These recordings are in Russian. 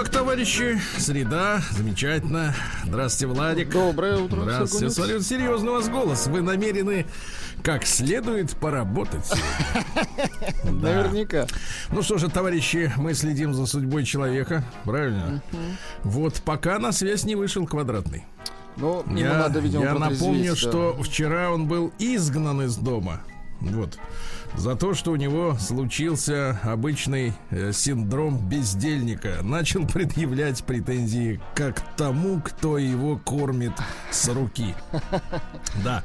Так, товарищи, среда, замечательно. Здравствуйте, Владик. Доброе утро. Здравствуйте. Смотрю, серьезный у вас голос. Вы намерены как следует поработать. Наверняка. Ну что же, товарищи, мы следим за судьбой человека, правильно? Вот пока на связь не вышел квадратный. Ну, ему Я, надо, видимо, я напомню, что вчера он был изгнан из дома. Вот. За то, что у него случился обычный э, синдром бездельника. Начал предъявлять претензии как тому, кто его кормит с руки. Да.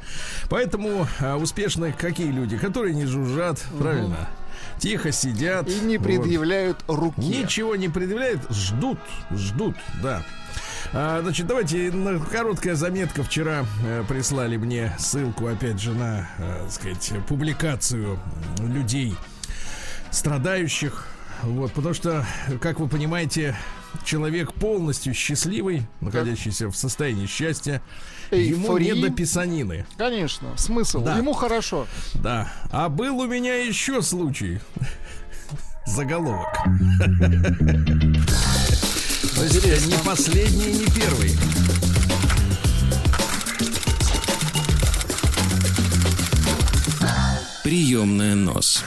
Поэтому а, успешны какие люди? Которые не жужжат, правильно? Тихо сидят. И не вот. предъявляют руки. Ничего не предъявляет, ждут, ждут, да. А, значит, давайте короткая заметка. Вчера э, прислали мне ссылку, опять же, на, э, так сказать, публикацию людей, страдающих. Вот, потому что, как вы понимаете, человек полностью счастливый, находящийся в состоянии счастья, ему не до писанины. Конечно, смысл. Да. Ему хорошо. Да. А был у меня еще случай. Заголовок. То есть не последний, не первый. Приемная нос.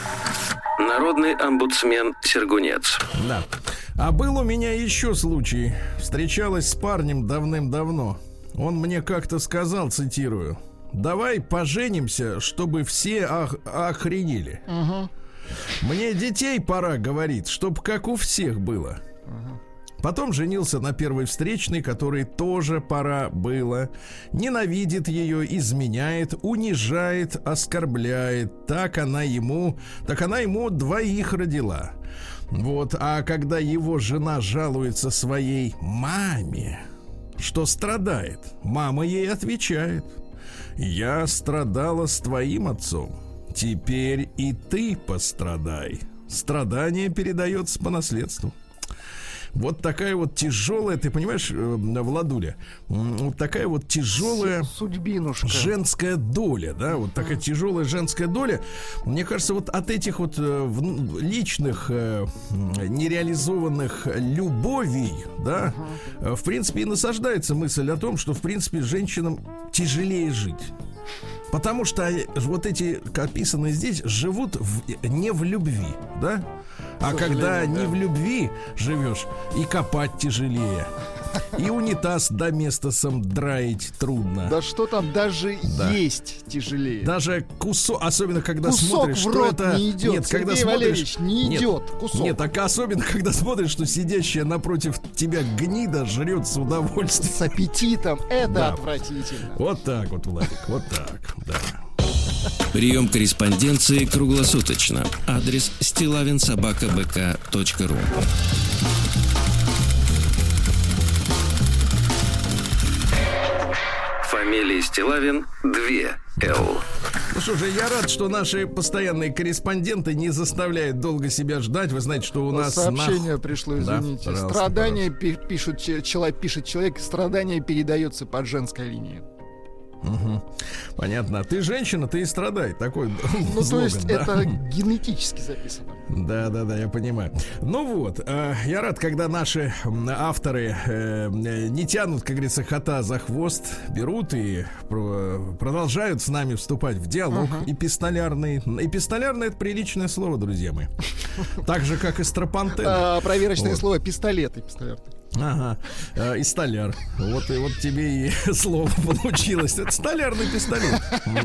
Народный омбудсмен Сергунец. Да. А был у меня еще случай. Встречалась с парнем давным-давно. Он мне как-то сказал, цитирую, «Давай поженимся, чтобы все ох- охренели». Мне детей пора, говорит, чтоб как у всех было. Потом женился на первой встречной, которой тоже пора было. Ненавидит ее, изменяет, унижает, оскорбляет. Так она ему, так она ему двоих родила. Вот, а когда его жена жалуется своей маме, что страдает, мама ей отвечает. Я страдала с твоим отцом. Теперь и ты пострадай. Страдание передается по наследству. Вот такая вот тяжелая, ты понимаешь, э, Владуля, вот такая вот тяжелая Судьбинушка. женская доля, да, вот такая тяжелая женская доля. Мне кажется, вот от этих вот э, вн- личных э, нереализованных любовей, да, в принципе и насаждается мысль о том, что в принципе женщинам тяжелее жить. Потому что вот эти, как описанные здесь, живут в- не в любви, да? А когда не в любви живешь, и копать тяжелее, и унитаз до места сам драить трудно. Да что там, даже Да. есть тяжелее. Даже кусок, особенно когда Кусок смотришь, в что рот это не идет. Нет, когда Сергей смотришь, Валерьевич, не Нет, идет кусок. Нет, так особенно когда смотришь, что сидящая напротив тебя гнида жрет с удовольствием. С аппетитом. Это Да. отвратительно. Вот так вот, Владик, вот так, да. Прием корреспонденции круглосуточно. Адрес стилавинсобакабк.ру Фамилия Стилавин 2 Л. Ну что же, я рад, что наши постоянные корреспонденты не заставляют долго себя ждать. Вы знаете, что у нас Сообщение на- пришло, Да, извините. пожалуйста, страдания пи- пишут, че- чело- пишет человек, страдания передается под женской линией. Мгм. Понятно. Ты женщина, ты и страдай. Такой Ну, то слоган, есть да. это генетически записано. Да, да, да, я понимаю. Ну вот, э, я рад, когда наши авторы э, э, не тянут, как говорится, кота за хвост, берут и про- продолжают с нами вступать в диалог эпистолярный. Эпистолярный это приличное слово, друзья мои. Так же, как и стропантен. А, проверочное слово пистолеты. пистолеты. Ага, э, и столяр. Вот и вот тебе и слово получилось. Это столярный пистолет.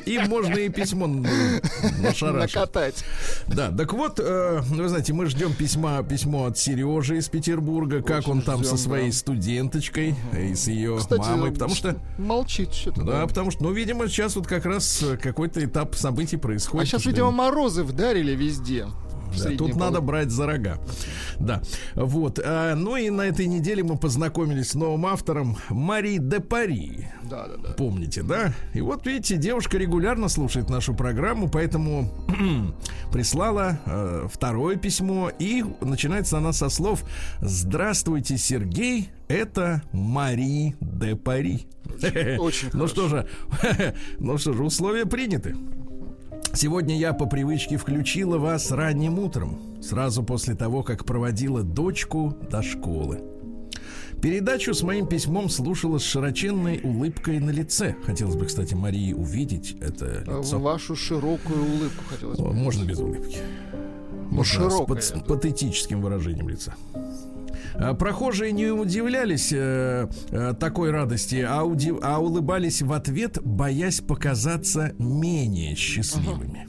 Им можно и письмо нашарашить. Накатать. Да, так вот, э, вы знаете, мы ждем письма, письмо от Сережи из Петербурга, как он там со ждем, своей да. студенточкой и с ее Кстати, мамой, потому что, молчит что-то. да, потому что, ну, видимо, сейчас вот как раз э, какой-то этап событий происходит. А сейчас, видимо, морозы вдарили везде. Да, тут надо брать за рога. Да. Вот. А, ну и на этой неделе мы познакомились с новым автором Мари де Пари. Да, да, да. Помните, да? И вот видите, девушка регулярно слушает нашу программу, поэтому прислала э, второе письмо и начинается она со слов «Здравствуйте, Сергей, это Мари де Пари». Очень Ну хорошо. что же, ну что же, условия приняты. Сегодня я по привычке включила вас ранним утром, сразу после того, как проводила дочку до школы. Передачу с моим письмом слушала с широченной улыбкой на лице. Хотелось бы, кстати, Марии увидеть это лицо. Вашу широкую улыбку хотелось бы. Можно без улыбки. Ну, Можно с широкая, пат- да. патетическим выражением лица. А, Прохожие не удивлялись э, э, такой радости, а, уди- а улыбались в ответ, боясь показаться менее счастливыми.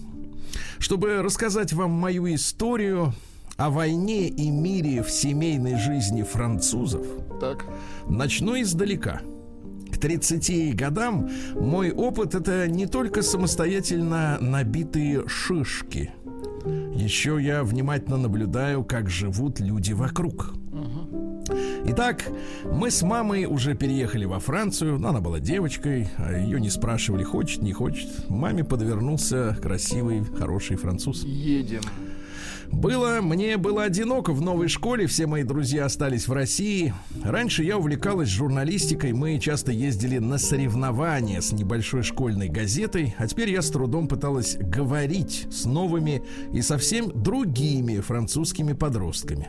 Чтобы рассказать вам мою историю о войне и мире в семейной жизни французов, Так. Начну издалека. К 30 годам мой опыт это не только самостоятельно набитые шишки. Еще я внимательно наблюдаю, как живут люди вокруг. Итак, мы с мамой уже переехали во Францию. но Она была девочкой, а ее не спрашивали, хочет, не хочет. Маме подвернулся красивый, хороший француз. Едем. Было, мне было одиноко в новой школе, все мои друзья остались в России. Раньше я увлекалась журналистикой, мы часто ездили на соревнования с небольшой школьной газетой, а теперь я с трудом пыталась говорить с новыми и совсем другими французскими подростками.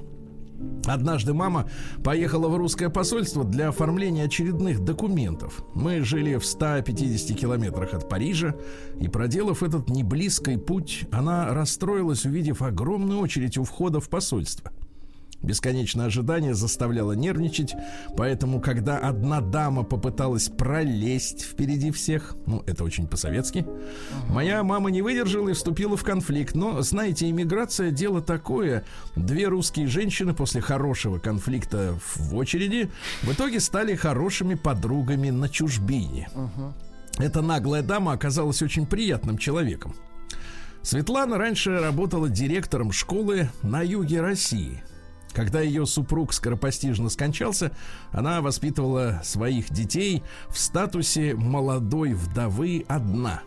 Однажды мама поехала в русское посольство для оформления очередных документов. Мы жили в 150 километрах от Парижа, и проделав этот неблизкий путь, она расстроилась, увидев огромную очередь у входа в посольство. Бесконечное ожидание заставляло нервничать, поэтому, когда одна дама попыталась пролезть впереди всех, ну, это очень по-советски, моя мама не выдержала и вступила в конфликт. Но, знаете, иммиграция дело такое. Две русские женщины после хорошего конфликта в очереди в итоге стали хорошими подругами на чужбине. Эта наглая дама оказалась очень приятным человеком. Светлана раньше работала директором школы на юге России. Когда ее супруг скоропостижно скончался, она воспитывала своих детей в статусе молодой вдовы одна.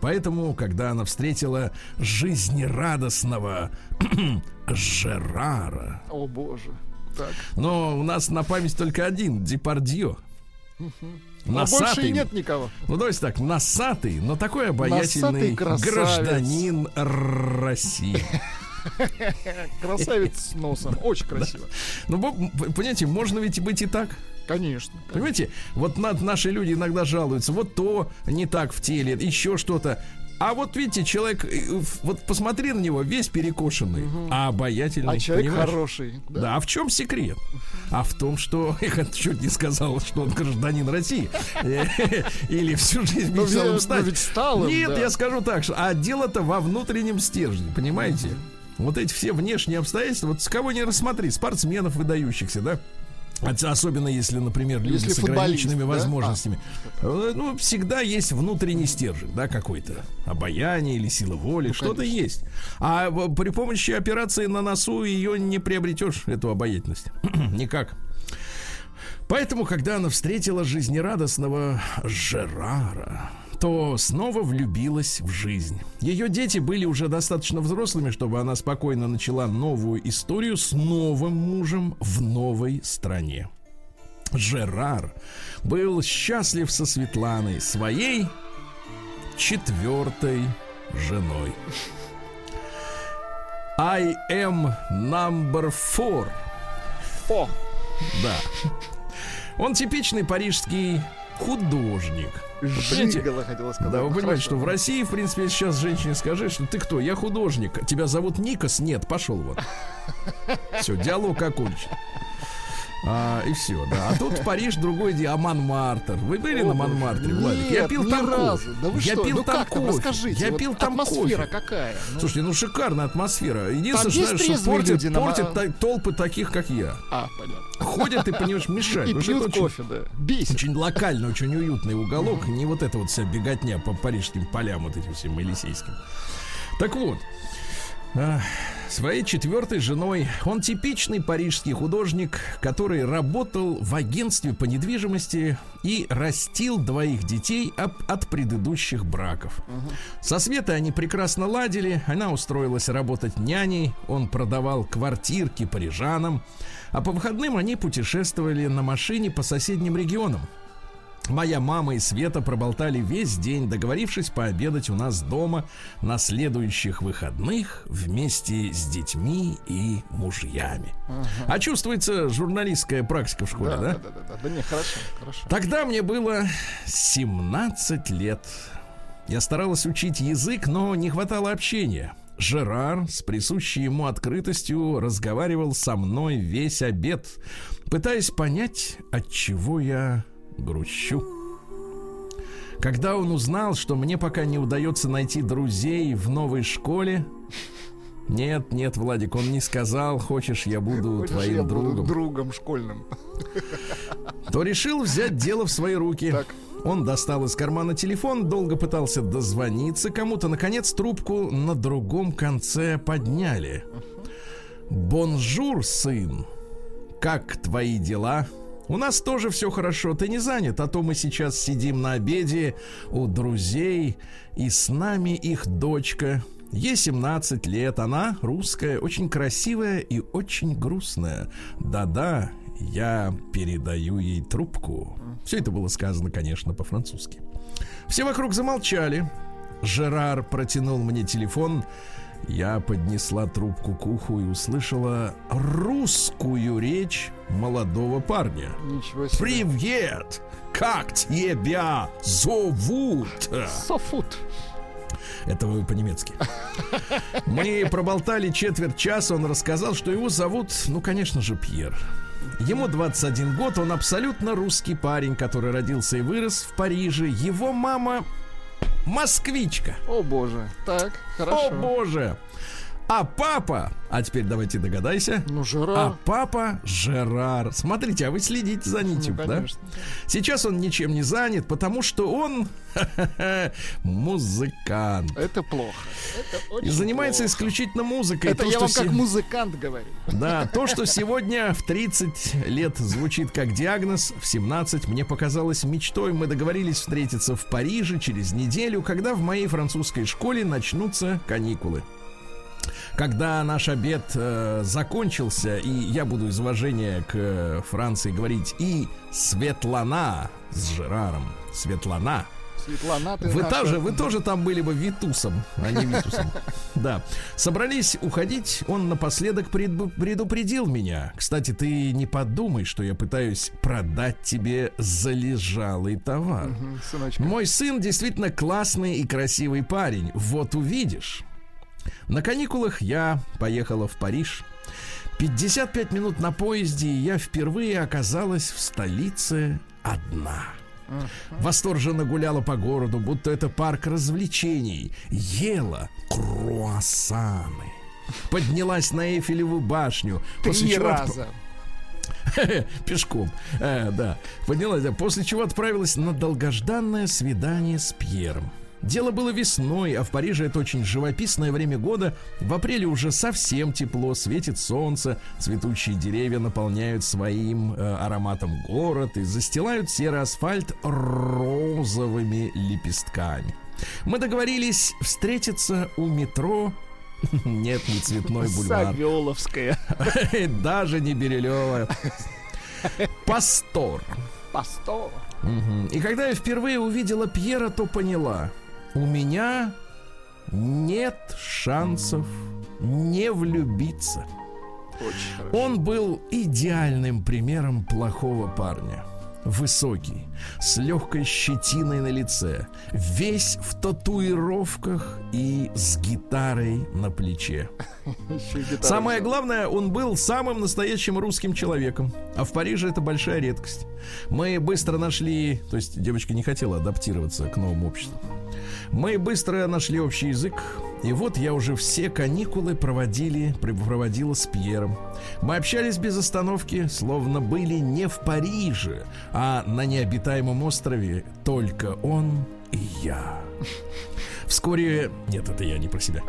Поэтому, когда она встретила жизнерадостного Жерара, О боже. Так. но у нас на память только один Депардье. А больше и нет никого. Ну, давайте так, носатый, но такой обаятельный Носатый гражданин России. Красавец с носом. Очень красиво. Ну, понимаете, можно ведь быть и так. Конечно. Понимаете, вот наши люди иногда жалуются, вот то не так в теле, еще что-то. А вот видите, человек, э, вот посмотри на него, весь перекошенный, а обаятельный. А человек понимаешь? хороший. Да. а в чем секрет? А в том, что я чуть не сказал, что он гражданин России. Или всю жизнь Ну, мечтал стать. ну, им, Нет, да. я скажу так, что а дело-то во внутреннем стержне, понимаете? Вот эти все внешние обстоятельства, вот с кого не рассмотри, спортсменов выдающихся, да? Ос- Особенно если, например, люди Если с ограниченными да? возможностями. Э, Ну, всегда есть внутренний стержень, да, какой-то. Обаяние или сила воли, что-то конечно. есть. А при помощи операции на носу ее не приобретешь, эту обаятельность. Никак. Поэтому, когда она встретила жизнерадостного Жерара, то снова влюбилась в жизнь. Ее дети были уже достаточно взрослыми, чтобы она спокойно начала новую историю с новым мужем в новой стране. Жерар был счастлив со Светланой, своей четвертой женой. I am number four. О, Да. Он типичный парижский художник. Жигало хотела сказать. Да, вы понимаете, хорошо. что в России, в принципе, сейчас женщине скажи, что ты кто? Я художник. Тебя зовут Никос? Нет, пошел вот. Все, диалог окончен. А, и все, да. А тут Париж другой а Монмартр. Вы были О, на. Монмартре, Владик? Я пил там разу. Да вы Я что? пил ну там как там, кофе. расскажите. Я вот пил там атмосфера кофе. какая? Ну, Слушайте, ну шикарная атмосфера. Единственное, есть что, что портит, на портит та- толпы таких, как я. А, понятно. Ходят, ты понимаешь, мешают. И пьют очень- кофе, да. Бесит. очень локально, очень уютный уголок. Не вот это вот вся беготня по парижским полям, вот этим всем Елисейским. Так вот, своей четвертой женой. Он типичный парижский художник, который работал в агентстве по недвижимости и растил двоих детей от, от предыдущих браков. Угу. Со Светой они прекрасно ладили. Она устроилась работать няней. Он продавал квартирки парижанам. А по выходным они путешествовали на машине по соседним регионам. Моя мама и Света проболтали весь день, договорившись пообедать у нас дома на следующих выходных вместе с детьми и мужьями. Ага. А чувствуется журналистская практика в школе, да? Да, да, да, да. Да не, хорошо, хорошо. Тогда мне было 17 лет. Я старалась учить язык, но не хватало общения. Жерар с присущей ему открытостью разговаривал со мной весь обед, пытаясь понять, от чего я грущу. Когда он узнал, что мне пока не удается найти друзей в новой школе, нет, нет, Владик, он не сказал, хочешь, я буду хочешь, твоим я другом. Буду другом школьным. То решил взять дело в свои руки. Так. Он достал из кармана телефон, долго пытался дозвониться кому-то. Наконец трубку на другом конце подняли. Bonjour, сын. Как твои дела? У нас тоже все хорошо, ты не занят, а то мы сейчас сидим на обеде у друзей, и с нами их дочка. Ей 17 лет, она русская, очень красивая и очень грустная. Да-да, я передаю ей трубку. Все это было сказано, конечно, по-французски. Все вокруг замолчали. Жерар протянул мне телефон. Я поднесла трубку к уху и услышала русскую речь молодого парня. Ничего себе. Привет! Как тебя зовут? Софут. Это вы по-немецки. Мы проболтали четверть часа, он рассказал, что его зовут, ну, конечно же, Пьер. Ему 21 год, он абсолютно русский парень, который родился и вырос в Париже. Его мама москвичка. О боже. Так, хорошо. О боже. А папа, а теперь давайте догадайся. Ну, Жерар. А папа Жерар. Смотрите, а вы следите за нитью, ну, да? Сейчас он ничем не занят, потому что он музыкант. Это плохо. Это и занимается плохо. исключительно музыкой. Это то, я вам как музыкант говорю. Да, то, что сегодня в 30 лет звучит как диагноз, в 17 мне показалось мечтой. Мы договорились встретиться в Париже через неделю, когда в моей французской школе начнутся каникулы. Когда наш обед э, закончился, и я буду из уважения к э, Франции говорить и Светлана с Жераром, Светлана, Светлана, ты вы, наша... тоже, вы тоже там были бы Витусом, а не Витусом. Да. Собрались уходить, он напоследок предупредил меня. Кстати, ты не подумай, что я пытаюсь продать тебе залежалый товар. Мой сын действительно классный и красивый парень. Вот увидишь. На каникулах я поехала в Париж. 55 минут на поезде, и я впервые оказалась в столице одна. Восторженно гуляла по городу, будто это парк развлечений. Ела круассаны. Поднялась на Эйфелеву башню. Три раза. Пешком. Э, да. Поднялась, после чего отправилась на долгожданное свидание с Пьером. Дело было весной, а в Париже это очень живописное время года. В апреле уже совсем тепло, светит солнце, цветущие деревья наполняют своим э, ароматом город и застилают серый асфальт розовыми лепестками. Мы договорились встретиться у метро нет, не цветной бульвар. Савеловская. Даже не Берилева. Пастор. Пастор. И когда я впервые увидела Пьера, то поняла – у меня нет шансов не влюбиться. Он был идеальным примером плохого парня. Высокий, с легкой щетиной на лице, весь в татуировках и с гитарой на плече. Самое главное, он был самым настоящим русским человеком. А в Париже это большая редкость. Мы быстро нашли, то есть девочка не хотела адаптироваться к новому обществу. Мы быстро нашли общий язык, и вот я уже все каникулы проводили, проводила с Пьером. Мы общались без остановки, словно были не в Париже, а на необитаемом острове только он и я. Вскоре... Нет, это я не про себя.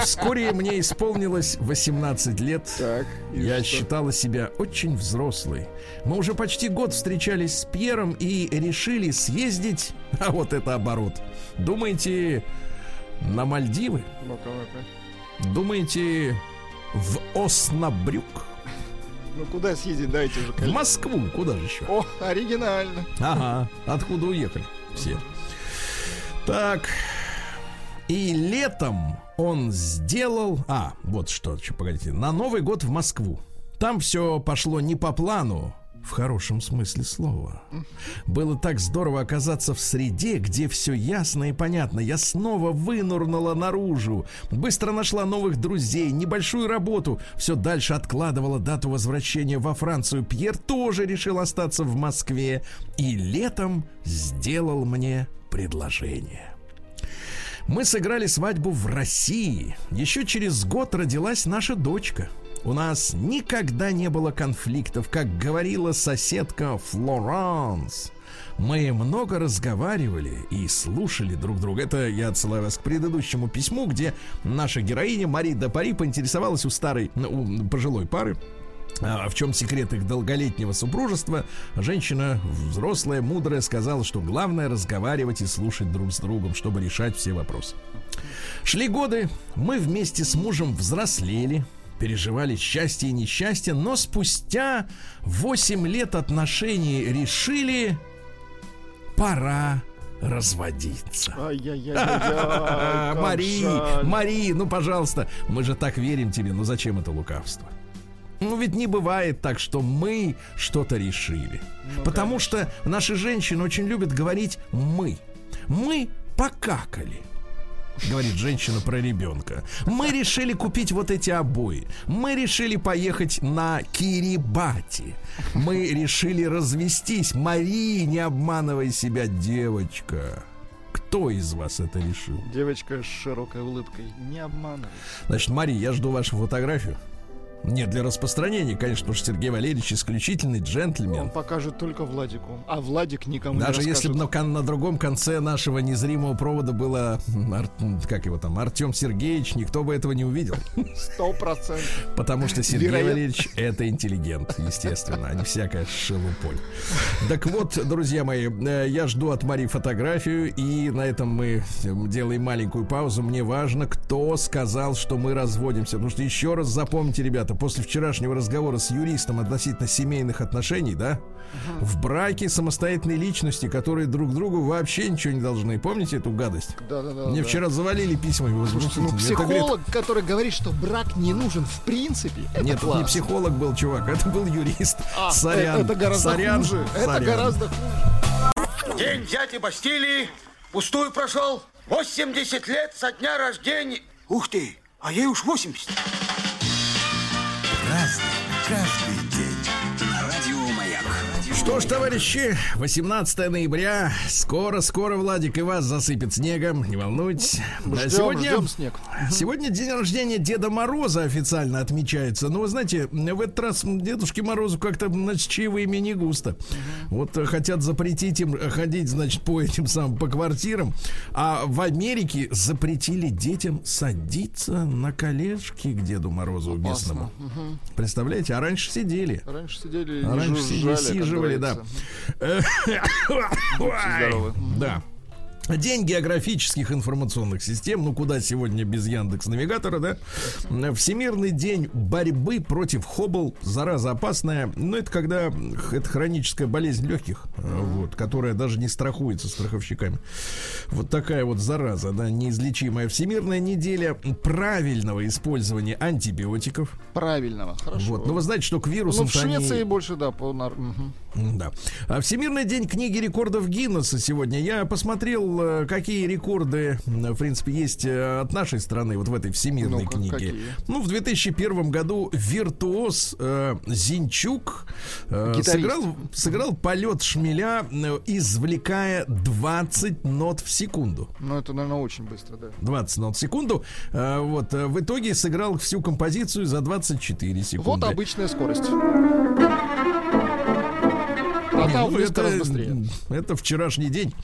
Вскоре мне исполнилось 18 лет. Так, Я что? считала себя очень взрослой. Мы уже почти год встречались с Пьером и решили съездить... А вот это оборот. Думаете, на Мальдивы? Думаете, в Оснабрюк? Ну куда съездить, дайте уже. В. Москву? Куда же еще? О, оригинально. Ага, откуда уехали все. Так, и летом он сделал... А, вот что, чё, погодите. На Новый год в Москву. Там все пошло не по плану, в хорошем смысле слова. Было так здорово оказаться в среде, где все ясно и понятно. Я снова вынурнула наружу. Быстро нашла новых друзей, небольшую работу. Все дальше откладывала дату возвращения во Францию. Пьер тоже решил остаться в Москве. И летом сделал мне предложение. Мы сыграли свадьбу в России. Еще через год родилась наша дочка. У нас никогда не было конфликтов, как говорила соседка Флоранс. Мы много разговаривали и слушали друг друга. Это я отсылаю вас к предыдущему письму, где наша героиня Мари де Пари поинтересовалась у старой, ну, у пожилой пары, а, в чем секрет их долголетнего супружества? Женщина взрослая, мудрая сказала, что главное разговаривать и слушать друг с другом, чтобы решать все вопросы. Шли годы, мы вместе с мужем взрослели, переживали счастье и несчастье, но спустя 8 лет отношений решили, пора разводиться. Мари. Мари, ну пожалуйста, мы же так верим тебе, ну зачем это лукавство? Ну ведь не бывает так, что мы что-то решили. Ну, Потому что наши женщины очень любят говорить «мы». Мы покакали. Говорит женщина про ребенка. Мы решили купить вот эти обои. Мы решили поехать на Кирибати. Мы решили развестись. Мари, не обманывай себя, девочка. Кто из вас это решил? Девочка с широкой улыбкой. Не обманывай. Значит, Мари, я жду вашу фотографию. Не для распространения, конечно, потому что Сергей Валерьевич исключительный Он джентльмен. покажет только Владику. А Владик никому Даже не если бы расскажет. на, на другом конце нашего незримого провода было, Ар- как его там, Артем Сергеевич, никто бы этого не увидел. Сто процентов. Потому что Сергей Вероятно. Валерьевич это интеллигент, естественно, а не всякая шелуполь. Так вот, друзья мои, э, я жду от Мари фотографию, и на этом мы делаем маленькую паузу. Мне важно, кто сказал, что мы разводимся. Потому что еще раз запомните, ребята, после вчерашнего разговора с юристом относительно семейных отношений, да, в браке самостоятельные личности, которые друг другу вообще ничего не должны. Помните эту гадость? Да-да-да. Мне да. вчера завалили письмами Ну, возмутительными. Это, говорит, психолог, который говорит, что брак не нужен в принципе, это Нет, это не класс. психолог был, чувак, это был юрист. А, Сорян. э, Это гораздо Сорян, хуже. Это сорян. гораздо хуже. День дяди Бастилии пустую прошел. 80 лет со дня рождения. Ух ты, а ей уж 80 разный каждый день. Что ж, товарищи, 18 ноября. Скоро-скоро Владик и вас засыпет снегом. Не волнуйтесь. Ждем, сегодня, ждем снег. сегодня день рождения Деда Мороза официально отмечается. Но вы знаете, в этот раз Дедушке Морозу как-то значит, чаевыми не густо. Вот э, хотят запретить им ходить, значит, по этим самым по квартирам. А в Америке запретили детям садиться на колешки к Деду Морозу местному. Представляете? А раньше сидели. Раньше сидели, А раньше сидели, сиживали, да. говорится. здоровы. Да. День географических информационных систем, ну куда сегодня без Яндекс Навигатора, да? Всемирный день борьбы против хоббл, зараза опасная. Ну это когда это хроническая болезнь легких, э, вот, которая даже не страхуется страховщиками. Вот такая вот зараза, да, неизлечимая. Всемирная неделя правильного использования антибиотиков. Правильного, хорошо. Вот, ну вы знаете, что к Ну, вирусам в Швеции больше, да, по мгм. да. А Всемирный день книги рекордов Гиннесса сегодня. Я посмотрел, э, какие рекорды, м, в принципе, есть э, от нашей страны вот в этой всемирной Ну-ка, книге. какие? Ну, в 2001 году виртуоз э, Зинчук э, Гитарист. сыграл, сыграл полет шмеля, э, извлекая 20 нот в секунду. Ну, это, наверное, очень быстро, да. 20 нот в секунду. Э, вот, э, в итоге сыграл всю композицию за 24 секунды. Вот обычная скорость. Промотал ну, раз это, быстрее. это вчерашний день.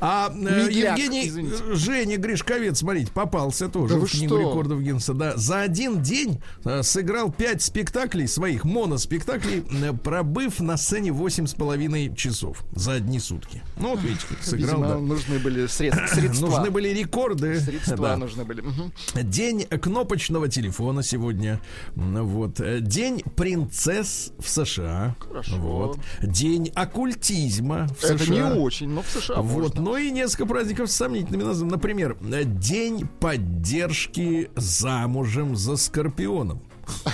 А э, Медляк, Евгений извините. э, Женя Гришковец, смотрите, попался тоже Да в книгу что? рекордов Гиннесса. Да, за один день э, сыграл 5 спектаклей, своих моноспектаклей, пробыв на сцене 8,5 часов за одни сутки. Ну, вот видите, как сыграл, Видимо, да. нужны были средства. средства. Нужны были рекорды. Средства Да. нужны были. Мгм. День кнопочного телефона сегодня. Вот. День принцесс в США. Хорошо. Вот. День оккультизма в Это США. не очень, но в США Вот, можно. ну и несколько праздников с сомнительными названиями. Например, День поддержки замужем за скорпионом.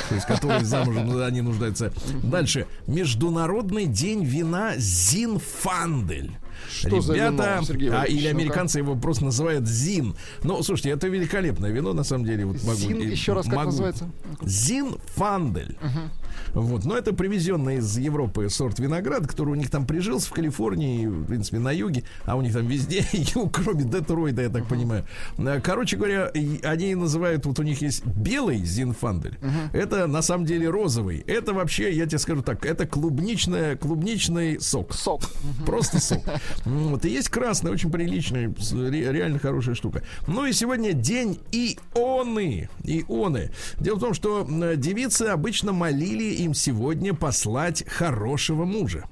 То есть, которые замужем, они нуждаются. Дальше. Международный день вина Зинфандель. Что за Ребята, вино, Сергей а, или американцы его просто называют Зин. Ну, слушайте, это великолепное вино, на самом деле. Вот могу, Зин, и еще раз, как могу. называется? Зинфандель. Вот, но это привезенный из Европы сорт винограда, который у них там прижился в Калифорнии, в принципе, на юге, а у них там везде, кроме Детройта, я так понимаю. Э, Короче говоря, они называют, вот у них есть белый зинфандель, это на самом деле розовый. Это вообще, я тебе скажу так, это клубничная, клубничный сок. Сок. Просто сок. Вот, и есть красный, очень приличный, реально хорошая штука. Ну и сегодня день ионы. Ионы. Дело в том, что м, девицы обычно молили им сегодня послать хорошего мужа.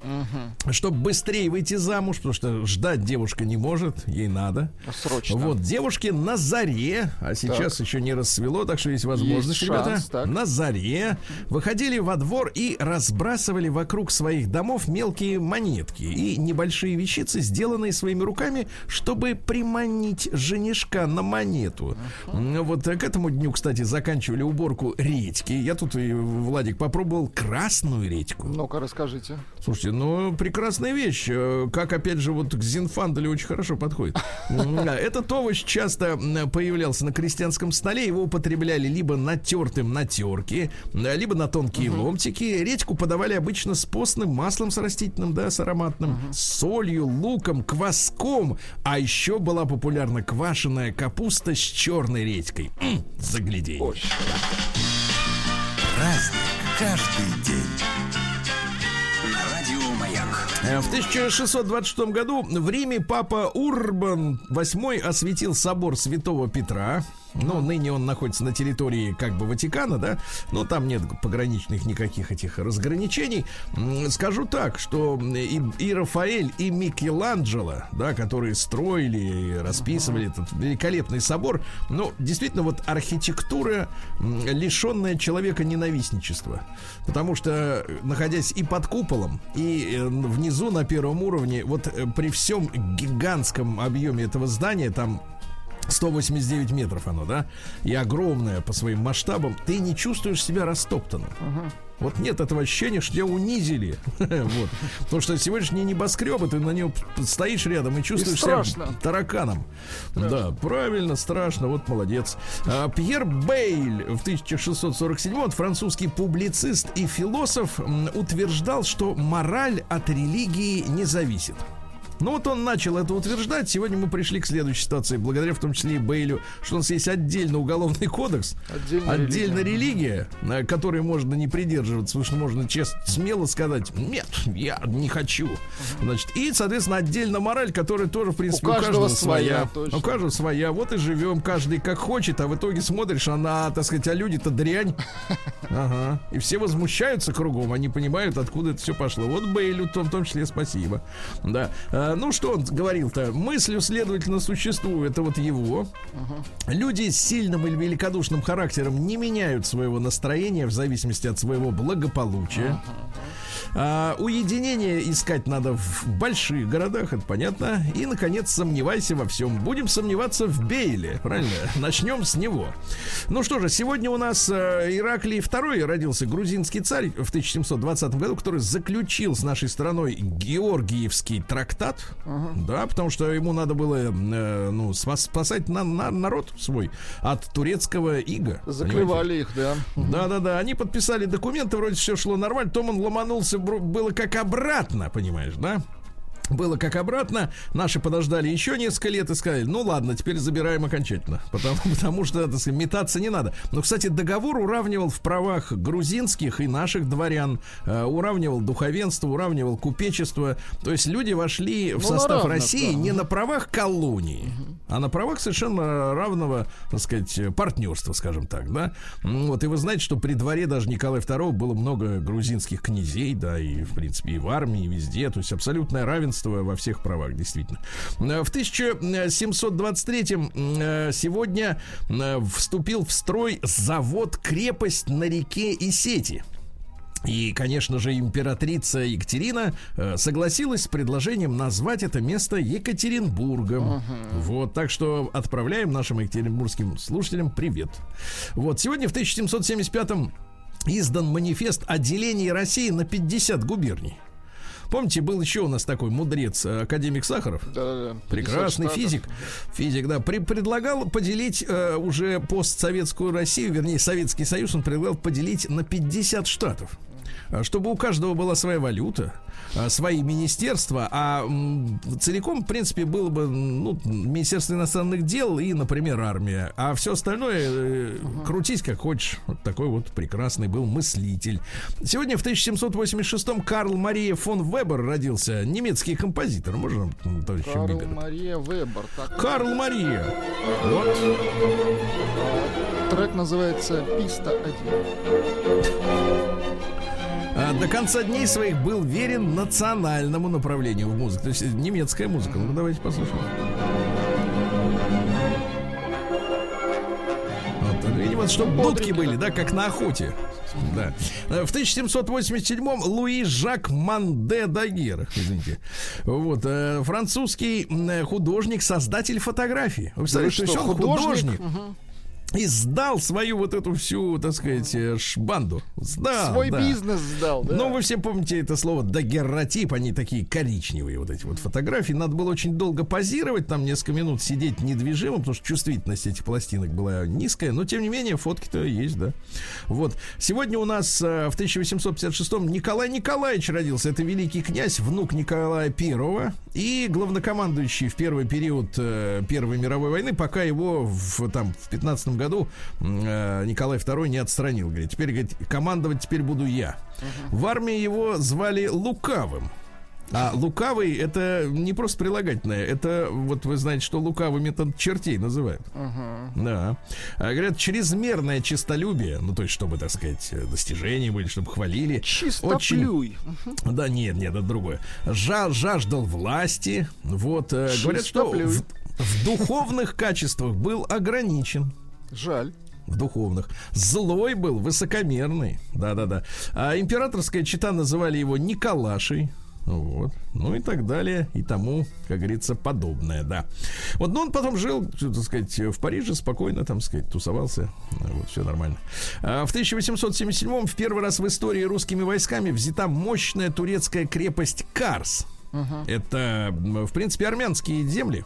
Чтобы быстрее выйти замуж, потому что ждать девушка не может, ей надо. Срочно. Вот, девушки на заре, а сейчас еще не рассвело, так что есть возможность, Есть ребята, шанс, так. на заре выходили во двор и разбрасывали вокруг своих домов мелкие монетки и небольшие вещицы, сделанные своими руками, чтобы приманить женишка на монету. М, Вот к этому дню, кстати, заканчивали уборку редьки. Я тут, и, Владик, попробовал красную редьку. Ну-ка, расскажите. Слушайте, ну, прекрасная вещь. Э, Как, опять же, вот к Зинфанделю очень хорошо подходит. Этот овощ часто появлялся на крестьянском столе. Его употребляли либо натертым на терке, либо на тонкие ломтики. Редьку подавали обычно с постным маслом с растительным, да, с ароматным, с солью, луком, кваском. А еще была популярна квашеная капуста с черной редькой. Загляденье. Праздник каждый день. Э, В 1626 году в Риме папа Урбан VIII осветил собор Святого Петра. Ну, ныне он находится на территории как бы Ватикана, да, но там нет пограничных никаких этих разграничений. Скажу так, что и, и Рафаэль, и Микеланджело, да, которые строили и расписывали этот великолепный собор, ну, действительно, вот архитектура, лишенная человека ненавистничества. Потому что, э, находясь и под куполом, и э, внизу на первом уровне, вот э, при всем гигантском объеме этого здания, там 189 метров оно, да, и огромное по своим масштабам, ты не чувствуешь себя растоптанным. Вот нет этого ощущения, что тебя унизили. вот. Потому что сегодняшние небоскребы, ты на нем стоишь рядом и чувствуешь себя страшно. тараканом. Да, правильно, страшно, вот молодец. А, Пьер Бейль в 1647 он французский публицист и философ утверждал, что мораль от религии не зависит. Ну вот он начал это утверждать. Сегодня мы пришли к следующей ситуации, благодаря в том числе и Бейлю, что у нас есть отдельно уголовный кодекс, Отдельно отдельно религия, э, которой можно не придерживаться, потому что можно честно, смело сказать, нет, я не хочу. Значит, и, соответственно, отдельно мораль, которая тоже, в принципе, У у каждого каждого, своя. своя. У каждого своя. Вот и живем каждый как хочет, а в итоге смотришь, она, так сказать, а люди-то дрянь. Ага. И все возмущаются кругом, они понимают, откуда это все пошло. Вот Бейлю в том, в том числе спасибо. Да. А, ну, что он говорил-то? Мыслью, следовательно, существует. Это вот его. Люди с сильным или великодушным характером не меняют своего настроения в зависимости от своего благополучия. А, уединение искать надо в больших городах, это понятно. И, наконец, сомневайся во всем. Будем сомневаться в Бейле, правильно? Начнем с него. Ну что же, сегодня у нас э, Ираклий II родился грузинский царь в 1720 году, который заключил с нашей страной Георгиевский трактат. Да, потому что ему надо было э, ну, спас- спасать на- на- народ свой от турецкого ига. понимаете? Заклевали их, да. Да-да-да, они подписали документы, вроде все шло нормально, потом он ломанулся, бро- было как обратно, понимаешь, да? Было как обратно. Наши подождали еще несколько лет и сказали, ну ладно, теперь забираем окончательно. Потому, потому что, так сказать, метаться не надо. Но, кстати, договор уравнивал в правах грузинских и наших дворян. Э, уравнивал духовенство, уравнивал купечество. То есть люди вошли в Ну, состав равно, России да. не на правах колонии, а на правах совершенно равного, так сказать, партнерства, скажем так, да. Вот, и вы знаете, что при дворе даже Николая II было много грузинских князей, да, и, в принципе, и в армии, и везде, то есть абсолютное равенство во всех правах, действительно. Э, В 1723 э, сегодня э, вступил в строй завод-крепость на реке Исети. И, конечно же, императрица Екатерина э, согласилась с предложением назвать это место Екатеринбургом. Вот, так что отправляем нашим екатеринбургским слушателям привет. Вот, сегодня в 1775-м издан манифест о делении России на 50 губерний. Помните, был еще у нас такой мудрец, э, академик Сахаров? Да-да-да. Прекрасный 50 штатов. физик. Физик, да. При- предлагал поделить э, уже постсоветскую Россию, вернее, Советский Союз, он предлагал поделить на 50 штатов. А, Чтобы у каждого была своя валюта, а, свои министерства, а целиком, в принципе, было бы ну, Министерство иностранных дел и, например, армия. А все остальное э, крутись как хочешь. Вот такой вот прекрасный был мыслитель. Сегодня в 1786-м Карл Мария фон Вебер родился, немецкий композитор. Можно, товарищ Карл Бибер? Мария Вебер. Так, Карл Мария. Вот. Трек называется «Писта 1». А, до конца дней своих был верен национальному направлению в музыке. То есть немецкая музыка. Ну, давайте послушаем. Вот, видимо, чтобы дудки были, да, как на охоте. Да. Э, В 1787-м Луи Жак Манде Дагер, извините. Вот, э, французский художник, создатель фотографии. Вы представляете, вы то есть что, он художник? художник и сдал свою вот эту всю, так сказать, э, шбанду. Сдал, Свой да. бизнес сдал, да? Ну, вы все помните это слово дагерротип, они такие коричневые, вот эти вот фотографии. Надо было очень долго позировать, там несколько минут сидеть недвижимым, потому что чувствительность этих пластинок была низкая, но тем не менее фотки-то есть, да. Вот. Сегодня у нас э, в 1856-м Николай Николаевич родился. Это великий князь, внук Николая Первого и главнокомандующий в первый период э, Первой мировой войны, пока его в, там, в 15 году м, э, Николай II не отстранил. Говорит, теперь, говорит, командовать теперь буду я. В армии его звали Лукавым. А лукавый это не просто прилагательное, это вот вы знаете, что лукавыми это чертей называют. Да. А, говорят, чрезмерное честолюбие, ну то есть, чтобы, так сказать, достижения были, чтобы хвалили. Чистоплюй. Да нет, нет, это другое. Жа- жаждал власти. Вот, э, говорят, что Чистоплюй. в, в духовных качествах был ограничен. Жаль. В духовных. Злой был, высокомерный. Да-да-да. А императорская чита называли его Николашей. Вот. Ну и так далее. И тому, как говорится, подобное, да. Вот, но он потом жил, так сказать, в Париже спокойно, там, сказать, тусовался. Вот, все нормально. А в 1877 в первый раз в истории русскими войсками взята мощная турецкая крепость Карс. Это, м, в принципе, армянские земли.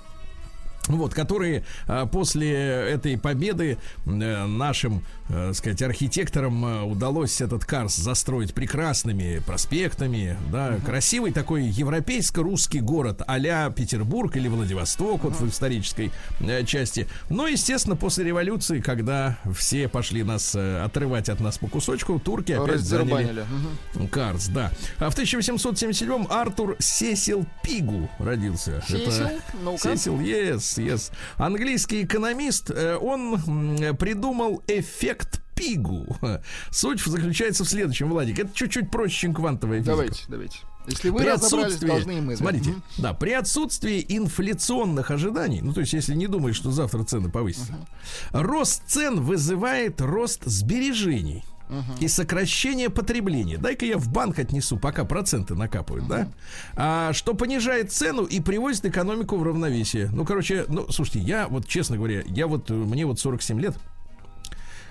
Вот, которые а, после этой победы э, нашим, э, сказать, архитекторам э, удалось этот Карс застроить прекрасными проспектами, да, красивый такой европейско-русский город а Петербург или Владивосток, вот в исторической э, части. Но, естественно, после революции, когда все пошли нас э, отрывать от нас по кусочку, турки опять заняли. Мгм. Карс, да. А в 1877 Артур Сесил Пигу родился. Сесил? Ну-ка. Сесил, yes, yes. Английский экономист, э, он придумал эффект Пигу. Суть заключается в следующем, Владик. Это чуть-чуть проще, чем квантовая физика. Давайте, давайте. Если вы При отсутствии, должны мы. да. смотрите, Мгм. да, при отсутствии инфляционных ожиданий, ну то есть если не думаешь, что завтра цены повысятся, рост цен вызывает рост сбережений и сокращение потребления. Дай-ка я в банк отнесу, пока проценты накапают, да? А, что понижает цену и приводит экономику в равновесие. Ну, короче, ну, слушайте, я вот, честно говоря, я вот, э, мне вот 47 лет,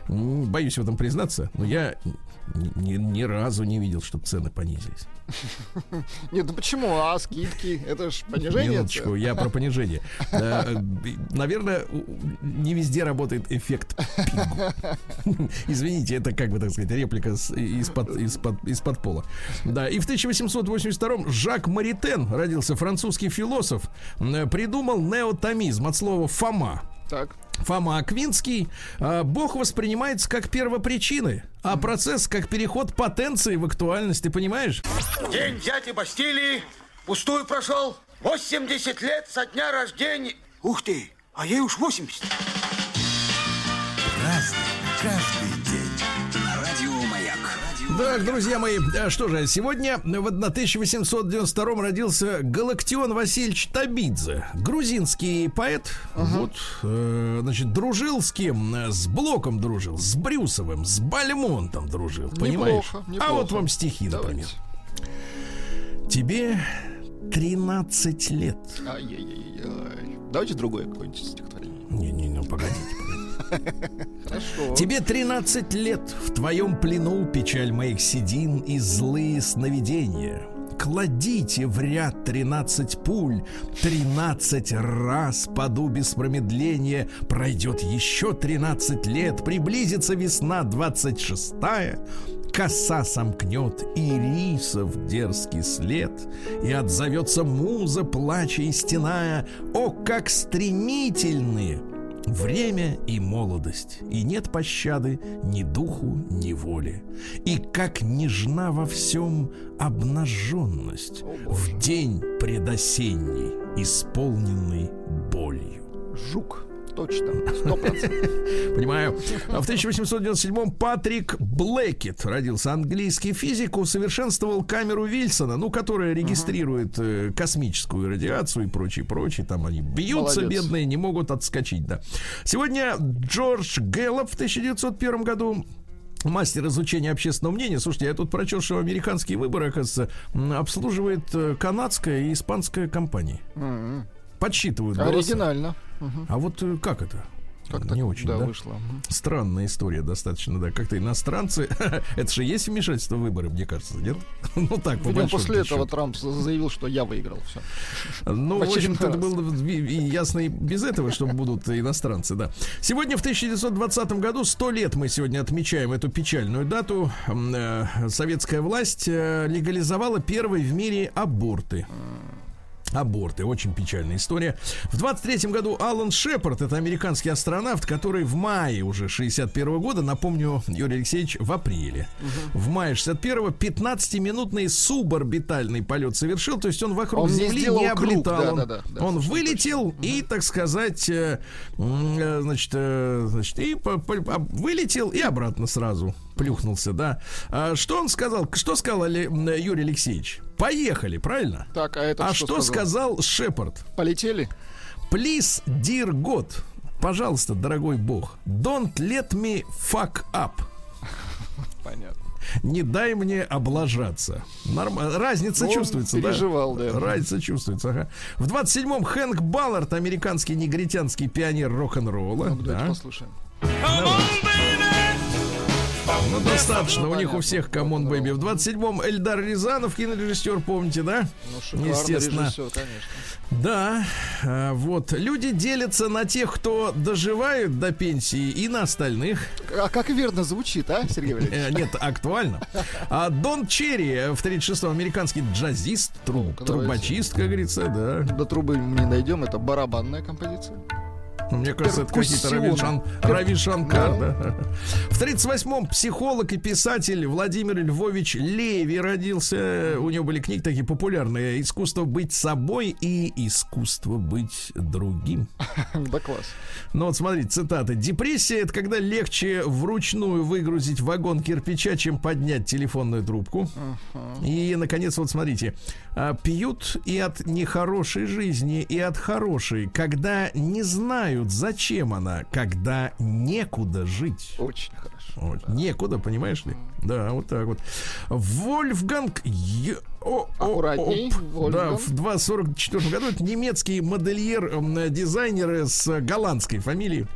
боюсь в этом признаться, но я ни, ни разу не видел, чтобы цены понизились. Нет, ну почему? А скидки? Это ж понижение Минуточку, я про понижение. Э, Наверное, не везде работает эффект. Извините, это как бы, так сказать, реплика из-под из-под- из-под пола. Да, и в 1882-м Жак Маритен, родился французский философ, придумал неотомизм от слова «фома». Так. Фома Аквинский, а, Бог воспринимается как первопричины, а процесс как переход потенции в актуальность, ты понимаешь? День взятия Бастилии пустую прошел. 80 лет со дня рождения. Ух ты, а ей уж 80. Так, друзья мои, а что же, сегодня в 1892 родился Галактион Васильевич Табидзе, грузинский поэт. Вот, э, значит, дружил с кем? Э, С Блоком дружил, с Брюсовым, с Бальмонтом дружил, понимаешь? Неплохо, А неплохо. вот вам стихи, например. Давайте. Тебе 13 лет. Ай-яй-яй-яй. Давайте другое какое-нибудь стихотворение. Не-не-не, погодите, погодите. Хорошо. Тебе 13 лет, в твоем плену печаль моих седин и злые сновидения. Кладите в ряд 13 пуль, 13 раз паду без промедления, пройдет еще 13 лет, приблизится весна 26 Коса сомкнет ирисов дерзкий след, И отзовется муза, плача и стеная. О, как стремительные Время и молодость, и нет пощады ни духу, ни воли. И как нежна во всем обнаженность в день предосенний, исполненный болью. Жук. Точно. Сто процентов. Понимаю. А В 1897-м Патрик Блэкет родился. Английский физик усовершенствовал камеру Вильсона, ну, которая регистрирует э, космическую радиацию и прочее, прочее. Там они бьются, Молодец. бедные, не могут отскочить, да. Сегодня Джордж Гэллоп в 1901 году Мастер изучения общественного мнения. Слушайте, я тут прочел, что американские выборы, оказывается, обслуживает э, канадская и испанская компании. Подсчитывают голоса. Оригинально. А вот э, как это? Как не так, очень, да, да? вышло. Странная история достаточно, да. Как-то иностранцы... это же есть вмешательство в выборы, мне кажется, нет? ну так, по Видимо, после этого счету. Трамп заявил, что я выиграл. Все. Ну, в общем-то, это было ясно и без этого, что будут иностранцы, да. Сегодня, в 1920 году, 100 лет мы сегодня отмечаем эту печальную дату. Э, Советская власть э, легализовала первые в мире аборты. Аборты, очень печальная история. В 23 году Алан Шепард, это американский астронавт, который в мае уже 61 года, напомню, Юрий Алексеевич, в апреле. В мае 61-го 15-минутный суборбитальный полет совершил, то есть он вокруг Он не Земли не, круг, облетал. он да, да, да, он вылетел и, так сказать, э, э, значит, э, значит, и а, вылетел и обратно сразу плюхнулся, да. А что он сказал? Что сказал м, Юрий Алексеевич? Поехали, правильно? Так, а это а что, что сказал? сказал Шепард? Полетели? Please, dear God, пожалуйста, дорогой бог, don't let me fuck up. Понятно. Не дай мне облажаться. Норм... Разница Ну, он чувствуется, переживал, да? да. Разница чувствуется, ага. В 27-м Хэнк Баллард, американский негритянский пионер рок-н-ролла. Ну, давайте да. послушаем. Ну, достаточно, у них у всех come on baby. В 27-м Эльдар Рязанов, кинорежиссер, помните, да? Ну, Естественно. режиссер. Да, а, вот. Люди делятся на тех, кто доживает до пенсии, и на остальных. А как верно звучит, а, Сергей Валерьевич? Э, нет, актуально. А Дон Черри в 36-м американский джазист, тру- Ну-ка, трубочист, как говорится, да. До трубы мы не дойдем, это барабанная композиция. Ну, Мне кажется, это какие-то Перкуссион. Рави, Шан- Пер- Рави Шанкар, Да. да. В 38-м психолог и писатель Владимир Львович Леви родился. У него были книги такие популярные. «Искусство быть собой» и «Искусство быть другим». Да класс. Ну вот смотрите, цитаты. Депрессия это когда легче вручную выгрузить вагон кирпича, чем поднять телефонную трубку. И, наконец, вот смотрите. А, Пьют и от нехорошей жизни, и от хорошей, когда не знают, зачем она, когда некуда жить. Очень хорошо. Вот, Некуда, понимаешь ли? Да, вот так вот. Вольфганг о- Аккуратней, оп. Да, в 244 году это немецкий модельер, дизайнер с голландской фамилией.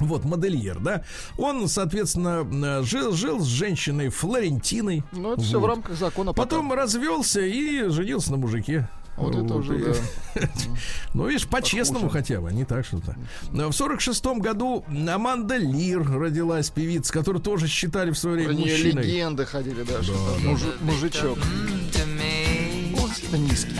Вот, модельер, да. Он, соответственно, э, жил, жил с женщиной Флорентиной. Ну, это все в Вот. рамках закона. пока. Потом развелся и женился на мужике. Вот это уже, да. Ну, видишь, по-честному хотя бы, не так что-то. Но В сорок шестом году Аманда Лир родилась, певица, которую тоже считали в свое время мужчиной. легенды ходили, да, что там мужи- мужичок. это низкий.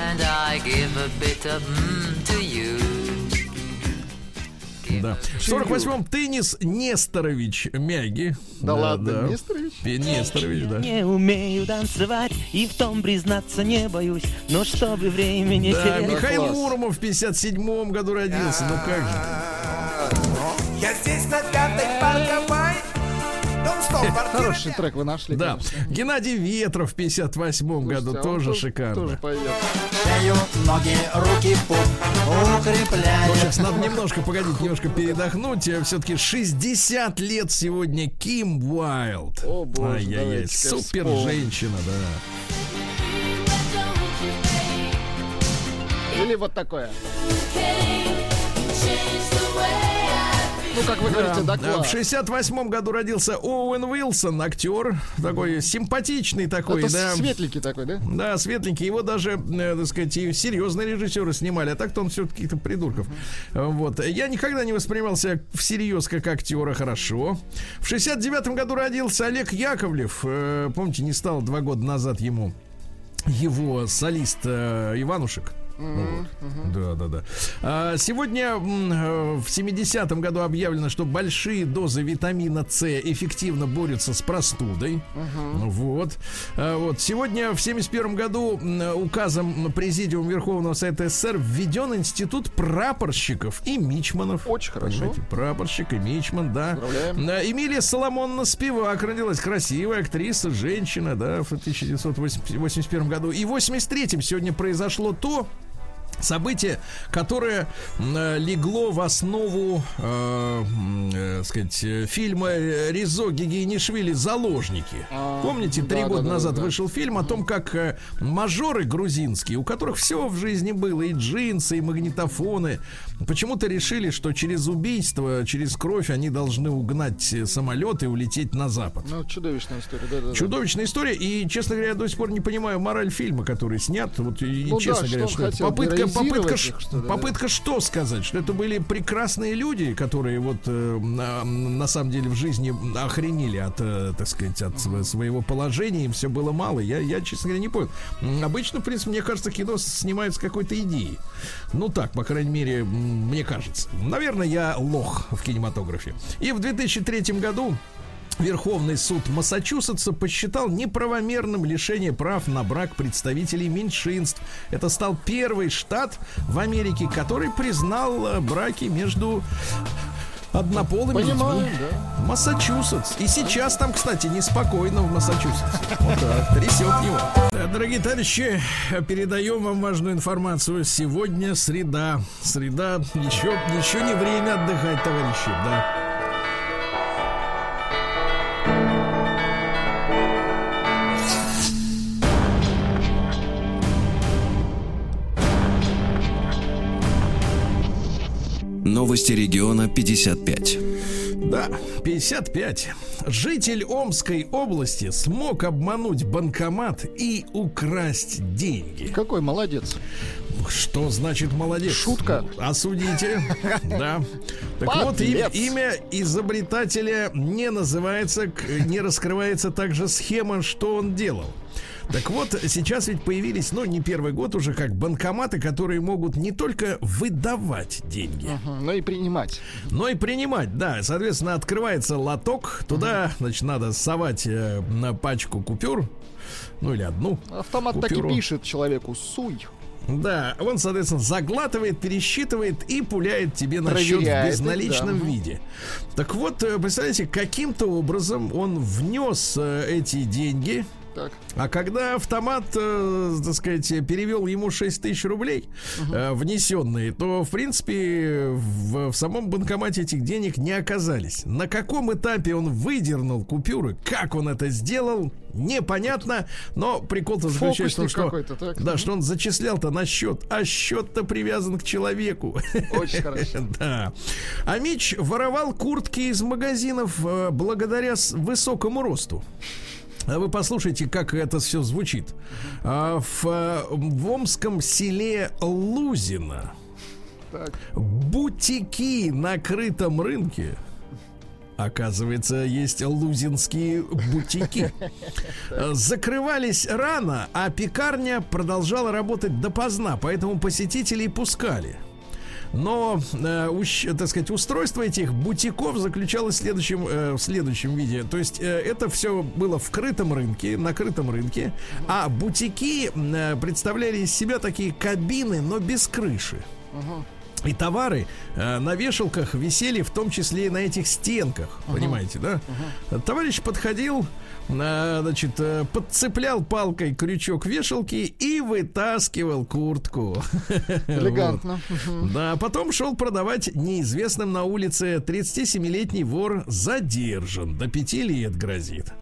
You. Да. В 48-м теннис Несторович Мяги. Да ладно, Несторович? Пе- Несторович, да. Не умею танцевать и в том признаться не боюсь. Но чтобы время не Да, терять. Михаил класс. Муромов в 57-м году родился. Ну как же. Я здесь на пятой парковой. Хороший трек вы нашли, Да. Геннадий Ветров в 58-м году а тоже шикарно. Ноги, руки, пуп. Укрепляю. Ну, сейчас надо немножко, погодить, немножко передохнуть. Все-таки 60 лет сегодня Ким Уайлд. О, боже, Ай-яй-яй, супер женщина, да. Или вот такое. Ну, как вы говорите, да, Да, класс. В 68 году родился Оуэн Уилсон, актер, такой симпатичный такой, Это да. светленький такой, да? Да, светленький. Его даже, э, так сказать, и серьезные режиссеры снимали, а так-то он все каких-то придурков. Вот. Я никогда не воспринимался всерьез как актера хорошо. В 69 году родился Олег Яковлев. Э, Помните, не стало два года назад ему его солист э, Иванушек. Вот. Да, да, да. А, Сегодня э, в 70-м году объявлено, что большие дозы витамина С эффективно борются с простудой. Вот. А, вот. Сегодня в 71 году указом Президиума Верховного Совета СССР введен институт прапорщиков и мичманов. Очень хорошо. Понимаете, Прапорщик и мичман, да. Поздравляем. Эмилия Соломонна Спивак родилась красивая актриса, женщина, да, в 1981 году. И в 83-м сегодня произошло то, Событие, которое легло в основу, э, э, сказать, э, фильма Ризо Гигиенишвили «Заложники». А, Помните, три да, года да, да, назад да. вышел фильм о том, как э, мажоры грузинские, у которых все в жизни было, и джинсы, и магнитофоны, почему-то решили, что через убийство, через кровь они должны угнать э, самолет и улететь на Запад. Ну, чудовищная история, да, да. да. Чудовищная история, и, честно говоря, я до сих пор не понимаю мораль фильма, который снят. Вот, и, Ну да, честно что говоря, он что это? хотел, попытка, попытка, их, что ли, да? попытка что сказать? Что это были прекрасные люди, которые вот э, на, на самом деле в жизни охренели от, э, так сказать, от св- своего положения, им все было мало. Я, я, честно говоря, не понял. Обычно, в принципе, мне кажется, кино снимают с какой-то идеей. Ну так, по крайней мере, мне кажется. Наверное, я лох в кинематографе. И в 2003 году Верховный суд Массачусетса посчитал неправомерным лишение прав на брак представителей меньшинств. Это стал первый штат в Америке, который признал э, браки между однополыми Понимаю, людьми. да. Массачусетс. И сейчас там, кстати, неспокойно в Массачусетсе. Вот так, трясет его. Дорогие товарищи, передаем вам важную информацию. Сегодня среда. Среда. Еще, еще не время отдыхать, товарищи. Да. Новости региона 55. Да, 55. Житель Омской области смог обмануть банкомат и украсть деньги. Какой молодец. Что значит молодец? Шутка. Осудите. Да. Так вот, имя изобретателя не называется, не раскрывается также схема, что он делал. Так вот, сейчас ведь появились, ну, не первый год уже, как банкоматы, которые могут не только выдавать деньги, Мгм, Ну и принимать. но и принимать, да. Соответственно, открывается лоток, туда, значит, надо совать э, на пачку купюр, ну или одну. Автомат так купюру. и пишет человеку «суй». Да, он, соответственно, заглатывает, пересчитывает и пуляет тебе на счет в безналичном да. виде. Так вот, э, представляете, каким-то образом он внес э, эти деньги Так. А когда автомат, э, так сказать, перевел ему 6 тысяч рублей э, внесенные, то, в принципе, в, в самом банкомате этих денег не оказались. На каком этапе он выдернул купюры, как он это сделал, непонятно. Но прикол-то заключается в том, что, так. да, что он зачислял-то на счет, а счет-то привязан к человеку. Очень хорошо. Да. А Мич воровал куртки из магазинов э, благодаря высокому росту. А вы послушайте, как это все звучит. А, в, э, в омском селе Лузино Так. бутики на крытом рынке. Оказывается, есть лузинские бутики. Закрывались рано, а пекарня продолжала работать допоздна, поэтому посетителей пускали. Но, э, ущ- так сказать, устройство этих бутиков заключалось в следующем, э, в следующем виде. То есть э, это все было в крытом рынке, на крытом рынке, а бутики э, представляли из себя такие кабины, но без крыши. И товары э, на вешалках висели в том числе и на этих стенках, понимаете, да? Товарищ подходил, значит, э, подцеплял палкой крючок вешалки и вытаскивал куртку. Элегантно. Вот. Да, потом шел продавать неизвестным на улице 37-летний вор задержан, до 5 лет грозит.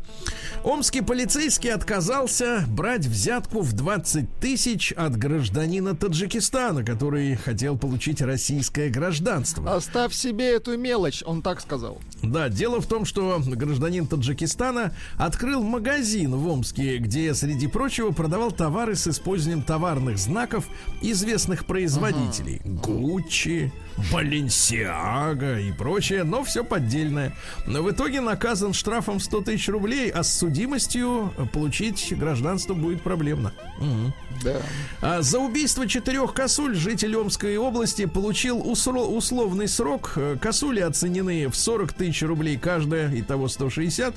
Омский полицейский отказался брать взятку в 20 тысяч от гражданина Таджикистана, который хотел получить российское гражданство. Оставь себе эту мелочь, он так сказал. Да, дело в том, что гражданин Таджикистана открыл магазин в Омске, где, среди прочего, продавал товары с использованием товарных знаков известных производителей. Гуччи, Баленсиага и прочее, но все поддельное. Но в итоге наказан штрафом 100 тысяч рублей, а с судимостью получить гражданство будет проблемно. Мгм. Да. А За убийство четырех косуль житель Омской области получил усро- условный срок. Косули оценены в 40 тысяч рублей каждая, итого 160.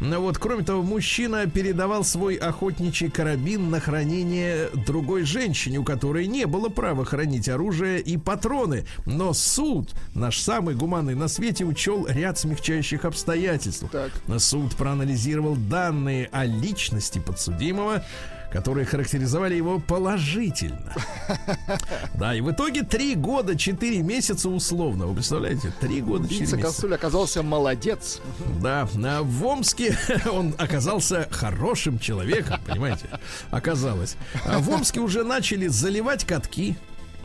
Ну Вот, кроме того, мужчина передавал свой охотничий карабин на хранение другой женщине, у которой не было права хранить оружие и патроны. Но суд, наш самый гуманный на свете, учел ряд смягчающих обстоятельств. Так. Суд проанализировал данные о личности подсудимого, которые характеризовали его положительно. Да, и в итоге три года, четыре месяца условно. Вы представляете? Три года, четыре месяца. Оказался молодец. Да, в Омске он оказался хорошим человеком, понимаете? Оказалось. А в Омске уже начали заливать катки.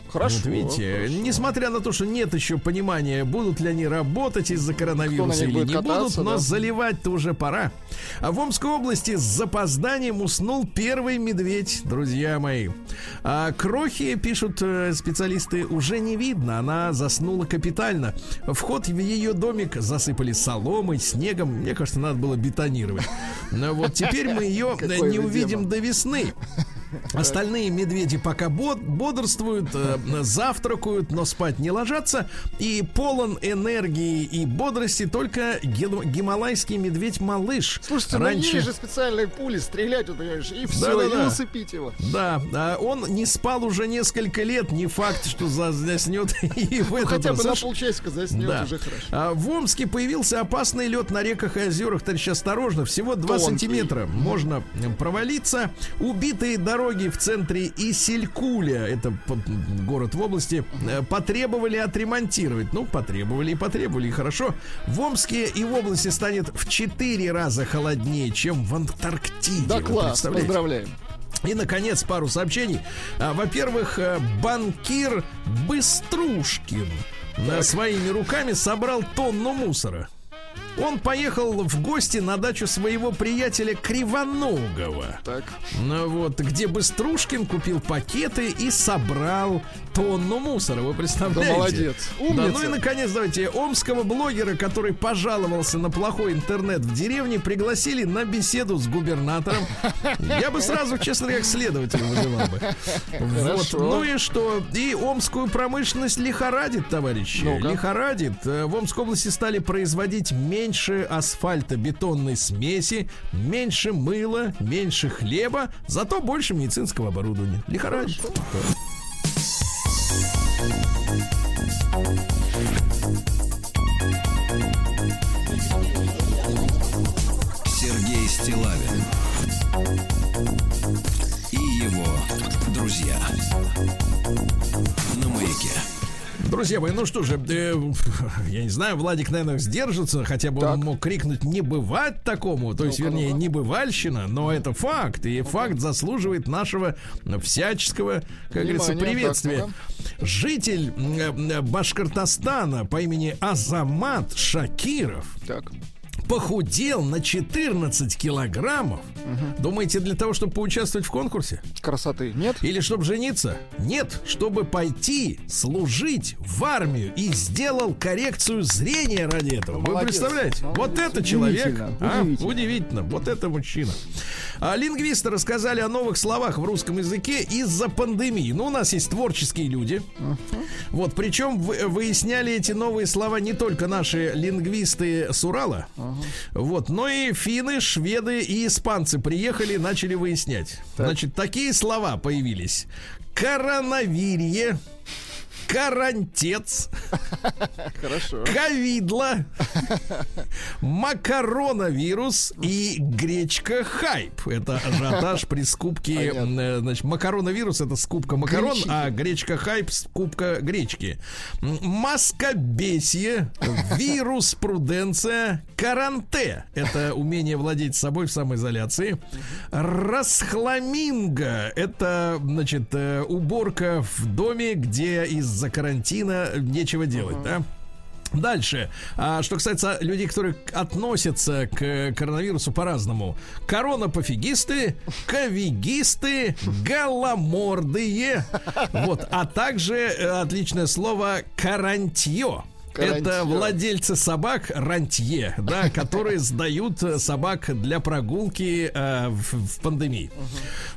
Хорошо. Вот видите, хорошо. несмотря на то, что нет еще понимания, будут ли они работать из-за коронавируса или не кататься, будут, но да. заливать-то уже пора. А в Омской области с запозданием уснул первый медведь, друзья мои. А крохи, пишут э, специалисты, уже не видно, она заснула капитально. Вход в ее домик засыпали соломой, снегом, мне кажется, надо было бетонировать. Но вот теперь мы ее э, не увидим до весны. Остальные медведи пока bod- бодрствуют, э, завтракают, но спать не ложатся. И полон энергии и бодрости только гималайский медведь-малыш. Слушайте, ну есть же специальные пули, стрелять, вот, понимаешь, и все, Да-да-да. и усыпить его. Да, а он не спал уже несколько лет. Не факт, что за- заснет и в Ну, этот хотя раз. бы на полчасика заснет, Да. уже хорошо. А в Омске появился опасный лед на реках и озерах. Товарищи, осторожно, всего 2 Тонкий. сантиметра можно провалиться. Убитые дороги в центре Исилькуля, это город в области, э, потребовали отремонтировать. Ну, потребовали и потребовали, и хорошо. В Омске и в области станет в 4 раза холоднее, чем в Антарктиде. Да класс, поздравляем. И, наконец, пару сообщений. А, Во-первых, э, банкир Быструшкин э, своими руками собрал тонну мусора. Он поехал в гости на дачу своего приятеля Кривоногова. Так. Ну вот, где Быструшкин купил пакеты и собрал тонну мусора. Вы представляете? Да молодец. Да, Умница. ну и наконец, давайте, омского блогера, который пожаловался на плохой интернет в деревне, пригласили на беседу с губернатором. Я бы сразу, честно говоря, к следователю вызывал бы. Вот. Ну и что? И омскую промышленность лихорадит, товарищи. Ну-ка. Лихорадит. Э, В Омской области стали производить меньше асфальта бетонной смеси, меньше мыла, меньше хлеба, зато больше медицинского оборудования. Лихорадит. Сергей Стилавин и его друзья на маяке. Друзья мои, ну что же, э, я не знаю, Владик, наверное, сдержится, хотя бы он Так. мог крикнуть «не бывать такому», то есть, Ну-ка, вернее, ну-ка. не бывальщина, но это факт, и факт заслуживает нашего всяческого, как говорится, Внимание, приветствия. так, Житель м, э, Башкортостана по имени Азамат Шакиров Так. Похудел на 14 килограммов. Думаете, для того, чтобы поучаствовать в конкурсе? Красоты нет? Или чтобы жениться? Нет, чтобы пойти служить в армию и сделал коррекцию зрения ради этого. Вы Молодец, представляете? молодец. Вот это человек. Удивительно, а? удивительно. Удивительно. Вот это мужчина. А лингвисты рассказали о новых словах в русском языке из-за пандемии. Ну, у нас есть творческие люди. Вот, причем вы- выясняли эти новые слова не только наши лингвисты с Урала, вот, но и финны, шведы и испанцы приехали и начали выяснять. Значит, такие слова появились. Коронавирие, карантец, Хорошо. ковидло, макаронавирус и гречка хайп. Это ажиотаж при скупке. Понятно. э, Значит, макаронавирус это скупка макарон, Гречки. а гречка хайп скупка гречки. Маскобесие, вирус пруденция, каранте. Это умение владеть собой в самоизоляции. Расхламинго. Это, значит, э, уборка в доме, где из-за карантина нечего делать, да? Дальше. А, что касается людей, которые относятся к коронавирусу по-разному. Коронапофигисты, ковигисты, голомордые. Вот. А также э, отличное слово карантье. Это владельцы собак рантье, да, которые сдают э, собак для прогулки э, в, в пандемии.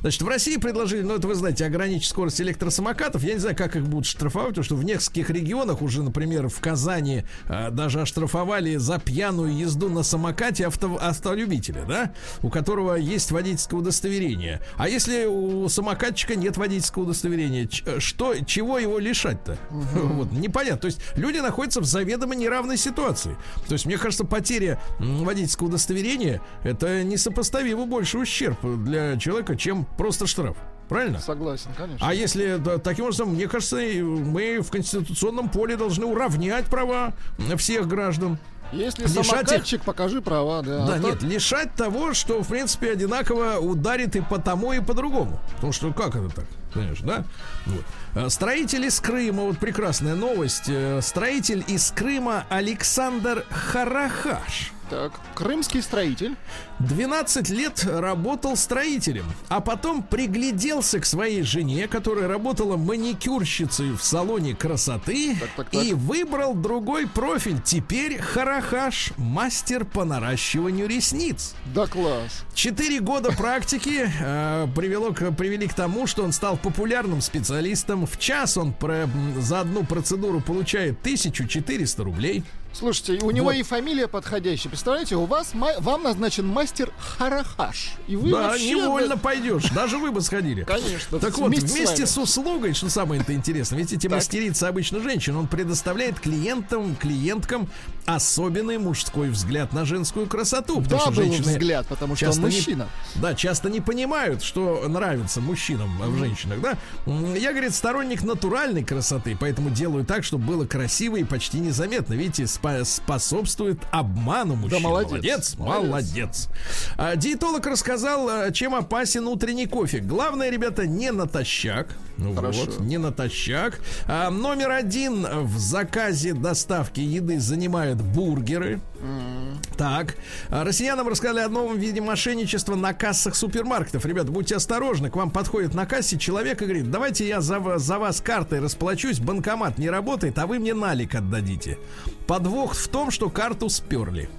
Значит, в России предложили, ну это вы знаете, ограничить скорость электросамокатов. Я не знаю, как их будут штрафовать, потому что в нескольких регионах уже, например, в Казани э, даже оштрафовали за пьяную езду на самокате авто, автолюбителя, да, у которого есть водительское удостоверение. А если у самокатчика нет водительского удостоверения, что, чего его лишать-то? Вот, непонятно. То есть люди находятся в заведомо неравной ситуации. То есть, мне кажется, потеря водительского удостоверения это несопоставимо больше ущерб для человека, чем просто штраф. Правильно? Согласен, конечно. А если да, таким образом, мне кажется, мы в конституционном поле должны уравнять права всех граждан. Если лишать самокатчик, покажи права, да. Да, А нет, так- лишать того, что, в принципе, одинаково ударит и по тому, и по другому. Потому что как это так? Понимаешь, да? Вот. Э, Строитель из Крыма, вот прекрасная новость. Э, Строитель из Крыма Александр Харахаш. Так, крымский строитель. 12 лет работал строителем, а потом пригляделся к своей жене, которая работала маникюрщицей в салоне красоты, Так, так, так. и выбрал другой профиль. Теперь Харахаш мастер по наращиванию ресниц. Да класс. Четыре года практики э, привело к, привели к тому, что он стал популярным специалистом. В час он про- за одну процедуру получает 1400 рублей. Слушайте, у него Вот. и фамилия подходящая. Представляете, у вас вам назначен мастер Харахаш. И вы да, вообще... невольно пойдешь. Даже вы бы сходили. Конечно. Так вот, вместе с вместе с, услугой, что самое это интересное, ведь эти мастерица обычно женщин, он предоставляет клиентам, клиенткам особенный мужской взгляд на женскую красоту. Потому Да, что женщины взгляд, потому что он часто не- мужчина. да, часто не понимают, что нравится мужчинам в женщинах, да. Я, говорит, сторонник натуральной красоты, поэтому делаю так, чтобы было красиво и почти незаметно. Видите, спа- способствует обману мужчин. молодец, молодец. молодец. молодец. А, диетолог рассказал, а, чем опасен утренний кофе. Главное, ребята, не натощак. Ну Хорошо. вот, не натощак. А, номер один в заказе доставки еды занимают бургеры. Так, а, россиянам рассказали о новом виде мошенничества на кассах супермаркетов. Ребята, будьте осторожны, к вам подходит на кассе человек и говорит, давайте я за, за вас картой расплачусь, банкомат не работает, а вы мне налик отдадите. Подвох в том, что карту сперли.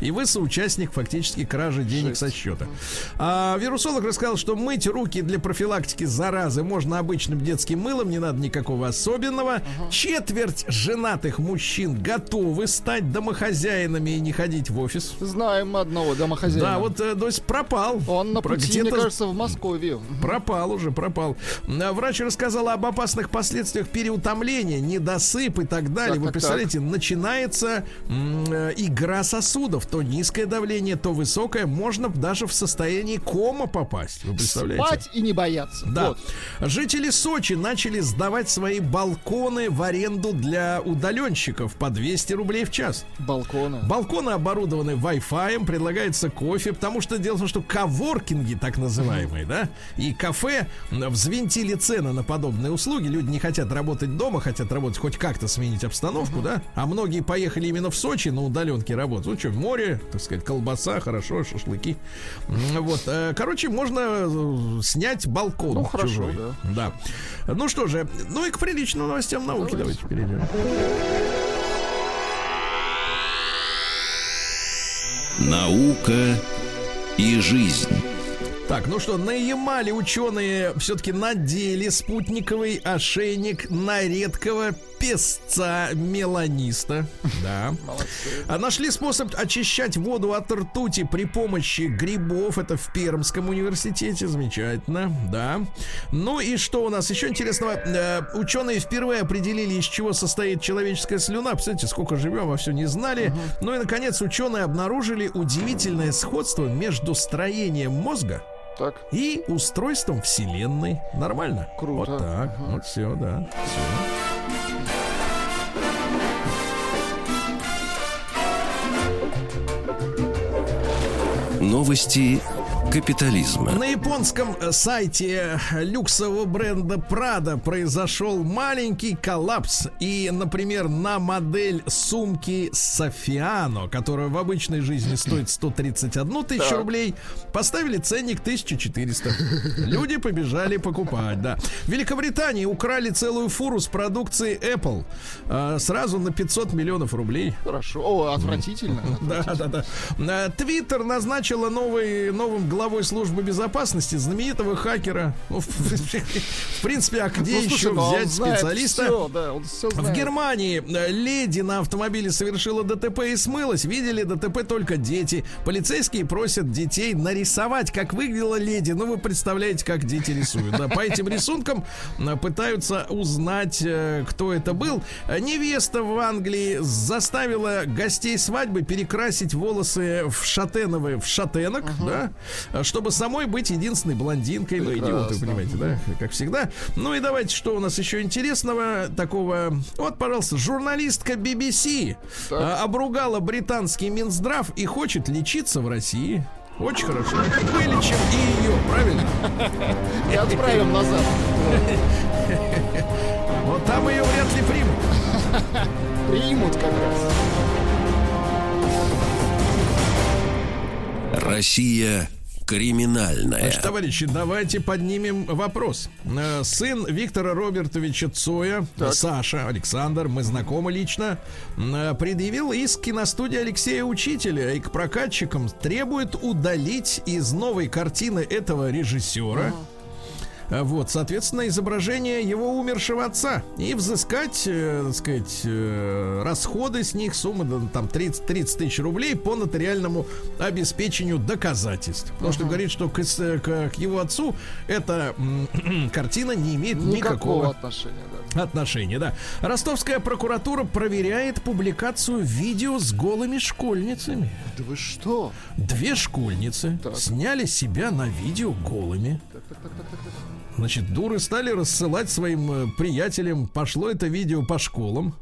И вы соучастник фактически кражи денег со счета. А, вирусолог рассказал, что мыть руки для профилактики заразы можно обычным детским мылом, не надо никакого особенного. Четверть женатых мужчин готовы стать домохозяинами и не ходить в офис. Знаем одного домохозяина. Да, вот э, то есть пропал. Он на пути, мне кажется, в Москве. Пропал уже, пропал. А, Врач рассказал об опасных последствиях переутомления, недосып и так далее. Так, Вы так, представляете, начинается м, э, игра сосудов. То низкое давление, то высокое, можно даже в состоянии кома попасть. Вы представляете? Спать и не бояться. Да. Вот. Жители Сочи начали сдавать свои балконы в аренду для удаленщиков по 200 рублей в час. Балкона. Балконы оборудованы Wi-Fi, предлагается кофе, потому что дело в том, что коворкинги, так называемые, да, и кафе взвинтили цены на подобные услуги. Люди не хотят работать дома, хотят работать хоть как-то сменить обстановку, да, а многие поехали именно в Сочи на удаленке работать. Ну что, море, так сказать, колбаса, хорошо, шашлыки. Вот, э, короче, можно э, снять балкон Ну, хорошо, чужой. Да. Ну что же, ну и к приличным новостям науки давайте перейдем. Наука и жизнь. Так, ну что, на Ямале ученые все-таки надели спутниковый ошейник на редкого песца меланиста. Да. А нашли способ очищать воду от ртути при помощи грибов. Это в Пермском университете. Замечательно. Да. Ну и что у нас еще интересного? Э, ученые впервые определили, из чего состоит человеческая слюна. Представляете, сколько живем, а все не знали. Ну и, наконец, ученые обнаружили удивительное сходство между строением мозга Так. и устройством Вселенной. Нормально? Круто. Вот так. Вот все, да. Новости капитализма. На японском э, сайте люксового бренда Prada произошел маленький коллапс. И, например, на модель сумки Софиано, которая в обычной жизни стоит 131 тысячу рублей, поставили ценник 1400. Люди побежали покупать, да. В Великобритании украли целую фуру с продукции Apple. э, сразу на 500 миллионов рублей. Хорошо. О, отвратительно. Да, да, да. Э, Твиттер назначила новый, новым главой службы безопасности знаменитого хакера. Ну, в, в принципе, а где Ну, слушай, еще ну, он взять специалиста? всё, да, он всё В. Германии э, леди на автомобиле совершила ДТП и смылась. Видели ДТП только дети. Полицейские просят детей нарисовать, как выглядела леди. Ну, вы представляете, как дети рисуют. Да, по этим рисункам э, пытаются узнать, э, кто это был. Невеста в Англии заставила гостей свадьбы перекрасить волосы в шатеновые, в шатенок, да, э, чтобы самой быть единственной блондинкой. Ну, идиоты, Прекрасно. понимаете, да, как всегда. Ну и давайте, что у нас еще интересного такого. Вот, пожалуйста, журналистка BBC э, обругала британский Минздрав и хочет лечиться в России. Очень хорошо. Вылечим и ее, правильно? И отправим назад. Вот там ее вряд ли примут. Примут как раз. Россия криминальная. Значит, товарищи, давайте поднимем вопрос. Э, Сын Виктора Робертовича Цоя, Саша, Александр, мы знакомы лично, э, предъявил иск киностудии Алексея Учителя и к прокатчикам требует удалить из новой картины этого режиссера. э, Вот, соответственно, изображение его умершего отца и взыскать, э, так сказать, э, расходы с них, суммы там 30, 30 тысяч рублей по нотариальному обеспечению доказательств. Потому что говорит, что к, к- к его отцу эта картина не имеет Никакого никакого отношения, да. отношения, да. Ростовская прокуратура проверяет публикацию видео с голыми школьницами. Да вы что? Две школьницы Так. сняли себя на видео голыми. Значит, дуры стали рассылать своим э, приятелям. Пошло это видео по школам.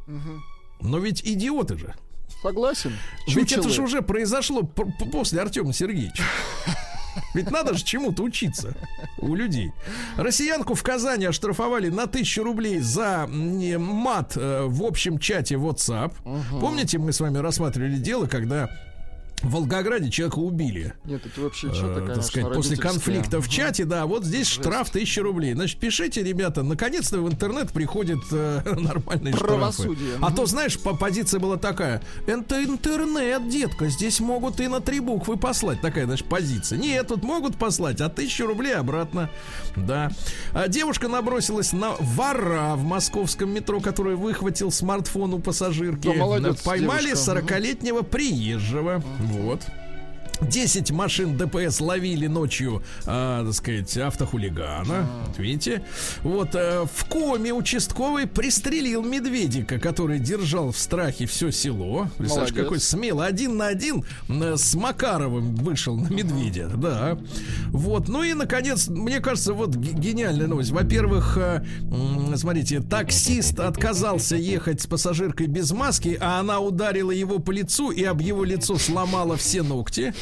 Но ведь идиоты же. Согласен. Ведь это же уже произошло после Артема Сергеевича. Ведь надо же чему-то учиться у людей. Россиянку в Казани оштрафовали на тысячу рублей за мат э, в общем чате WhatsApp. Помните, мы с вами рассматривали дело, когда в Волгограде человека убили. Нет, это вообще Э, что-то, так конечно, сказать, после конфликта в чате, да, вот здесь штраф 1000 рублей. Значит, пишите, ребята, наконец-то в интернет приходит э, нормальные штрафы. Правосудие. А то, знаешь, по позиция была такая, это интернет, детка, здесь могут и на три буквы послать. Такая, значит, позиция. Нет, тут могут послать, а 1000 рублей обратно. Да. А девушка набросилась на вора в московском метро, который выхватил смартфон у пассажирки. Да, молодец, Поймали девушка. 40-летнего приезжего. Вот. 10 машин ДПС ловили ночью, а, так сказать, автохулигана. Вот видите? Вот э, в коме участковый пристрелил медведика, который держал в страхе все село. Представляешь, какой смело. Один на один э, с Макаровым вышел на медведя. Да. Вот. Ну и, наконец, мне кажется, вот гениальная новость. Во-первых, э, смотрите, таксист отказался ехать с пассажиркой без маски, а она ударила его по лицу и об его лицо сломала все ногти.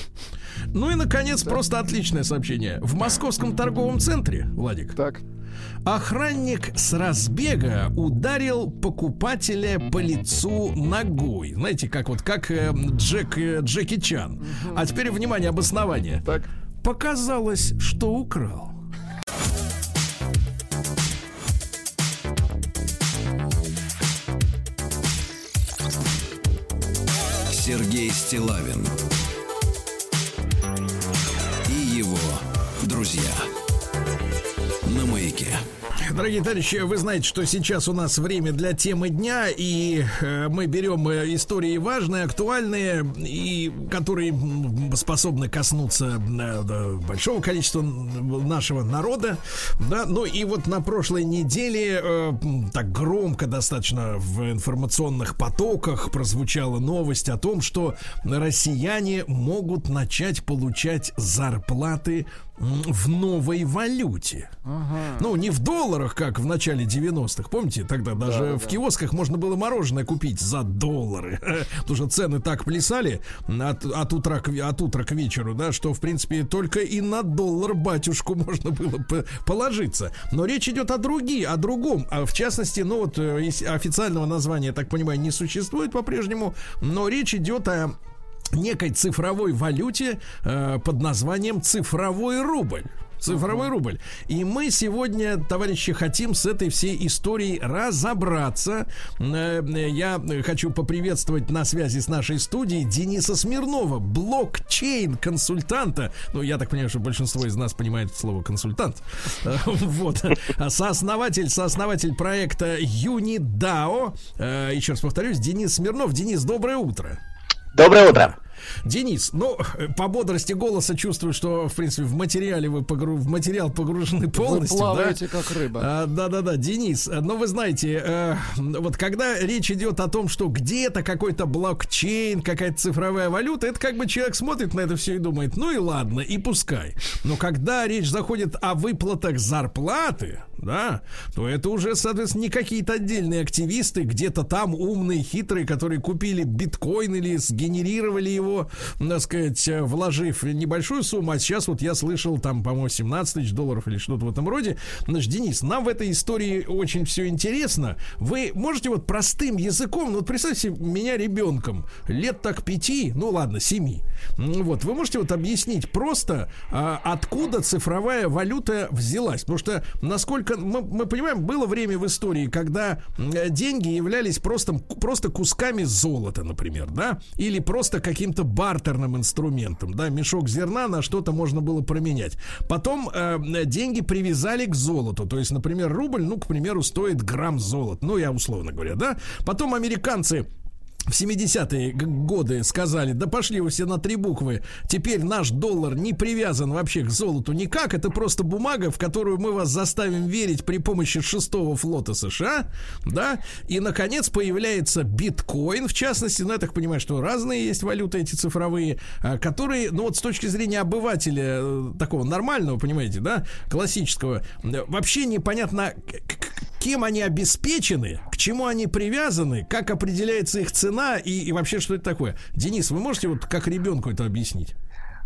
Ну и, наконец, просто отличное сообщение. В московском торговом центре, Владик, Так. охранник с разбега ударил покупателя по лицу ногой. Знаете, как вот как э, Джек, э, Джеки Чан. А теперь, внимание, обоснование. Так. Показалось, что украл. Сергей Стилавин друзья на маяке. Дорогие товарищи, вы знаете, что сейчас у нас время для темы дня, и э, мы берем э, истории важные, актуальные, и которые способны коснуться э, большого количества нашего народа. Да, ну и вот на прошлой неделе так громко достаточно в информационных потоках прозвучала новость о том, что россияне могут начать получать зарплаты в новой валюте. Ну, не в долларах, как в начале 90-х. Помните, тогда даже в киосках можно было мороженое купить за доллары. Потому что цены так плясали от, от, утра, к, от утра к вечеру, да, что, в принципе, только и на доллар батюшку можно было положиться. Но речь идет о други, о другом. А в частности, ну вот э, официального названия, я так понимаю, не существует по-прежнему, но речь идет о некой цифровой валюте э, под названием цифровой рубль. Цифровой рубль. И мы сегодня, товарищи, хотим с этой всей историей разобраться. Э, Я хочу поприветствовать на связи с нашей студией Дениса Смирнова, блокчейн-консультанта. Ну, я так понимаю, что большинство из нас понимает слово консультант. Вот. Сооснователь, сооснователь проекта UniDAO. Э, Еще раз повторюсь, Денис Смирнов. Денис, доброе утро. Доброе утро. Денис, ну, по бодрости голоса чувствую, что, в принципе, в материале вы погру- в материал погружены полностью. Вы да? плаваете, как рыба. А, Да-да-да, Денис, но вы знаете, э, вот когда речь идет о том, что где-то какой-то блокчейн, какая-то цифровая валюта, это как бы человек смотрит на это все и думает, ну и ладно, и пускай. Но когда речь заходит о выплатах зарплаты, да, то это уже, соответственно, не какие-то отдельные активисты, где-то там умные, хитрые, которые купили биткоин или сгенерировали его, так сказать, э, вложив небольшую сумму, а сейчас вот я слышал там, по-моему, 17 тысяч долларов или что-то в этом роде. Значит, Денис, нам в этой истории очень все интересно. Вы можете вот простым языком, ну вот представьте меня ребенком, лет так пяти, ну ладно, семи. Вот, вы можете вот объяснить просто, а, откуда цифровая валюта взялась? Потому что, насколько мы, мы понимаем, было время в истории, когда м, деньги являлись просто, просто кусками золота, например, да? Или просто каким-то бартерным инструментом, да? Мешок зерна на что-то можно было променять. Потом э, деньги привязали к золоту. То есть, например, рубль, ну, к примеру, стоит грамм золота. Ну, я условно говоря, да? Потом американцы в 70-е г- годы сказали, да пошли вы все на три буквы, теперь наш доллар не привязан вообще к золоту никак, это просто бумага, в которую мы вас заставим верить при помощи шестого флота США, да, и, наконец, появляется биткоин, в частности, ну, я так понимаю, что разные есть валюты эти цифровые, а, которые, ну, вот с точки зрения обывателя э, такого нормального, понимаете, да, классического, э, вообще непонятно, кем они обеспечены, к чему они привязаны, как определяется их цена и, и вообще что это такое. Денис, вы можете вот как ребенку это объяснить?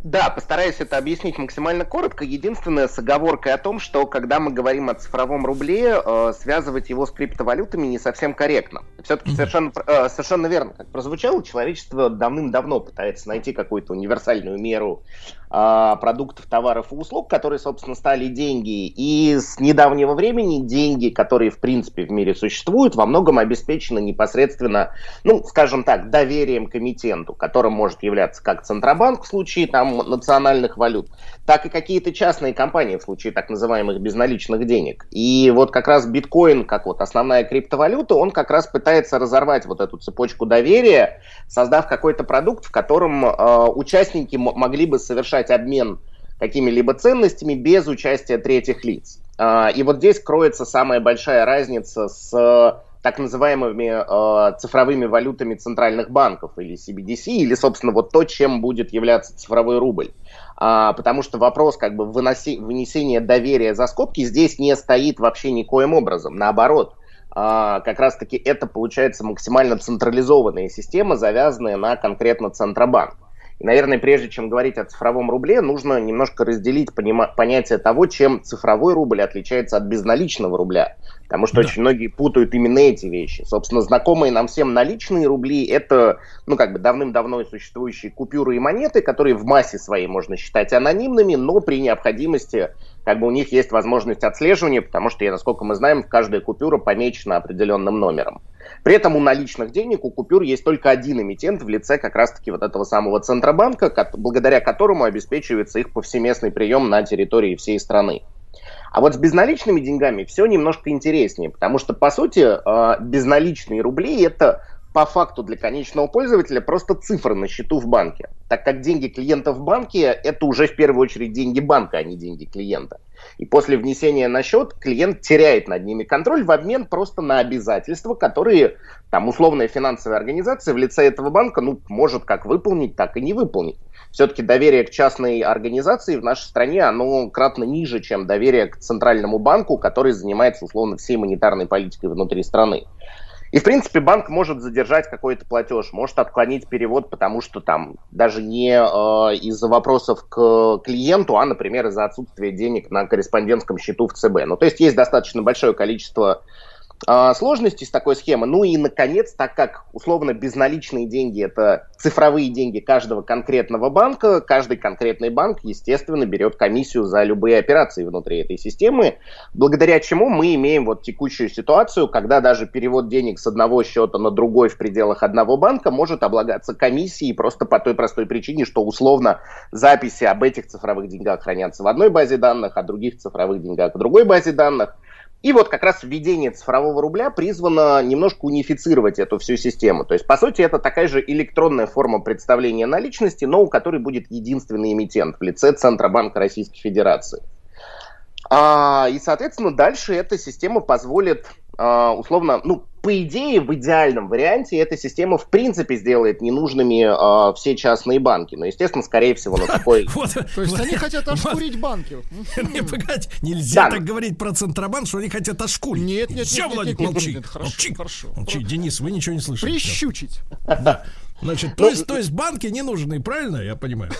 Да, постараюсь это объяснить максимально коротко. Единственное, с оговоркой о том, что когда мы говорим о цифровом рубле, э, связывать его с криптовалютами не совсем корректно. Все-таки совершенно, э, совершенно верно, как прозвучало, человечество давным-давно пытается найти какую-то универсальную меру продуктов, товаров и услуг, которые, собственно, стали деньги. И с недавнего времени деньги, которые, в принципе, в мире существуют, во многом обеспечены непосредственно, ну, скажем так, доверием к эмитенту, которым может являться как Центробанк в случае там национальных валют, так и какие-то частные компании в случае так называемых безналичных денег. И вот как раз биткоин, как вот основная криптовалюта, он как раз пытается разорвать вот эту цепочку доверия, создав какой-то продукт, в котором э, участники могли бы совершать совершать обмен какими-либо ценностями без участия третьих лиц. А, и вот здесь кроется самая большая разница с так называемыми э, цифровыми валютами центральных банков или CBDC, или, собственно, вот то, чем будет являться цифровой рубль. А, потому что вопрос как бы выноси, вынесения доверия за скобки здесь не стоит вообще никоим образом. Наоборот, а, как раз-таки это получается максимально централизованная система, завязанная на конкретно Центробанк. И, наверное, прежде чем говорить о цифровом рубле, нужно немножко разделить понятие того, чем цифровой рубль отличается от безналичного рубля. Потому что да. очень многие путают именно эти вещи. Собственно, знакомые нам всем наличные рубли – это, ну, как бы давным-давно существующие купюры и монеты, которые в массе своей можно считать анонимными, но при необходимости как бы у них есть возможность отслеживания, потому что, насколько мы знаем, каждая купюра помечена определенным номером. При этом у наличных денег, у купюр есть только один эмитент в лице как раз-таки вот этого самого Центробанка, благодаря которому обеспечивается их повсеместный прием на территории всей страны. А вот с безналичными деньгами все немножко интереснее, потому что, по сути, э, безналичные рубли – это по факту для конечного пользователя просто цифры на счету в банке. Так как деньги клиента в банке – это уже в первую очередь деньги банка, а не деньги клиента. И после внесения на счет клиент теряет над ними контроль в обмен просто на обязательства, которые там условная финансовая организация в лице этого банка ну, может как выполнить, так и не выполнить. Все-таки доверие к частной организации в нашей стране, оно кратно ниже, чем доверие к центральному банку, который занимается условно всей монетарной политикой внутри страны. И, в принципе, банк может задержать какой-то платеж, может отклонить перевод, потому что там даже не э, из-за вопросов к клиенту, а, например, из-за отсутствия денег на корреспондентском счету в ЦБ. Ну, то есть есть достаточно большое количество а, сложности с такой схемой. Ну и, наконец, так как условно безналичные деньги – это цифровые деньги каждого конкретного банка, каждый конкретный банк, естественно, берет комиссию за любые операции внутри этой системы, благодаря чему мы имеем вот текущую ситуацию, когда даже перевод денег с одного счета на другой в пределах одного банка может облагаться комиссией просто по той простой причине, что условно записи об этих цифровых деньгах хранятся в одной базе данных, о других цифровых деньгах в другой базе данных – и вот как раз введение цифрового рубля призвано немножко унифицировать эту всю систему. То есть, по сути, это такая же электронная форма представления наличности, но у которой будет единственный эмитент в лице Центробанка Российской Федерации. А, и, соответственно, дальше эта система позволит, а, условно, ну, по идее, в идеальном варианте эта система в принципе сделает ненужными а, все частные банки. Но, естественно, скорее всего, на такой... То есть они хотят ошкурить банки. Не, погоди, нельзя так говорить про Центробанк, что они хотят ошкурить. Нет, нет, Все, Владик, молчи. Хорошо. Молчи, Денис, вы ничего не слышите. Прищучить. Значит, то есть, то есть банки не нужны, правильно я понимаю?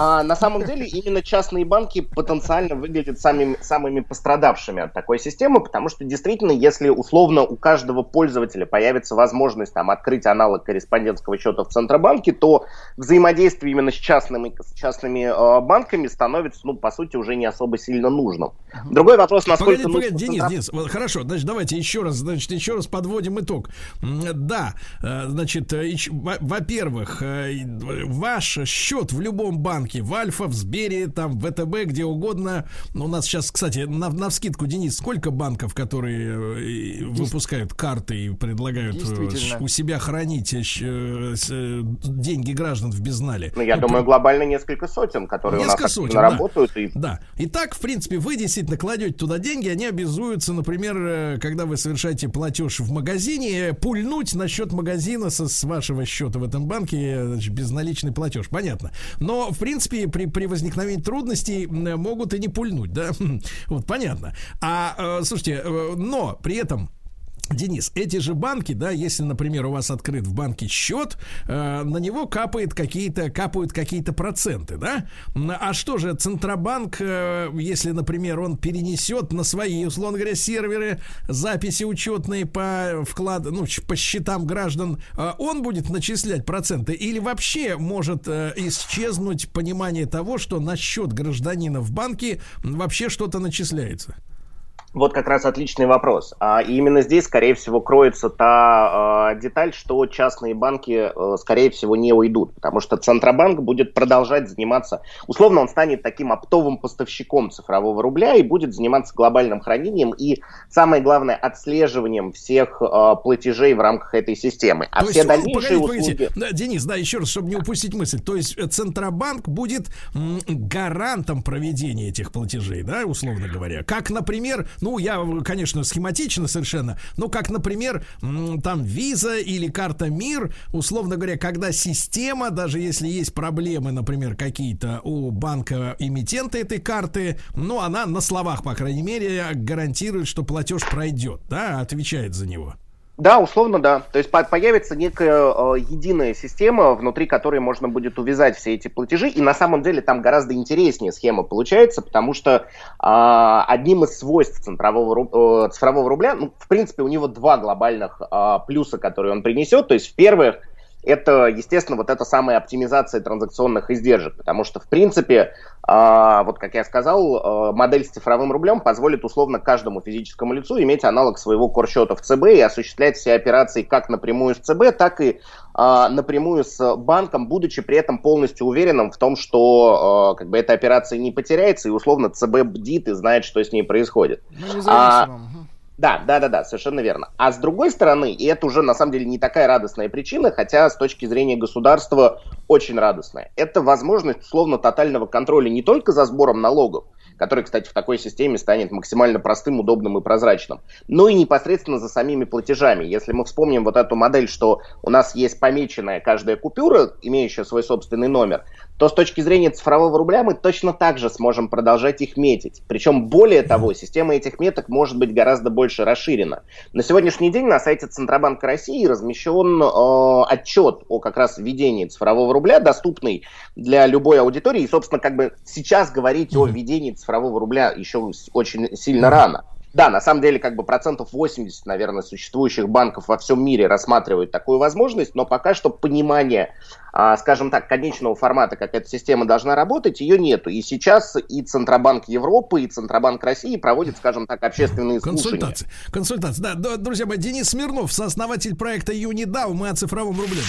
А на самом деле именно частные банки потенциально выглядят самими, самыми пострадавшими от такой системы, потому что действительно, если условно у каждого пользователя появится возможность там, открыть аналог корреспондентского счета в Центробанке, то взаимодействие именно с частными, с частными э, банками становится, ну, по сути, уже не особо сильно нужным. Другой вопрос, насколько... Погоди, погоди, Денис, Денис, хорошо, значит, давайте еще раз, значит, еще раз подводим итог. Да, э, значит, э, во-первых, э, ваш счет в любом банке банке, в Альфа, в Сбере, там, в ВТБ, где угодно. У нас сейчас, кстати, на, на вскидку, Денис, сколько банков, которые э, выпускают карты и предлагают э, у себя хранить э, деньги граждан в безнале? Ну, я ну, думаю, глобально несколько сотен, которые несколько у нас сотен, работают. Да. И... да. И так, в принципе, вы действительно кладете туда деньги, они обязуются, например, когда вы совершаете платеж в магазине, пульнуть на счет магазина со, с вашего счета в этом банке значит, безналичный платеж. Понятно. Но, в принципе, принципе, при, при возникновении трудностей могут и не пульнуть, да? Вот, понятно. А, э, слушайте, э, но при этом Денис, эти же банки, да, если, например, у вас открыт в банке счет, э, на него капает какие-то, капают какие-то проценты, да? А что же, Центробанк, э, если, например, он перенесет на свои, условно говоря, серверы записи учетные по вклад, ну, по счетам граждан, э, он будет начислять проценты или вообще может э, исчезнуть понимание того, что на счет гражданина в банке вообще что-то начисляется? Вот как раз отличный вопрос. А и именно здесь, скорее всего, кроется та э, деталь, что частные банки, э, скорее всего, не уйдут, потому что Центробанк будет продолжать заниматься, условно, он станет таким оптовым поставщиком цифрового рубля и будет заниматься глобальным хранением и, самое главное, отслеживанием всех э, платежей в рамках этой системы. А То все есть, дальнейшие погодите, услуги... погодите. Денис, да, еще раз, чтобы не упустить мысль. То есть э, Центробанк будет гарантом проведения этих платежей, да, условно говоря. Как, например, ну, я, э, конечно, схематично совершенно, но как, например, там виза или карта МИР, условно говоря, когда система, даже если есть проблемы, например, какие-то у банка эмитента этой карты, ну, она на словах, по крайней мере, гарантирует, что платеж пройдет, да, отвечает за него. Да, условно, да. То есть по- появится некая э, единая система, внутри которой можно будет увязать все эти платежи. И на самом деле там гораздо интереснее схема получается, потому что а, одним из свойств цифрового, э, цифрового рубля, ну, в принципе, у него два глобальных а, плюса, которые он принесет. То есть, в-первых, это, естественно, вот эта самая оптимизация транзакционных издержек, потому что, в принципе, а, вот как я сказал, а, модель с цифровым рублем позволит условно каждому физическому лицу иметь аналог своего корсчета в ЦБ и осуществлять все операции как напрямую с ЦБ, так и а, напрямую с банком, будучи при этом полностью уверенным в том, что как бы эта операция не потеряется и условно ЦБ бдит и знает, что с ней происходит. Ну, А. да, да, да, да, совершенно верно. А с другой стороны, и это уже на самом деле не такая радостная причина, хотя с точки зрения государства очень радостная, это возможность условно тотального контроля не только за сбором налогов, который, кстати, в такой системе станет максимально простым, удобным и прозрачным, но и непосредственно за самими платежами. Если мы вспомним вот эту модель, что у нас есть помеченная каждая купюра, имеющая свой собственный номер, то с точки зрения цифрового рубля мы точно так же сможем продолжать их метить. Причем, более того, система этих меток может быть гораздо больше расширена. На сегодняшний день на сайте Центробанка России размещен э, отчет о как раз введении цифрового рубля, доступный для любой аудитории. И, собственно, как бы сейчас говорить о введении цифрового рубля еще очень сильно рано. Да, на самом деле, как бы процентов 80, наверное, существующих банков во всем мире рассматривают такую возможность, но пока что понимание, а, скажем так, конечного формата, как эта система должна работать, ее нету. И сейчас и Центробанк Европы, и Центробанк России проводят, скажем так, общественные слушания. Консультации. Консультации. Да, друзья мои, Денис Смирнов, сооснователь проекта Юнидау. Мы о цифровом рубле.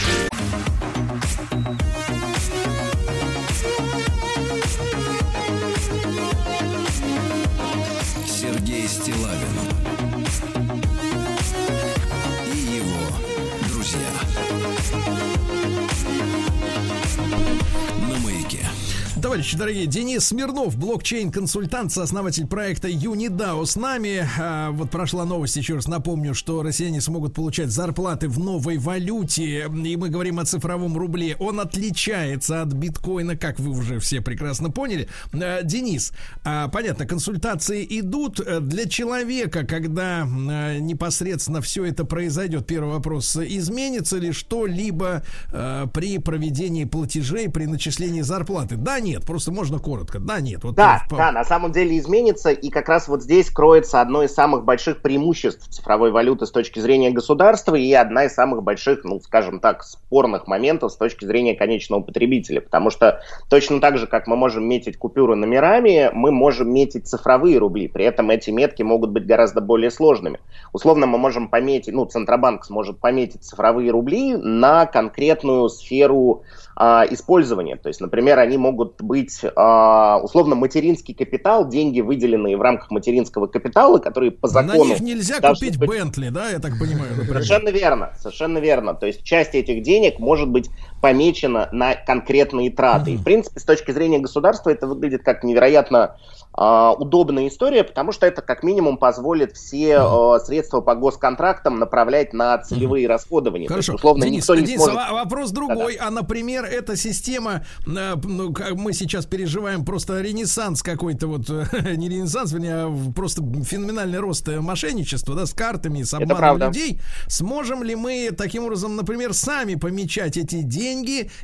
Товарищи дорогие, Денис Смирнов, блокчейн-консультант, сооснователь проекта Юнидау с нами. А, вот прошла новость, еще раз напомню, что россияне смогут получать зарплаты в новой валюте. И мы говорим о цифровом рубле. Он отличается от биткоина, как вы уже все прекрасно поняли. А, Денис, а, понятно, консультации идут э, для человека, когда а, непосредственно все это произойдет. Первый вопрос, изменится ли что-либо а, при проведении платежей, при начислении зарплаты? Да, нет, просто можно коротко. Да, нет. Вот Да, в- да, на самом деле изменится, и как раз вот здесь кроется одно из самых больших преимуществ цифровой валюты с точки зрения государства и одна из самых больших, ну, скажем так, спорных моментов с точки зрения конечного потребителя, потому что точно так же, как мы можем метить купюры номерами, мы можем метить цифровые рубли, при этом эти метки могут быть гораздо более сложными. Условно мы можем пометить, ну, Центробанк сможет пометить цифровые рубли на конкретную сферу а, использования. То есть, например, они могут быть а, условно материнский капитал, деньги, выделенные в рамках материнского капитала, которые по На закону... них нельзя купить быть- Бентли, да, я так понимаю. например. Совершенно верно, совершенно верно. То есть часть этих денег может быть помечена на конкретные траты. И, в принципе, с точки зрения государства это выглядит как невероятно а, удобная история, потому что это как минимум позволит все а, средства по госконтрактам направлять на целевые расходования. То Хорошо. есть, условно, Денис, никто не Денис, сможет... а вопрос другой. А, например, эта система, э, ну, как мы сейчас переживаем просто ренессанс какой-то вот, не ренессанс, вернее, а просто феноменальный рост мошенничества, да, с картами, с обманом людей. Сможем ли мы таким образом, например, сами помечать эти деньги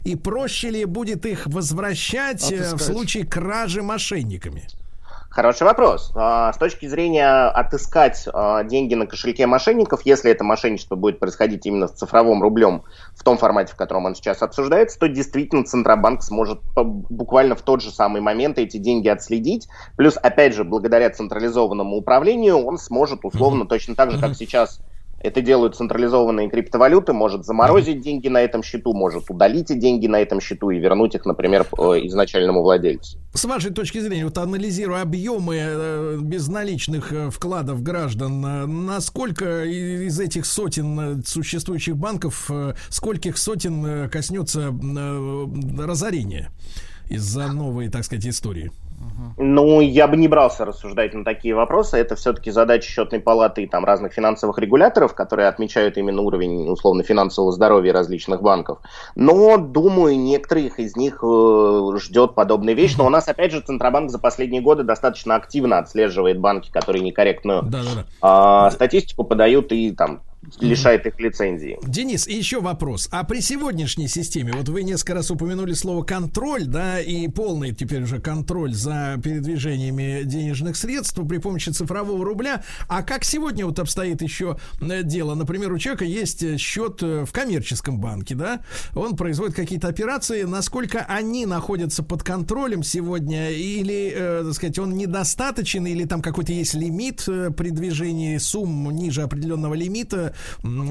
и проще ли будет их возвращать э, в Отыскать. случае кражи мошенниками? Хороший вопрос. А, С точки зрения отыскать а, деньги на кошельке мошенников, если это мошенничество будет происходить именно с цифровым рублем в том формате, в котором он сейчас обсуждается, то действительно Центробанк сможет буквально в тот же самый момент эти деньги отследить. Плюс, опять же, благодаря централизованному управлению он сможет условно точно так же, как сейчас это делают централизованные криптовалюты, может заморозить деньги на этом счету, может удалить деньги на этом счету и вернуть их, например, э, изначальному владельцу. С вашей точки зрения, вот анализируя объемы э, безналичных э, вкладов граждан, насколько из этих сотен существующих банков, скольких сотен коснется разорения из-за новой, так сказать, истории? Ну, я бы не брался рассуждать на такие вопросы. Это все-таки задача счетной палаты и там разных финансовых регуляторов, которые отмечают именно уровень условно финансового здоровья различных банков. Но, думаю, некоторых из них э, ждет подобная вещь. Но у нас, опять же, Центробанк за последние годы достаточно активно отслеживает банки, которые некорректную Да-да-да. а, статистику подают и там лишает их лицензии. Денис, и еще вопрос. А при сегодняшней системе, вот вы несколько раз упомянули слово контроль, да, и полный теперь уже контроль за передвижениями денежных средств при помощи цифрового рубля. А как сегодня вот обстоит еще э, дело? Например, у человека есть э, счет э, в коммерческом банке, да, он производит какие-то операции, насколько они находятся под контролем сегодня, или, э, так сказать, он недостаточен, или там какой-то есть лимит при движении сумм ниже определенного лимита,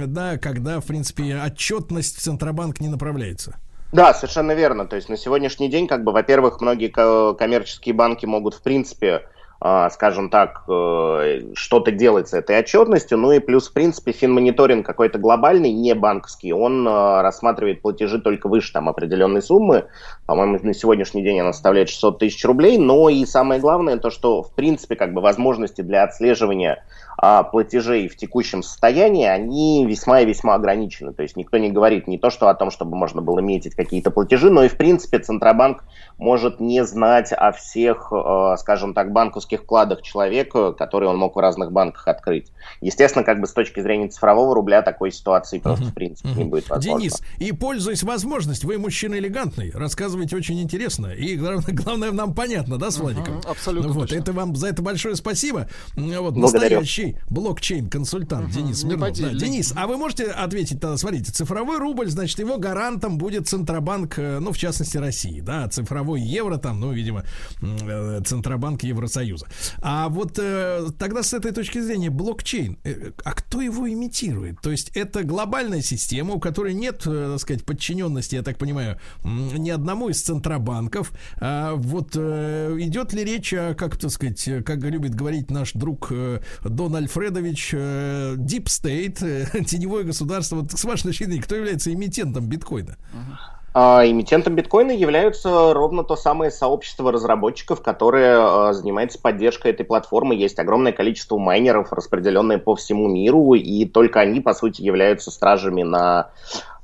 да, когда, в принципе, отчетность в Центробанк не направляется. Да, совершенно верно. То есть на сегодняшний день, как бы, во-первых, многие ко- коммерческие банки могут, в принципе, а, скажем так, э, что-то делать с этой отчетностью. Ну и плюс, в принципе, финмониторинг какой-то глобальный, не банковский, он э, рассматривает платежи только выше там определенной суммы. По-моему, на сегодняшний день она составляет 600 тысяч рублей. Но и самое главное, то, что, в принципе, как бы возможности для отслеживания а, платежей в текущем состоянии, они весьма и весьма ограничены. То есть никто не говорит не то, что о том, чтобы можно было метить какие-то платежи, но и, в принципе, Центробанк может не знать о всех, э, скажем так, банковских вкладах человека, которые он мог в разных банках открыть. Естественно, как бы с точки зрения цифрового рубля такой ситуации просто, в принципе, не будет возможно. Денис, и пользуясь возможностью, вы мужчина элегантный, рассказываете очень интересно. И главное, нам понятно, да, с Владиком? абсолютно Вот, точно. это вам за это большое спасибо. Вот, Благодарю. настоящий блокчейн-консультант Денис Смирнов. Да. Денис, а вы можете ответить тогда, смотрите, цифровой рубль, значит, его гарантом будет Центробанк, э, ну, в частности, России, да, цифровой евро там, ну, видимо, э, Центробанк Евросоюза. А вот э, тогда с этой точки зрения блокчейн, э, а кто его имитирует? То есть это глобальная система, у которой нет, э, так сказать, подчиненности, я так понимаю, ни одному из центробанков. А вот э, идет ли речь о, как так сказать, как любит говорить наш друг э, Дон Альфредович, э, Deep State, э, теневое государство. Вот с вашей точки зрения, кто является эмитентом биткоина? А эмитентом биткоина являются ровно то самое сообщество разработчиков, которое э, занимается поддержкой этой платформы. Есть огромное количество майнеров, распределенные по всему миру, и только они, по сути, являются стражами на а,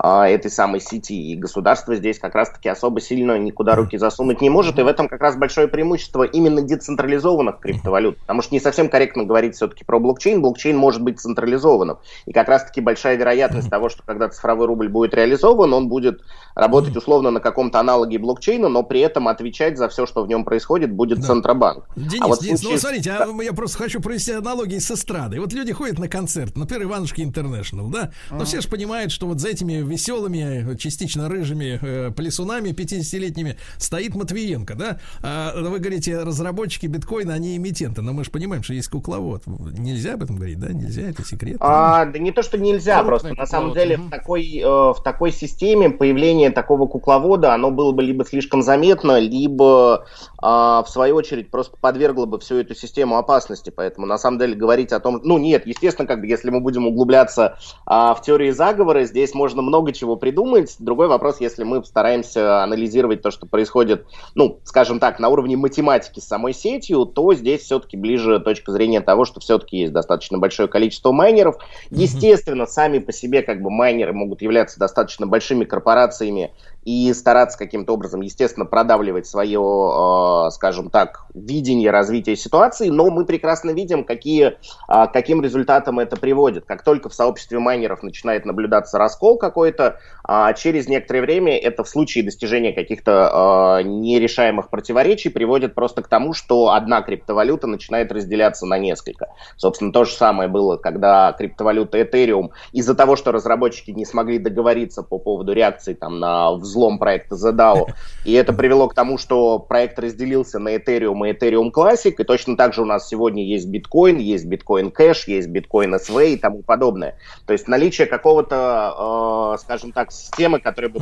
этой самой сети. И государство здесь как раз-таки особо сильно никуда руки засунуть не может, и в этом как раз большое преимущество именно децентрализованных криптовалют. Потому что не совсем корректно говорить все-таки про блокчейн. Блокчейн может быть централизованным. И как раз-таки большая вероятность того, что когда цифровой рубль будет реализован, он будет работать условно на каком-то аналоге блокчейна, но при этом отвечать за все, что в нем происходит, будет Да. Центробанк. Денис, А вот Денис, ну случае с- смотрите, а я просто хочу провести аналогии с эстрадой. Вот люди ходят на концерт, например, Иванушки Интернешнл, да? Но все же понимают, что вот за этими веселыми, частично рыжими э, плясунами 50-летними стоит Матвиенко, да? А вы говорите, разработчики биткоина, они эмитенты, но мы же понимаем, что есть кукловод. Нельзя об этом говорить, да? Нельзя, это секрет. А, да не то, что нельзя, Крупный просто на кукловод, самом деле в такой, э, в такой системе появление такого кукловода, оно было бы либо слишком заметно, либо а, в свою очередь просто подвергло бы всю эту систему опасности. Поэтому на самом деле говорить о том, ну нет, естественно, как бы если мы будем углубляться а, в теории заговора, здесь можно много чего придумать. Другой вопрос, если мы стараемся анализировать то, что происходит, ну, скажем так, на уровне математики с самой сетью, то здесь все-таки ближе точка зрения того, что все-таки есть достаточно большое количество майнеров. Естественно, сами по себе как бы майнеры могут являться достаточно большими корпорациями, и стараться каким-то образом, естественно, продавливать свое, э, скажем так, видение развития ситуации, но мы прекрасно видим, какие, э, каким результатом это приводит. Как только в сообществе майнеров начинает наблюдаться раскол какой-то, э, через некоторое время это в случае достижения каких-то э, нерешаемых противоречий приводит просто к тому, что одна криптовалюта начинает разделяться на несколько. Собственно, то же самое было, когда криптовалюта Ethereum из-за того, что разработчики не смогли договориться по поводу реакции там, на взлом проекта ZDAO. И это привело к тому, что проект разделился на Ethereum и Ethereum Classic. И точно так же у нас сегодня есть биткоин, есть биткоин кэш, есть биткоин SV и тому подобное. То есть наличие какого-то, э, скажем так, системы, которая бы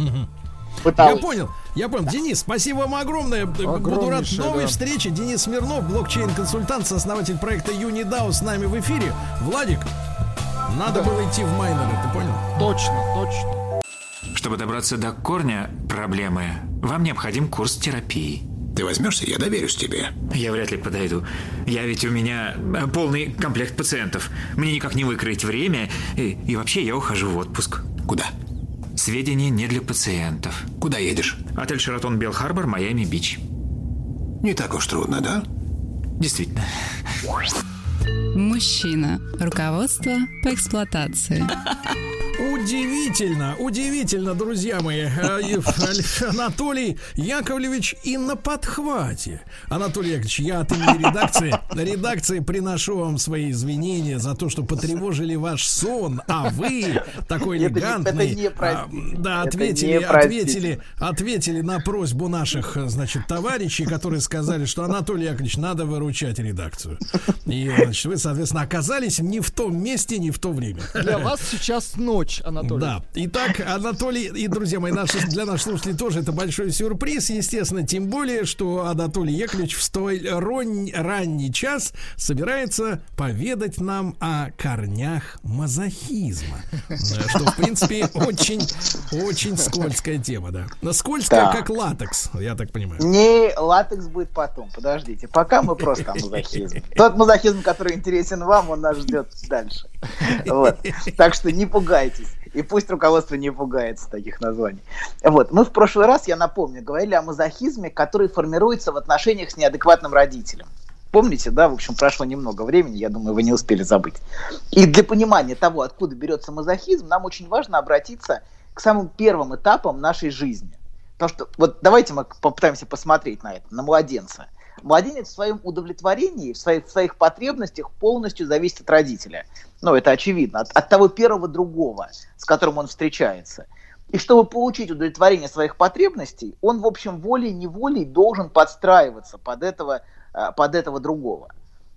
пыталась... Я понял, я понял. Денис, спасибо вам огромное. Буду рад новой да. встрече. Денис Смирнов, блокчейн-консультант, сооснователь проекта Unidao с нами в эфире. Владик, надо было идти в майнеры, ты понял? Точно, точно. Чтобы добраться до корня проблемы, вам необходим курс терапии. Ты возьмешься, я доверюсь тебе. Я вряд ли подойду. Я ведь у меня э, полный комплект пациентов. Мне никак не выкроить время. И, и вообще я ухожу в отпуск. Куда? Сведения не для пациентов. Куда едешь? Отель Шератон Белл-Харбор, Майами-Бич. Не так уж трудно, да? Действительно. Мужчина. Руководство по эксплуатации. Удивительно, удивительно, друзья мои. Э, Анатолий Яковлевич и на подхвате. Анатолий Яковлевич, я от имени редакции, редакции приношу вам свои извинения за то, что потревожили ваш сон, а вы такой Это не- элегантный. это не а. Да, Это ответили, не простительно. ответили, ответили на просьбу наших, э, значит, товарищей, которые сказали, что Анатолий Яковлевич, надо выручать редакцию. И, значит, вы, соответственно, оказались не в том месте, не в то время. Для вас сейчас ночь, Анатолий. Да. Итак, Анатолий и, друзья мои, наши, для наших слушателей тоже это большой сюрприз, естественно, тем более, что Анатолий Яковлевич в столь ронь- ранний час собирается поведать нам о корнях мазохизма. Э, Что, в принципе, очень, очень скользкая тема, да. Но скользкая, Да. как латекс, я так понимаю. Не, латекс будет потом, подождите. Пока мы просто о мазохизме. Тот мазохизм, который интересен вам, он нас ждет дальше. Вот. Так что не пугайтесь. И пусть руководство не пугается таких названий. Вот. Мы в прошлый раз, я напомню, говорили о мазохизме, который формируется в отношениях с неадекватным родителем. Помните, да, в общем, прошло немного времени, я думаю, вы не успели забыть. И для понимания того, откуда берется мазохизм, нам очень важно обратиться к самым первым этапам нашей жизни. Потому что, вот давайте мы попытаемся посмотреть на это, на младенца. Младенец в своем удовлетворении, в своих, в своих потребностях полностью зависит от родителя. Ну, это очевидно, от, от того первого другого, с которым он встречается. И чтобы получить удовлетворение своих потребностей, он, в общем, волей-неволей должен подстраиваться под этого, э, под этого другого.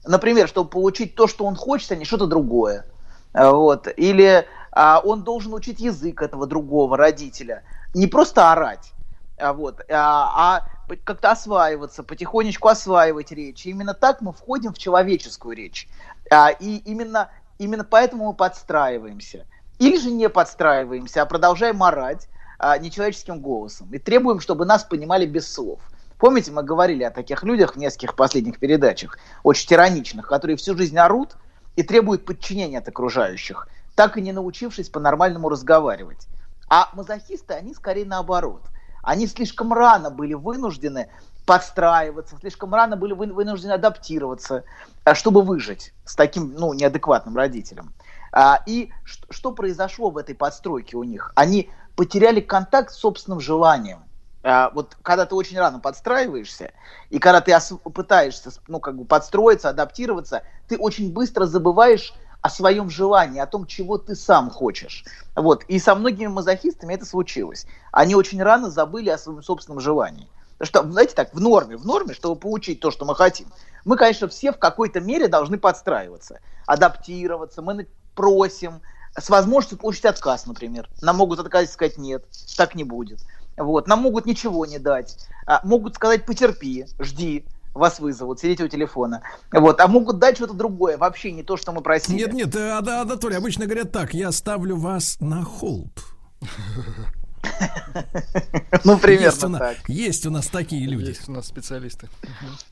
Например, чтобы получить то, что он хочет, а не что-то другое. Э, Вот. Или а, он должен учить язык этого другого родителя. Не просто орать, а, вот, а, а как-то осваиваться, потихонечку осваивать речь. И именно так мы входим в человеческую речь. А, и именно, именно поэтому мы подстраиваемся. Или же не подстраиваемся, а продолжаем орать а, нечеловеческим голосом. И требуем, чтобы нас понимали без слов. Помните, мы говорили о таких людях в нескольких последних передачах, очень тираничных, которые всю жизнь орут и требуют подчинения от окружающих, так и не научившись по-нормальному разговаривать. А мазохисты, они скорее наоборот. Они слишком рано были вынуждены подстраиваться, слишком рано были вы- вынуждены адаптироваться, а, чтобы выжить с таким ну, неадекватным родителем. А, И что произошло в этой подстройке у них? Они потеряли контакт с собственным желанием. А, Вот когда ты очень рано подстраиваешься, и когда ты пытаешься ну, как бы подстроиться, адаптироваться, ты очень быстро забываешь о своем желании, о том, чего ты сам хочешь. Вот. И со многими мазохистами это случилось. Они очень рано забыли о своем собственном желании. Что, знаете так, в норме, в норме, чтобы получить то, что мы хотим, мы, конечно, все в какой-то мере должны подстраиваться, адаптироваться, мы просим, с возможностью получить отказ, например. Нам могут отказать и сказать нет, так не будет. Вот. Нам могут ничего не дать. А, могут сказать потерпи, жди, вас вызовут, сидите у телефона. Вот. А могут дать что-то другое, вообще не то, что мы просили. Нет, нет, э, Анатолий, обычно говорят так, я ставлю вас на холд. Ну, примерно есть у, на- так. есть у нас такие люди. Есть у нас специалисты.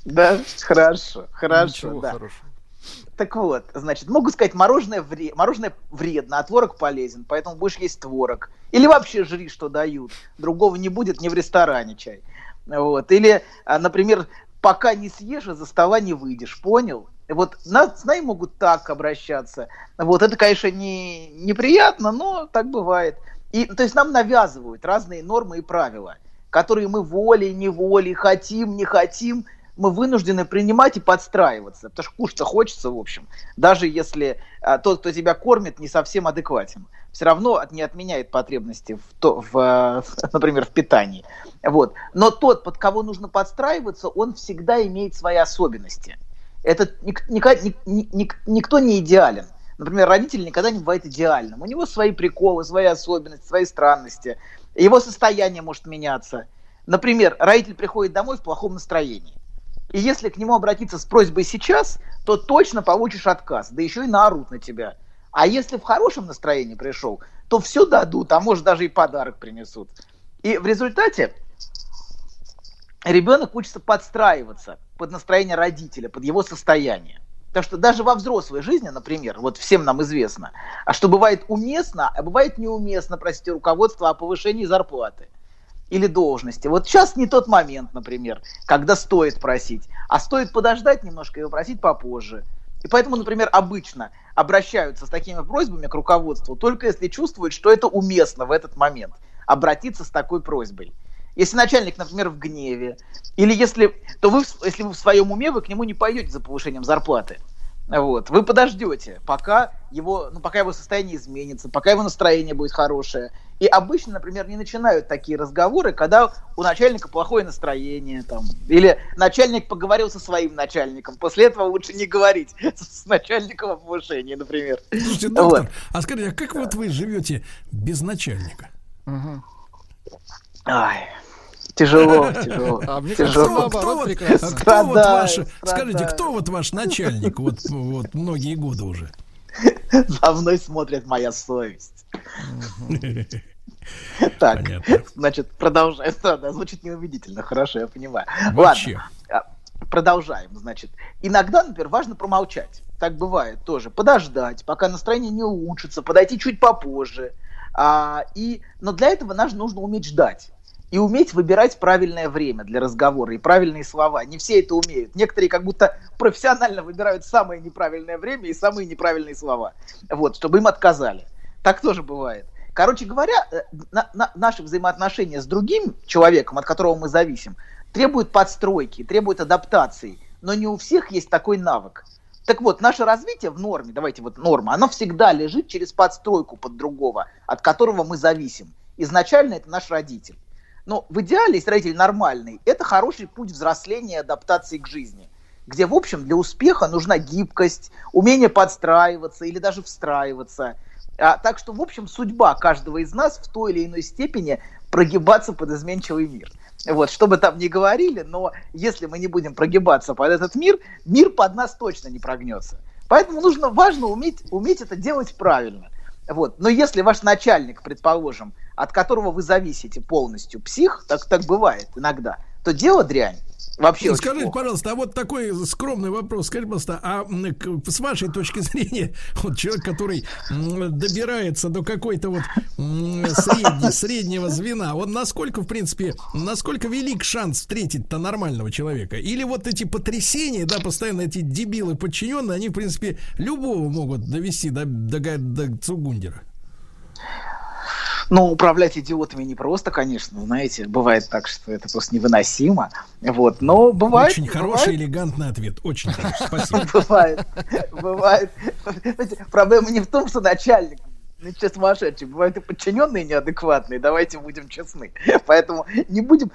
Да, хорошо, хорошо, Ничего да. хорошего. Так вот, значит, могут сказать, мороженое, вре... мороженое вредно, а творог полезен, поэтому будешь есть творог. Или вообще жри, что дают. Другого не будет ни в ресторане чай. Вот. Или, а, например, пока не съешь, из-за стола не выйдешь. Понял? Вот нас, с нами могут так обращаться. Вот это, конечно, не, неприятно, но так бывает. И, то есть нам навязывают разные нормы и правила, которые мы волей-неволей хотим, не хотим – мы вынуждены принимать и подстраиваться, потому что кушать хочется, в общем, даже если а, тот, кто тебя кормит, не совсем адекватен. Все равно не отменяет потребности, в, то, в, в, например, в питании. Вот. Но тот, под кого нужно подстраиваться, он всегда имеет свои особенности. Это ник, ник, ник, ник, никто не идеален. Например, родитель никогда не бывает идеальным. У него свои приколы, свои особенности, свои странности. Его состояние может меняться. Например, родитель приходит домой в плохом настроении. И если к нему обратиться с просьбой сейчас, то точно получишь отказ, да еще и наорут на тебя. А если в хорошем настроении пришел, то все дадут, а может даже и подарок принесут. И в результате ребенок учится подстраиваться под настроение родителя, под его состояние. Потому что даже во взрослой жизни, например, вот всем нам известно, а что бывает уместно, а бывает неуместно просить руководство о повышении зарплаты – или должности. Вот сейчас не тот момент, например, когда стоит просить, а стоит подождать немножко и попросить попозже. И поэтому, например, обычно обращаются с такими просьбами к руководству только если чувствуют, что это уместно в этот момент обратиться с такой просьбой. Если начальник, например, в гневе, или если, то вы, если вы в своем уме, вы к нему не пойдете за повышением зарплаты. Вот. Вы подождете, пока его, ну, пока его состояние изменится, пока его настроение будет хорошее. И обычно, например, не начинают такие разговоры, когда у начальника плохое настроение, там, или начальник поговорил со своим начальником. После этого лучше не говорить с начальником о повышении, например. Слушайте, доктор, вот. а скажите, а как вот вы живете без начальника? Угу. Ай. Тяжело, тяжело. А мне тяжело. Кто, кто, вот, кто вот ваш, скажите, кто вот ваш начальник вот, вот многие годы уже? За мной смотрит моя совесть. Так, значит, продолжаем. Да, звучит неубедительно, хорошо, я понимаю. Ладно, а, продолжаем, значит. Иногда, например, важно промолчать. Так бывает тоже. Подождать, пока настроение не улучшится, подойти чуть попозже. А, и, но для этого нам нужно уметь ждать и уметь выбирать правильное время для разговора и правильные слова. Не все это умеют. Некоторые как будто профессионально выбирают самое неправильное время и самые неправильные слова, вот, чтобы им отказали. Так тоже бывает. Короче говоря, э, на, на, наши взаимоотношения с другим человеком, от которого мы зависим, требуют подстройки, требуют адаптации. Но не у всех есть такой навык. Так вот, наше развитие в норме, давайте вот норма, оно всегда лежит через подстройку под другого, от которого мы зависим. Изначально это наш родитель. Но в идеале, если родитель нормальный, это хороший путь взросления и адаптации к жизни, где, в общем, для успеха нужна гибкость, умение подстраиваться или даже встраиваться. А, так что, в общем, судьба каждого из нас в той или иной степени прогибаться под изменчивый мир. Вот, что бы там ни говорили, но если мы не будем прогибаться под этот мир, мир под нас точно не прогнется. Поэтому нужно, важно уметь, уметь это делать правильно. Вот. Но если ваш начальник, предположим, от которого вы зависите полностью, псих, так, так бывает иногда, то дело дрянь. Вообще Скажите, плохо. пожалуйста, а вот такой скромный вопрос. Скажите, пожалуйста, а с вашей точки зрения, вот человек, который добирается до какой-то вот средней, среднего звена, он насколько, в принципе, насколько велик шанс встретить-то нормального человека? Или вот эти потрясения, да, постоянно эти дебилы подчиненные, они, в принципе, любого могут довести до, до, до Цугундера? Ну, управлять идиотами не просто, конечно, знаете, бывает так, что это просто невыносимо. Вот, но бывает. Очень бывает. хороший, элегантный ответ. Очень хороший. Спасибо. Бывает. Бывает. Проблема не в том, что начальник ну, сейчас сумасшедший. Бывают и подчиненные неадекватные, давайте будем честны. Поэтому не будем...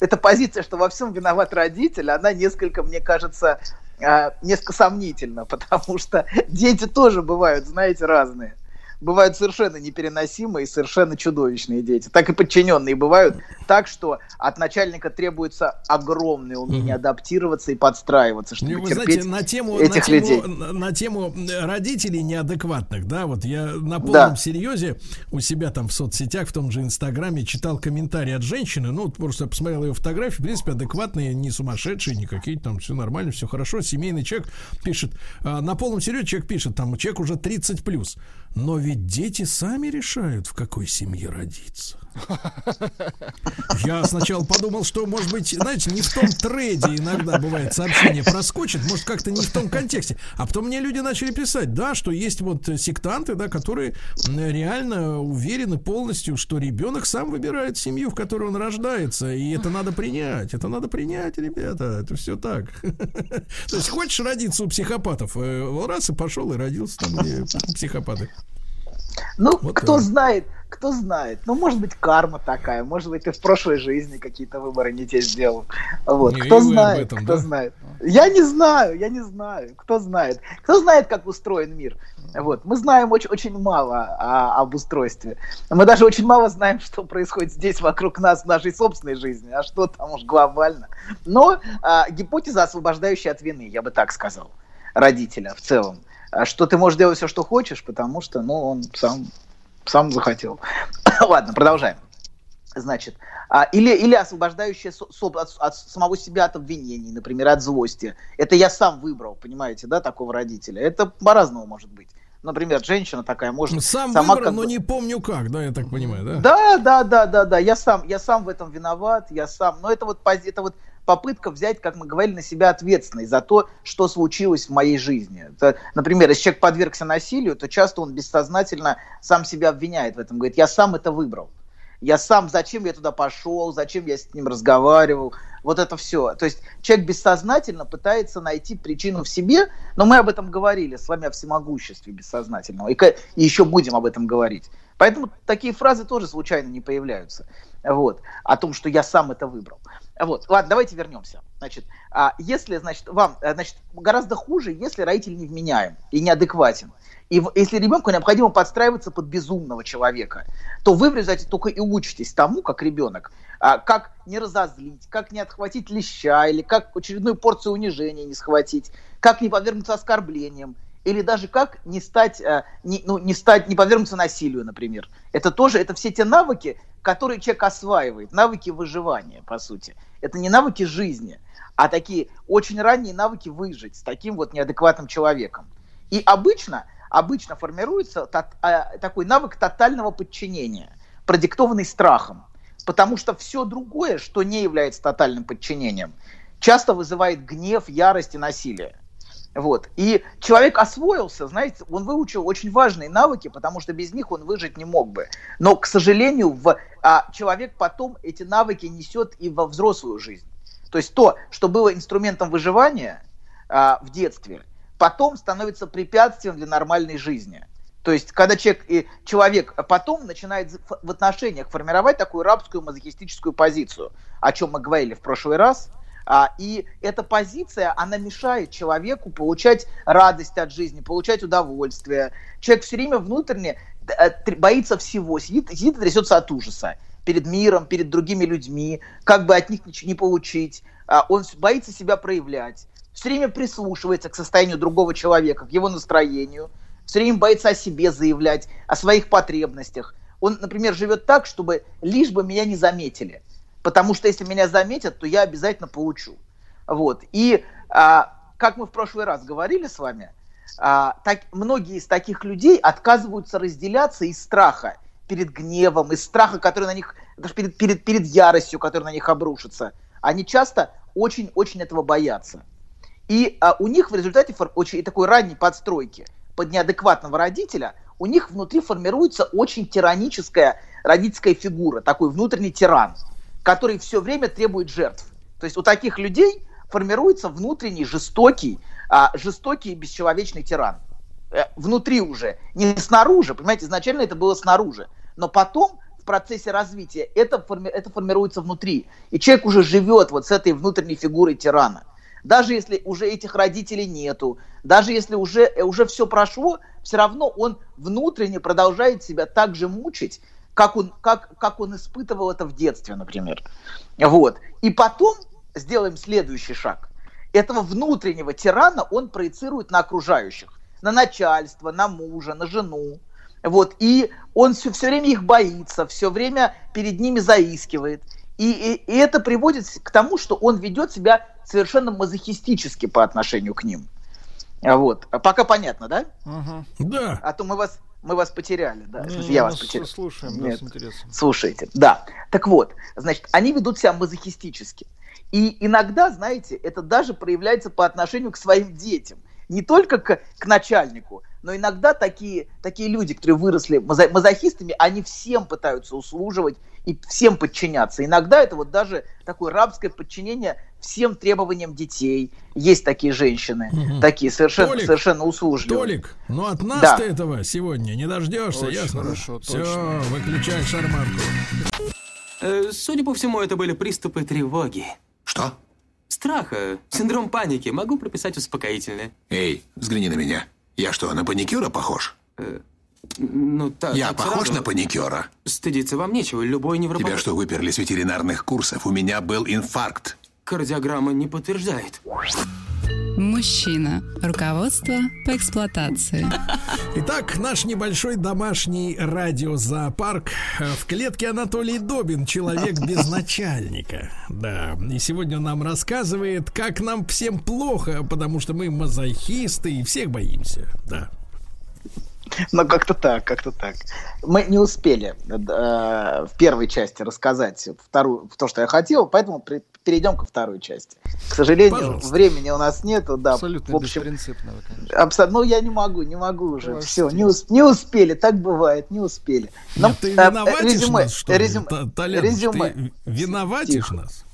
Эта позиция, что во всем виноват родитель, она несколько, мне кажется, а, несколько сомнительна, потому что дети тоже бывают, знаете, разные. Бывают совершенно непереносимые, совершенно чудовищные дети. Так и подчиненные бывают так, что от начальника требуется огромное умение адаптироваться и подстраиваться, чтобы Ну, вы терпеть знаете, на тему, этих на, людей. тему, на, на тему родителей неадекватных, да, вот я на полном Да. серьезе у себя там в соцсетях, в том же Инстаграме читал комментарии от женщины, ну, вот просто посмотрел ее фотографии, в принципе, адекватные, не сумасшедшие, не какие-то там, все нормально, все хорошо, семейный человек пишет, а, на полном серьезе человек пишет, там, человек уже 30 плюс, но ведь дети сами решают, в какой семье родиться. Я сначала подумал, что, может быть, знаете, не в том трейде иногда бывает сообщение проскочит, может, как-то не в том контексте. А потом мне люди начали писать, да, что есть вот сектанты, да, которые реально уверены полностью, что ребенок сам выбирает семью, в которой он рождается, и это надо принять, это надо принять, ребята, это все так. То есть хочешь родиться у психопатов, э, раз и пошел и родился там, где психопаты. Ну, Вот кто так. знает, кто знает. Ну, может быть, карма такая, может быть, ты в прошлой жизни какие-то выборы не те сделал. Вот, Не, кто знает, этом, кто да? знает. Я не знаю, я не знаю, кто знает. Кто знает, как устроен мир. Вот, мы знаем очень, очень мало о- об устройстве. Мы даже очень мало знаем, что происходит здесь вокруг нас в нашей собственной жизни, а что там уж глобально. Но а, гипотеза, освобождающая от вины, я бы так сказал, родителя в целом. А Что ты можешь делать все, что хочешь, потому что, ну, он сам, сам захотел. Ладно, продолжаем. Значит, а, или, или освобождающая со- со- от, от самого себя от обвинений, например, от злости. Это я сам выбрал, понимаете, да, такого родителя. Это по-разному может быть. Например, женщина такая может Сам сама выбрал, как но не помню как, да, я так понимаю, да? да, да, да, да, да. Я сам, я сам в этом виноват, я сам. Но это вот, это вот попытка взять, как мы говорили, на себя ответственность за то, что случилось в моей жизни. Это, например, если человек подвергся насилию, то часто он бессознательно сам себя обвиняет в этом. Говорит, я сам это выбрал. Я сам, зачем я туда пошел, зачем я с ним разговаривал, вот это все. То есть человек бессознательно пытается найти причину в себе, но мы об этом говорили с вами о всемогуществе бессознательного, и, и еще будем об этом говорить. Поэтому такие фразы тоже случайно не появляются. Вот, о том, что я сам это выбрал. Вот, ладно, давайте вернемся. Значит, а если, значит, вам, э, значит, гораздо хуже, если родитель невменяем и неадекватен. И если ребенку необходимо подстраиваться под безумного человека, то вы в результате только и учитесь тому, как ребенок, а, как не разозлить, как не отхватить леща, или как очередную порцию унижения не схватить, как не подвергнуться оскорблениям, или даже как не стать, э, не, ну, не стать, не подвергнуться насилию, например. Это тоже, это все те навыки, которые человек осваивает, навыки выживания, по сути. Это не навыки жизни, а такие очень ранние навыки выжить с таким вот неадекватным человеком. И обычно, обычно формируется тот- а, такой навык тотального подчинения, продиктованный страхом. Потому что все другое, что не является тотальным подчинением, часто вызывает гнев, ярость и насилие. Вот. И человек освоился, знаете, он выучил очень важные навыки, потому что без них он выжить не мог бы. Но, к сожалению, в, а, человек потом эти навыки несет и во взрослую жизнь. То есть то, что было инструментом выживания а, в детстве, потом становится препятствием для нормальной жизни. То есть, когда человек, и человек потом начинает в отношениях формировать такую рабскую мазохистическую позицию, о чем мы говорили в прошлый раз, и эта позиция, она мешает человеку получать радость от жизни, получать удовольствие. Человек все время внутренне э, боится всего, сидит, сидит и трясется от ужаса перед миром, перед другими людьми, как бы от них ничего не получить. А, Он боится себя проявлять, все время прислушивается к состоянию другого человека, к его настроению, все время боится о себе заявлять, о своих потребностях. Он, например, живет так, чтобы лишь бы меня не заметили. Потому что если меня заметят, то я обязательно получу. Вот. И а, как мы в прошлый раз говорили с вами, а, так, многие из таких людей отказываются разделяться из страха перед гневом, из страха, который на них, даже перед, перед, перед яростью, которая на них обрушится. Они часто очень-очень этого боятся. И а, у них в результате очень такой ранней подстройки под неадекватного родителя у них внутри формируется очень тираническая родительская фигура, такой внутренний тиран, который все время требует жертв. То есть у таких людей формируется внутренний жестокий, а, жестокий и бесчеловечный тиран. Э, Внутри уже, не снаружи, понимаете, изначально это было снаружи, но потом в процессе развития это, форми- это формируется внутри. И человек уже живет вот с этой внутренней фигурой тирана. Даже если уже этих родителей нету, даже если уже, э, уже все прошло, все равно он внутренне продолжает себя так же мучить, как он, как, как он испытывал это в детстве, например. Вот. И потом сделаем следующий шаг. Этого внутреннего тирана он проецирует на окружающих, на начальство, на мужа, на жену. Вот. И он все, все время их боится, все время перед ними заискивает. И, и, и это приводит к тому, что он ведет себя совершенно мазохистически по отношению к ним. Вот. Пока понятно, да? Да. А то мы вас, мы вас потеряли, да. Не, смысле, не, я мы вас с- потерял. слушаем, да, Нет. с интересом. Слушайте, да. Так вот, значит, они ведут себя мазохистически. И иногда, знаете, это даже проявляется по отношению к своим детям. Не только к, к начальнику, но иногда такие, такие люди, которые выросли мазо- мазохистами, они всем пытаются услуживать и всем подчиняться. Иногда это вот даже такое рабское подчинение всем требованиям детей. Есть такие женщины, Мгм. такие совершенно, Толик, совершенно услужливые. Толик, ну от нас Да. ты этого сегодня не дождешься, Очень ясно? хорошо, Все, точно. выключай шарманку. Э, Судя по всему, это были приступы тревоги. Что? Страха, синдром паники. Могу прописать успокоительное. Эй, взгляни на меня. Я что, на паникюра похож? Ну, так, Я так похож сразу. на паникюра? Стыдиться вам нечего. Любой невропат... Тебя что, выперли с ветеринарных курсов? У меня был инфаркт. Кардиограмма не подтверждает. Мужчина. Руководство по эксплуатации. Итак, наш небольшой домашний радиозоопарк. В клетке Анатолий Добин, человек без начальника. Да, и сегодня он нам рассказывает, как нам всем плохо, потому что мы мазохисты и всех боимся. Да. Ну, как-то так, как-то так. Мы не успели э, в первой части рассказать вторую, то, что я хотел, поэтому при- перейдем ко второй части. К сожалению, Пожалуйста. времени у нас нету, да. Абсолютно в общем, беспринципно вы, конечно. абсолютно. Ну, я не могу, не могу уже. Ваш Все, не, ус- не успели, так бывает, не успели. Но, Нет, ты э, виноватишь резюме, нас, что ли? резюме, Та- Толяныч, резюме. ты виноватишь нас?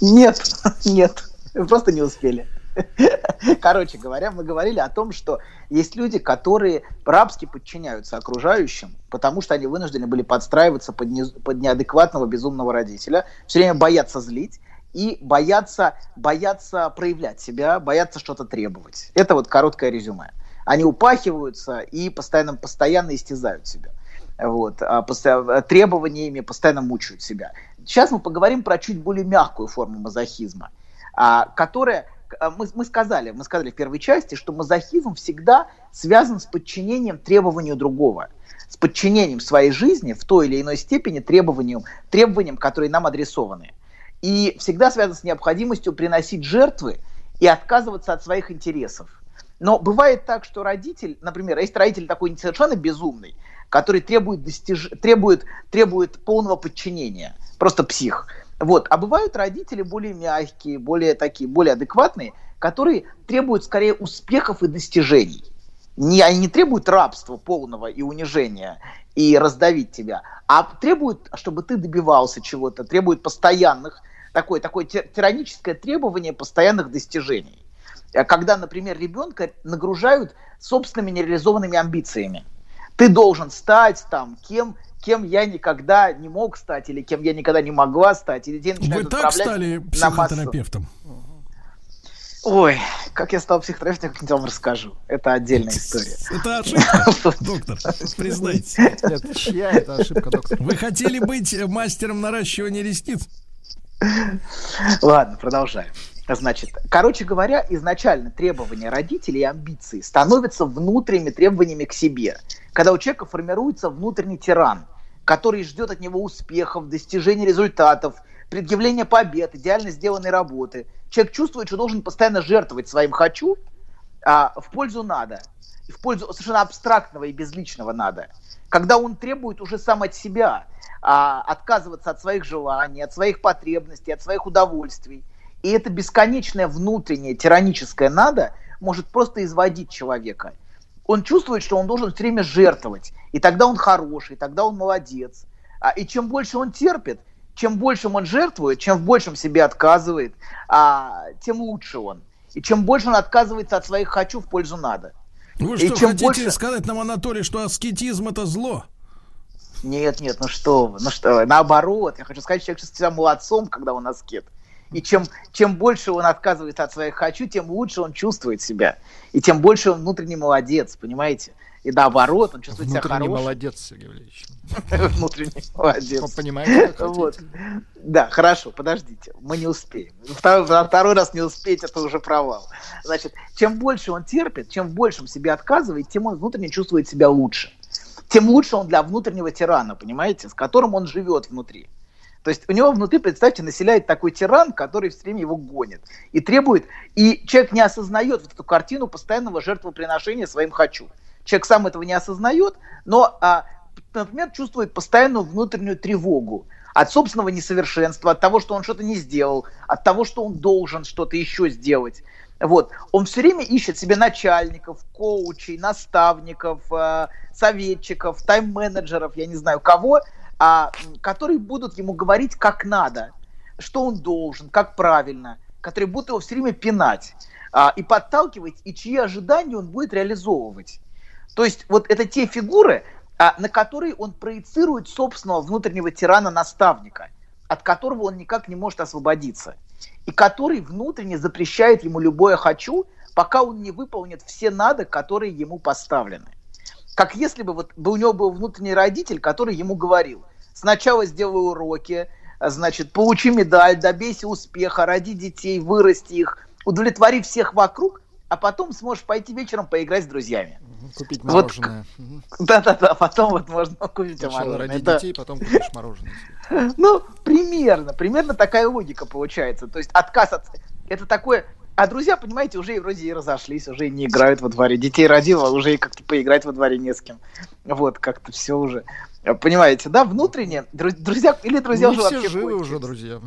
Нет, нет, просто не успели. Короче говоря, мы говорили о том, что есть люди, которые рабски подчиняются окружающим, потому что они вынуждены были подстраиваться под, не- под неадекватного безумного родителя, все время боятся злить и боятся, боятся проявлять себя, боятся что-то требовать. Это вот короткое резюме. Они упахиваются и постоянно, постоянно истязают себя. Вот, а требованиями постоянно мучают себя. Сейчас мы поговорим про чуть более мягкую форму мазохизма, а, которая мы, мы сказали, мы сказали в первой части, что мазохизм всегда связан с подчинением требованию другого, с подчинением своей жизни в той или иной степени требованиям, требованиям, которые нам адресованы. И всегда связан с необходимостью приносить жертвы и отказываться от своих интересов. Но бывает так, что родитель, например, есть родитель такой совершенно безумный, который требует, достиж... требует, требует полного подчинения, просто псих. Вот. А бывают родители более мягкие, более такие, более адекватные, которые требуют скорее успехов и достижений. Не, они не требуют рабства полного и унижения и раздавить тебя, а требуют, чтобы ты добивался чего-то, требуют постоянных, такое, такое ти- тираническое требование постоянных достижений. Э, Когда, например, ребенка нагружают собственными нереализованными амбициями. Ты должен стать там кем, кем я никогда не мог стать, или кем я никогда не могла стать, или Вы так стали психотерапевтом? Ой, как я стал психотерапевтом, я как-нибудь вам расскажу. Это отдельная история. Это ошибка, доктор, признайтесь. Нет, чья это ошибка, доктор? Вы хотели быть э, мастером наращивания ресниц? Ладно, продолжаем. Значит, короче говоря, изначально требования родителей и амбиции становятся внутренними требованиями к себе. Когда у человека формируется внутренний тиран, который ждет от него успехов, достижения результатов, предъявления побед, идеально сделанной работы. Человек чувствует, что должен постоянно жертвовать своим «хочу» а, в пользу «надо», в пользу совершенно абстрактного и безличного «надо». Когда он требует уже сам от себя а, отказываться от своих желаний, от своих потребностей, от своих удовольствий. И это бесконечное внутреннее тираническое «надо» может просто изводить человека. Он чувствует, что он должен все время жертвовать, и тогда он хороший, тогда он молодец. А, и чем больше он терпит, чем большим он жертвует, чем в большем себе отказывает, а, тем лучше он. И чем больше он отказывается от своих «хочу» в пользу «надо». Вы И что, чем хотите больше- сказать нам, Анатолий, что аскетизм это зло? Нет, нет, ну что вы, ну что вы, наоборот, я хочу сказать, человек чувствует себя молодцом, когда он аскет. И чем, чем больше он отказывается от своих «хочу», тем лучше он чувствует себя. И тем больше он внутренний молодец, понимаете? И наоборот, он чувствует себя Внутренний хорошим. молодец, Сергей Валерьевич. Внутренний молодец. Как Вот. Да, хорошо, подождите, мы не успеем. Второй, второй раз не успеть, это уже провал. Значит, чем больше он терпит, чем в большем себе отказывает, тем он внутренне чувствует себя лучше. Тем лучше он для внутреннего тирана, понимаете, с которым он живет внутри. То есть у него внутри, представьте, населяет такой тиран, который все время его гонит и требует, и человек не осознает вот эту картину постоянного жертвоприношения своим «хочу». Человек сам этого не осознает, но, а, например, чувствует постоянную внутреннюю тревогу от собственного несовершенства, от того, что он что-то не сделал, от того, что он должен что-то еще сделать. Вот. Он все время ищет себе начальников, коучей, наставников, э, советчиков, тайм-менеджеров, я не знаю кого, а, которые будут ему говорить, как надо, что он должен, как правильно, которые будут его все время пинать а, и подталкивать, и чьи ожидания он будет реализовывать. То есть вот это те фигуры, а, на которые он проецирует собственного внутреннего тирана-наставника, от которого он никак не может освободиться, и который внутренне запрещает ему любое «хочу», пока он не выполнит все «надо», которые ему поставлены. Как если бы вот у него был внутренний родитель, который ему говорил, сначала сделай уроки, значит, получи медаль, добейся успеха, роди детей, вырасти их, удовлетвори всех вокруг, а потом сможешь пойти вечером поиграть с друзьями. Купить Вот мороженое. Да-да-да, потом вот можно купить Сначала мороженое. Это- детей, потом купишь мороженое. Ну, примерно, примерно такая логика получается. То есть отказ от... Это такое... А друзья, понимаете, уже и вроде и разошлись, уже и не играют во дворе. Детей родил, а уже и как-то поиграть во дворе не с кем. Вот, как-то все уже. Понимаете, да, внутренне, дру- друзья, или друзья Не уже все вообще живы кончились. уже, друзья.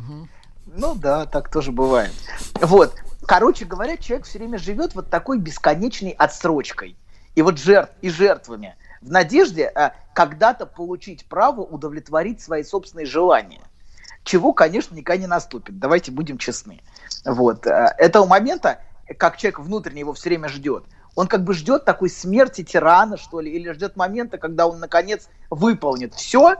Ну да, так тоже бывает. Вот. Короче говоря, человек все время живет вот такой бесконечной отсрочкой. И вот жертв, и жертвами. В надежде а, когда-то получить право удовлетворить свои собственные желания. Чего, конечно, никогда не наступит. Давайте будем честны. Вот. а, Этого момента, как человек внутренне его все время ждет, он как бы ждет такой смерти тирана, что ли, или ждет момента, когда он, наконец, выполнит все,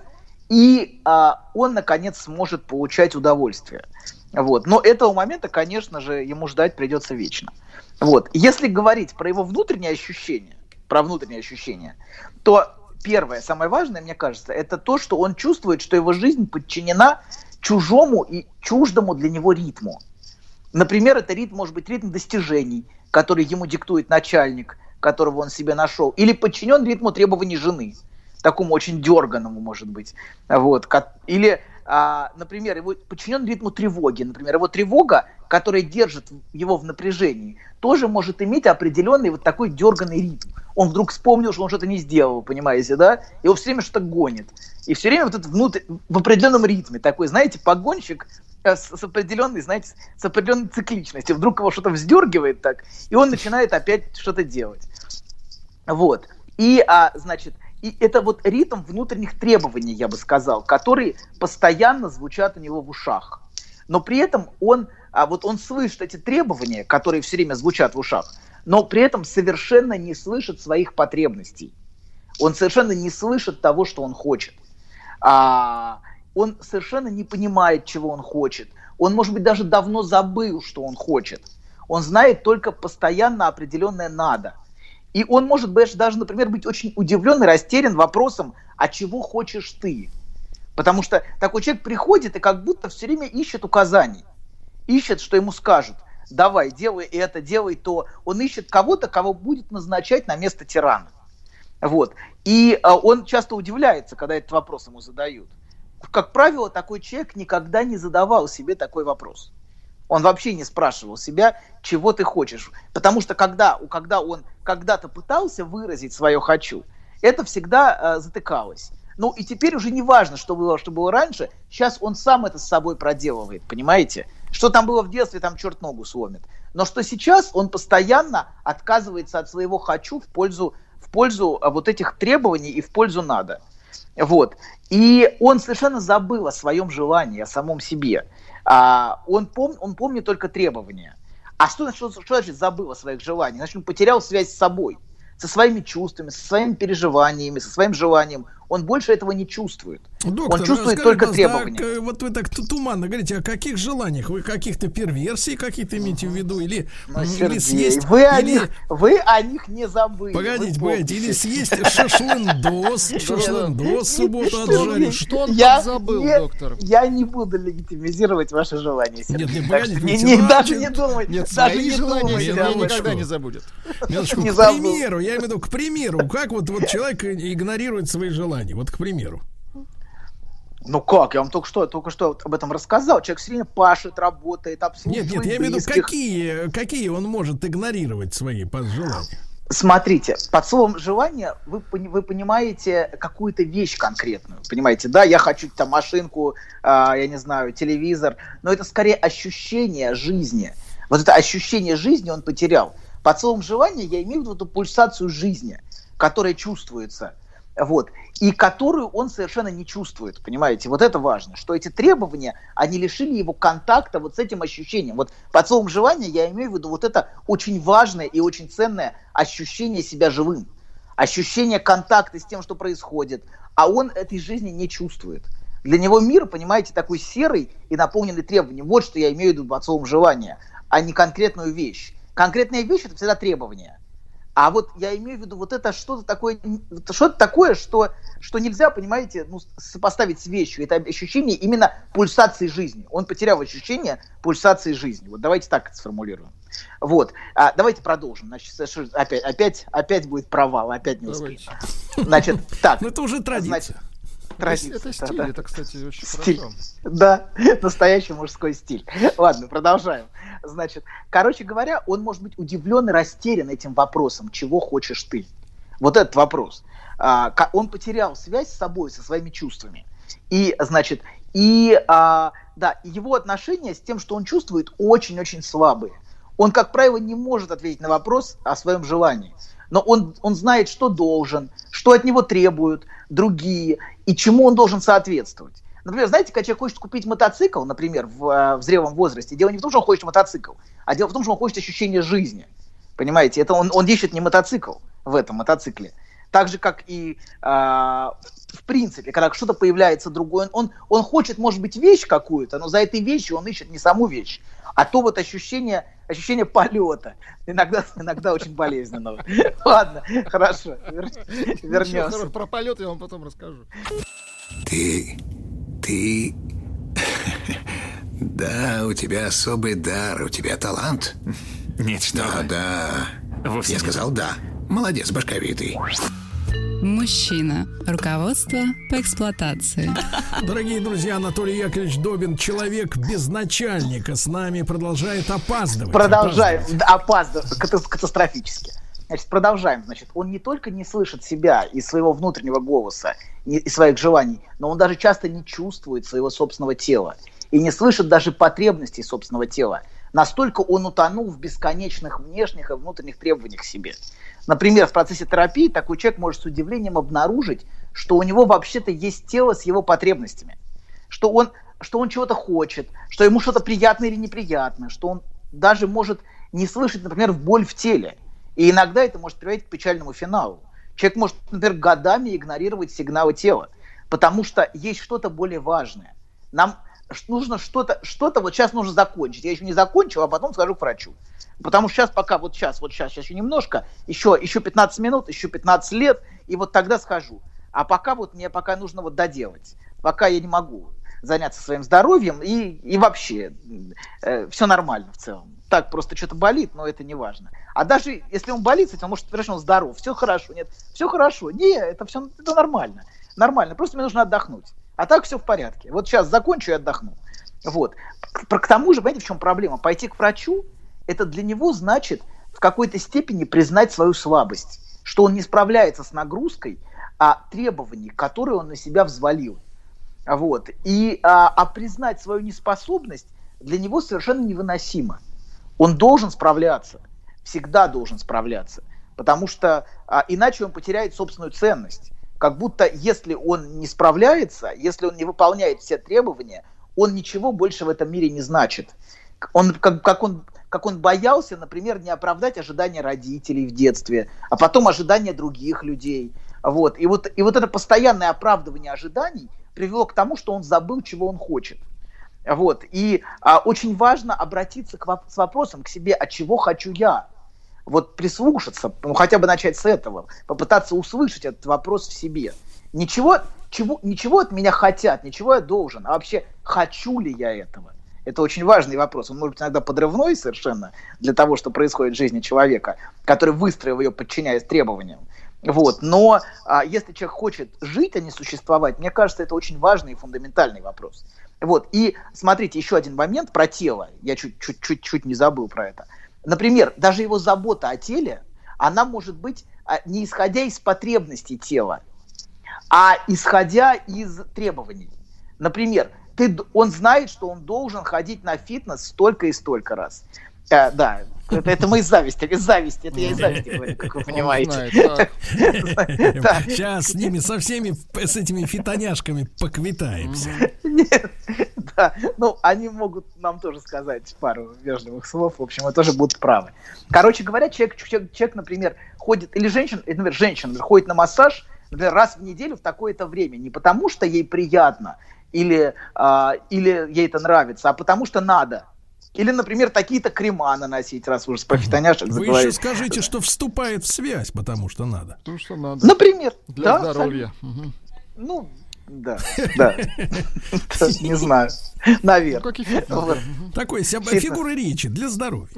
и а, он, наконец, сможет получать удовольствие. Вот. Но этого момента, конечно же, ему ждать придется вечно. Вот. Если говорить про его внутренние ощущения, про внутренние ощущения, то первое, самое важное, мне кажется, это то, что он чувствует, что его жизнь подчинена чужому и чуждому для него ритму. Например, это ритм может быть ритм достижений, который ему диктует начальник, которого он себе нашел, или подчинен ритму требований жены, такому очень дерганному, может быть. Вот. Или, а, например, его подчинен ритму тревоги. Например, его тревога, которая держит его в напряжении, тоже может иметь определенный вот такой дерганный ритм. Он вдруг вспомнил, что он что-то не сделал, понимаете, да? И он все время что-то гонит. И все время вот этот внутрь, в определенном ритме такой, знаете, погонщик э, с, с определенной, знаете, с определенной цикличностью. Вдруг его что-то вздергивает так, и он начинает опять что-то делать. Вот. И, а, значит, и это вот ритм внутренних требований, я бы сказал, которые постоянно звучат у него в ушах. Но при этом он, а вот он слышит эти требования, которые все время звучат в ушах, но при этом совершенно не слышит своих потребностей. Он совершенно не слышит того, что он хочет. А, он совершенно не понимает, чего он хочет. Он, может быть, даже давно забыл, что он хочет. Он знает только постоянно определенное надо. И он может быть, даже, например, быть очень удивлен и растерян вопросом, а чего хочешь ты? Потому что такой человек приходит и как будто все время ищет указаний. Ищет, что ему скажут. Давай, делай это, делай то. Он ищет кого-то, кого будет назначать на место тирана. Вот. И а, он часто удивляется, когда этот вопрос ему задают. Как правило, такой человек никогда не задавал себе такой вопрос. Он вообще не спрашивал себя, чего ты хочешь. Потому что когда, когда он когда-то пытался выразить свое «хочу», это всегда э, затыкалось. Ну и теперь уже не важно, что было, что было раньше. Сейчас он сам это с собой проделывает, понимаете? Что там было в детстве, там черт ногу сломит. Но что сейчас он постоянно отказывается от своего «хочу» в пользу, в пользу а, вот этих требований и в пользу «надо». Вот. И он совершенно забыл о своем желании, о самом себе. А, он, пом, он помнит только требования. А что, что, что значит забыл о своих желаниях? Значит, он потерял связь с собой, со своими чувствами, со своими переживаниями, со своим желанием. Он больше этого не чувствует. Доктор, он чувствует скажите, только требования. а, к- вот вы так ту- туманно говорите, о каких желаниях? Вы каких-то перверсий какие-то имеете в виду? Или, Ну, или съесть... вы, о или- них, вы о них не забыли. Погодите, погодите, или съесть шашлындос, шашлындос субботу отжарить. Что он Я подзабыл, не- доктор? Я не буду легитимизировать ваши желания, Сергей. Нет, не, Так что погодите, даже же- не думайте, Нет, даже не думайте никогда не забудет. К забыл. примеру, я имею в виду, к примеру, как вот, вот человек игнорирует свои желания, вот к примеру. Ну как, я вам только что, только что об этом рассказал. Человек все время пашет, работает, Нет, обслуживает нет, я имею в виду, какие, какие он может игнорировать свои по- желания. Смотрите, под словом желание вы, вы понимаете какую-то вещь конкретную. Понимаете, да, я хочу там машинку, а, я не знаю, телевизор, но это скорее ощущение жизни. Вот это ощущение жизни он потерял. Под словом желание я имею в виду эту пульсацию жизни, которая чувствуется. Вот. И которую он совершенно не чувствует, понимаете? Вот это важно, что эти требования, они лишили его контакта вот с этим ощущением. Вот под словом желание я имею в виду вот это очень важное и очень ценное ощущение себя живым. Ощущение контакта с тем, что происходит. А он этой жизни не чувствует. Для него мир, понимаете, такой серый и наполненный требованиями. Вот что я имею в виду под словом желание, а не конкретную вещь. Конкретная вещь это всегда требование. А вот я имею в виду вот это что-то такое, что-то такое, что, что нельзя, понимаете, ну, сопоставить с вещью. Это ощущение именно пульсации жизни. Он потерял ощущение пульсации жизни. Вот давайте так это сформулируем. Вот. А, давайте продолжим. Значит, опять, опять, опять будет провал, опять не успеем. Значит, так. Ну, это уже традиция. Значит, традиция, это стиль, да. это, кстати, очень Стиль. хорошо. Да, настоящий мужской стиль. Ладно, продолжаем. Значит, короче говоря, он может быть удивлен и растерян этим вопросом, чего хочешь ты. Вот этот вопрос. А, Он потерял связь с собой, со своими чувствами. И, значит, и, а, да, его отношения с тем, что он чувствует, очень-очень слабые. Он, как правило, не может ответить на вопрос о своем желании. Но он, он знает, что должен, что от него требуют другие, и чему он должен соответствовать. Например, знаете, когда человек хочет купить мотоцикл, например, в, э, в зрелом возрасте, дело не в том, что он хочет мотоцикл, а дело в том, что он хочет ощущение жизни. Понимаете, это он, он ищет не мотоцикл в этом мотоцикле. Так же, как и э, в принципе, когда что-то появляется другое, он, он хочет, может быть, вещь какую-то, но за этой вещью он ищет не саму вещь, а то вот ощущение, ощущение полета, иногда, иногда очень болезненного. Ладно, хорошо, вернемся. Про полет я вам потом расскажу. Ты... ты... Да, у тебя особый дар, у тебя талант. Нет, что Да, да. Вовсе Я нет. сказал да. Молодец, башковитый. Мужчина. Руководство по эксплуатации. Дорогие друзья, Анатолий Яковлевич Добин, человек без начальника, с нами продолжает опаздывать. Продолжаем. Опаздывать. Ката- Катастрофически. Значит, продолжаем. Значит, он не только не слышит себя и своего внутреннего голоса, и и своих желаний, но он даже часто не чувствует своего собственного тела и не слышит даже потребностей собственного тела. Настолько он утонул в бесконечных внешних и внутренних требованиях к себе. Например, в процессе терапии такой человек может с удивлением обнаружить, что у него вообще-то есть тело с его потребностями что он, что он чего-то хочет, что ему что-то приятно или неприятно, что он даже может не слышать, например, боль в теле. И иногда это может приводить к печальному финалу. Человек может, например, годами игнорировать сигналы тела, потому что есть что-то более важное. Нам нужно что-то, что-то вот сейчас нужно закончить. Я еще не закончил, а потом схожу к врачу. Потому что сейчас пока, вот сейчас, вот сейчас, сейчас еще немножко, еще, еще 15 минут, еще 15 лет, и вот тогда схожу. А пока вот мне пока нужно вот доделать. Пока я не могу заняться своим здоровьем и, и вообще все нормально в целом. Так, просто что-то болит, но это не важно. А даже если он болит, кстати, он может сказать, он здоров, все хорошо, нет, все хорошо. Не, это все это нормально. Нормально, просто мне нужно отдохнуть. А так все в порядке. Вот сейчас закончу и отдохну. Вот. К, к тому же, понимаете, в чем проблема? Пойти к врачу, это для него значит в какой-то степени признать свою слабость, что он не справляется с нагрузкой, а требований, которые он на себя взвалил. Вот. И, а, а признать свою неспособность для него совершенно невыносимо. Он должен справляться, всегда должен справляться, потому что а, иначе он потеряет собственную ценность. Как будто если он не справляется, если он не выполняет все требования, он ничего больше в этом мире не значит. Он, как, как, он, как он боялся, например, не оправдать ожидания родителей в детстве, а потом ожидания других людей, Вот. И, вот, и вот это постоянное оправдывание ожиданий привело к тому, что он забыл, чего он хочет. Вот. И а, очень важно обратиться к, с вопросом к себе, а чего хочу я? Вот прислушаться, ну хотя бы начать с этого, попытаться услышать этот вопрос в себе. Ничего, чего, ничего от меня хотят, ничего я должен, а вообще хочу ли я этого? Это очень важный вопрос. Он может быть иногда подрывной совершенно для того, что происходит в жизни человека, который выстроил ее, подчиняясь требованиям. Вот. Но а, если человек хочет жить, а не существовать, мне кажется, это очень важный и фундаментальный вопрос. Вот. И смотрите, еще один момент про тело. Я чуть-чуть не забыл про это. Например, даже его забота о теле, она может быть а, не исходя из потребностей тела, а исходя из требований. Например, ты, он знает, что он должен ходить на фитнес столько и столько раз. Э, да, это, это мы из зависти, из зависти, это я из зависти говорю, как вы понимаете. Сейчас с ними, со всеми, с этими фитоняшками поквитаемся. да, ну, они могут нам тоже сказать пару вежливых слов, в общем, мы тоже будут правы. Короче говоря, человек, человек, человек например, ходит, или женщина, например, женщина ходит на массаж, например, раз в неделю в такое-то время, не потому что ей приятно, или, а, или ей это нравится, а потому что надо. Или, например, такие-то крема наносить, раз уже с профитоняшек Вы еще скажите, что вступает в связь, потому что надо. Потому что надо. Например. Для да, здоровья. Угу. Ну, да, да. Не знаю. Наверное. Такой фигура речи для здоровья.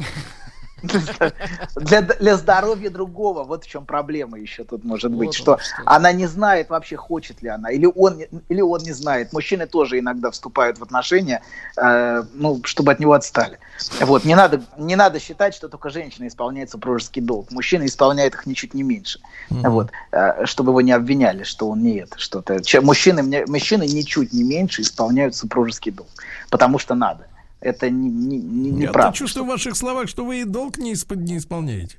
Для, для здоровья другого. Вот в чем проблема еще тут может быть. Вот что, что она не знает вообще, хочет ли она. Или он, или он не знает. Мужчины тоже иногда вступают в отношения, э, ну, чтобы от него отстали. Вот. Не, надо, не надо считать, что только женщина исполняет супружеский долг. Мужчина исполняет их ничуть не меньше. Mm-hmm. Вот. Э, чтобы его не обвиняли, что он не это. Что-то. Мужчины, мужчины ничуть не меньше исполняют супружеский долг. Потому что надо это не, не, не, не Я правда. чувствую в ваших словах, что вы и долг не, исп... не исполняете.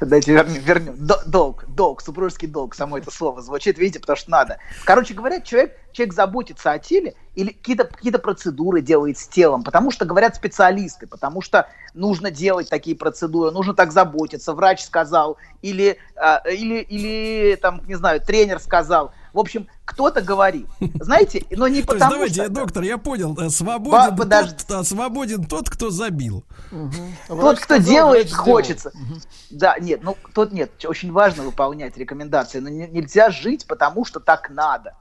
Дайте вернем. вернем. Долг, долг, супружеский долг, само это слово звучит, видите, потому что надо. Короче говоря, человек, человек заботится о теле или какие-то какие процедуры делает с телом, потому что говорят специалисты, потому что нужно делать такие процедуры, нужно так заботиться, врач сказал, или, э, или, или там, не знаю, тренер сказал. В общем, кто-то говорит. Знаете, но не потому То есть, давайте, что... доктор, я понял, э, свободен, Ба- тот, а свободен тот, кто забил. Угу. Тот, кто делает, хочется. Угу. Да, нет, ну, тот нет. Очень важно выполнять рекомендации, но не, нельзя жить, потому что так надо.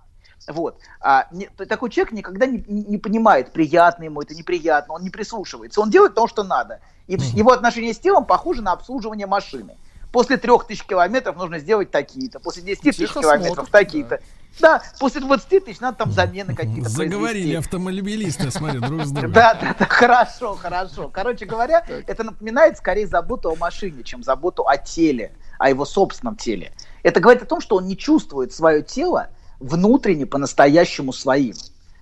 Вот. А, не, такой человек никогда не, не понимает, приятно ему это, неприятно, он не прислушивается. Он делает то, что надо. И угу. его отношение с телом похоже на обслуживание машины после трех тысяч километров нужно сделать такие-то, после 10 тысяч километров такие-то. Да. да, после 20 тысяч надо там замены какие-то Заговорили автомобилисты, смотрю, друг с другом. Да, да, да, хорошо, хорошо. Короче говоря, это напоминает скорее заботу о машине, чем заботу о теле, о его собственном теле. Это говорит о том, что он не чувствует свое тело внутренне по-настоящему своим.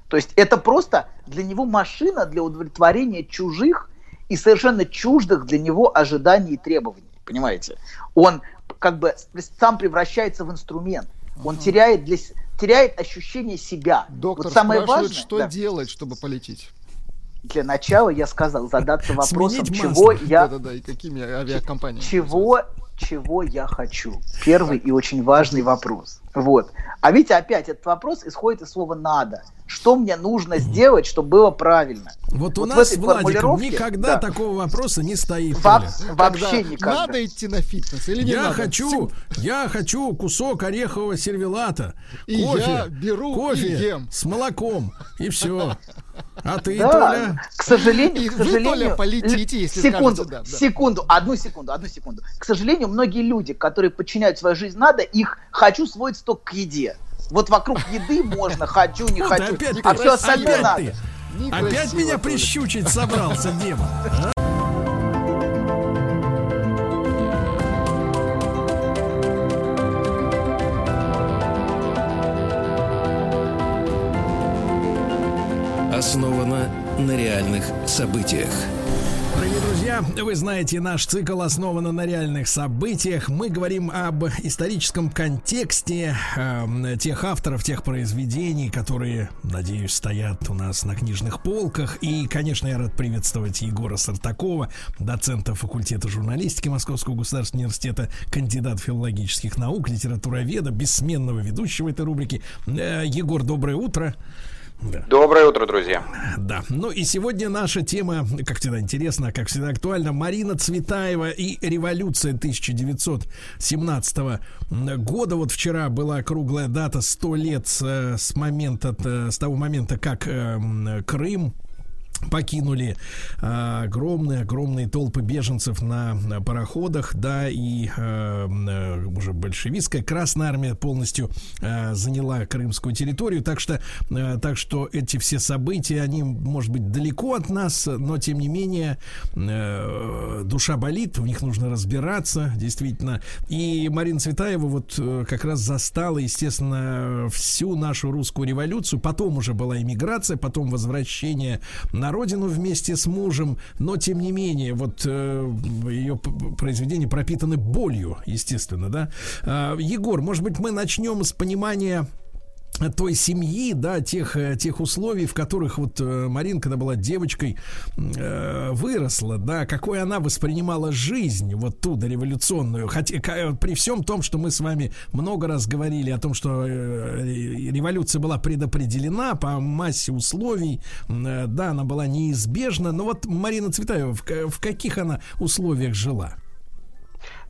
То есть это просто для него машина для удовлетворения чужих и совершенно чуждых для него ожиданий и требований понимаете? Он как бы сам превращается в инструмент. Он uh теряет, для, теряет ощущение себя. Доктор вот самое важное, что да. делать, чтобы полететь? Для начала я сказал задаться вопросом, чего я... И какими авиакомпаниями. Чего, чего я хочу? Первый и очень важный вопрос. Вот. А видите, опять этот вопрос исходит из слова «надо». Что мне нужно сделать, чтобы было правильно? Вот, вот у нас с Владиком никогда да. такого вопроса не стоит. Во- вообще никогда. Надо идти на фитнес или не я надо? Хочу, я хочу кусок орехового сервелата. И кофе, я беру кофе и ем. с молоком. И все. А ты, да, Толя? К сожалению, и к сожалению... Вы, Толя, полетите, если секунду, скажете, да, да. секунду, одну секунду, одну секунду. К сожалению, многие люди, которые подчиняют свою жизнь надо, их хочу сводить только к еде. Вот вокруг еды можно, хочу, не хочу, опять а все остальное надо. Опять меня прищучить собрался, демон. Основано на реальных событиях. Друзья, вы знаете, наш цикл основан на реальных событиях. Мы говорим об историческом контексте э, тех авторов, тех произведений, которые, надеюсь, стоят у нас на книжных полках. И, конечно, я рад приветствовать Егора Сартакова, доцента факультета журналистики Московского государственного университета, кандидат филологических наук, литературоведа, бессменного ведущего этой рубрики. Э, Егор, доброе утро. Да. Доброе утро, друзья. Да. Ну и сегодня наша тема, как всегда интересно, как всегда актуальна, Марина Цветаева и революция 1917 года. Вот вчера была круглая дата 100 лет с, с момента, с того момента, как э, Крым покинули огромные-огромные а, толпы беженцев на, пароходах, да, и э, уже большевистская Красная Армия полностью э, заняла крымскую территорию, так что, э, так что эти все события, они, может быть, далеко от нас, но, тем не менее, э, душа болит, в них нужно разбираться, действительно, и Марина Цветаева вот э, как раз застала, естественно, всю нашу русскую революцию, потом уже была иммиграция, потом возвращение на на родину вместе с мужем, но тем не менее, вот э, ее произведения пропитаны болью, естественно, да. Э, Егор, может быть, мы начнем с понимания той семьи, да, тех, э, тех условий, в которых вот э, Марин, когда была девочкой, э, выросла, да, какой она воспринимала жизнь, вот ту дореволюционную, хотя при всем том, что мы с вами много раз говорили о том, что революция была предопределена по массе условий, да, она была неизбежна, но вот Марина Цветаева, в, в каких она условиях жила?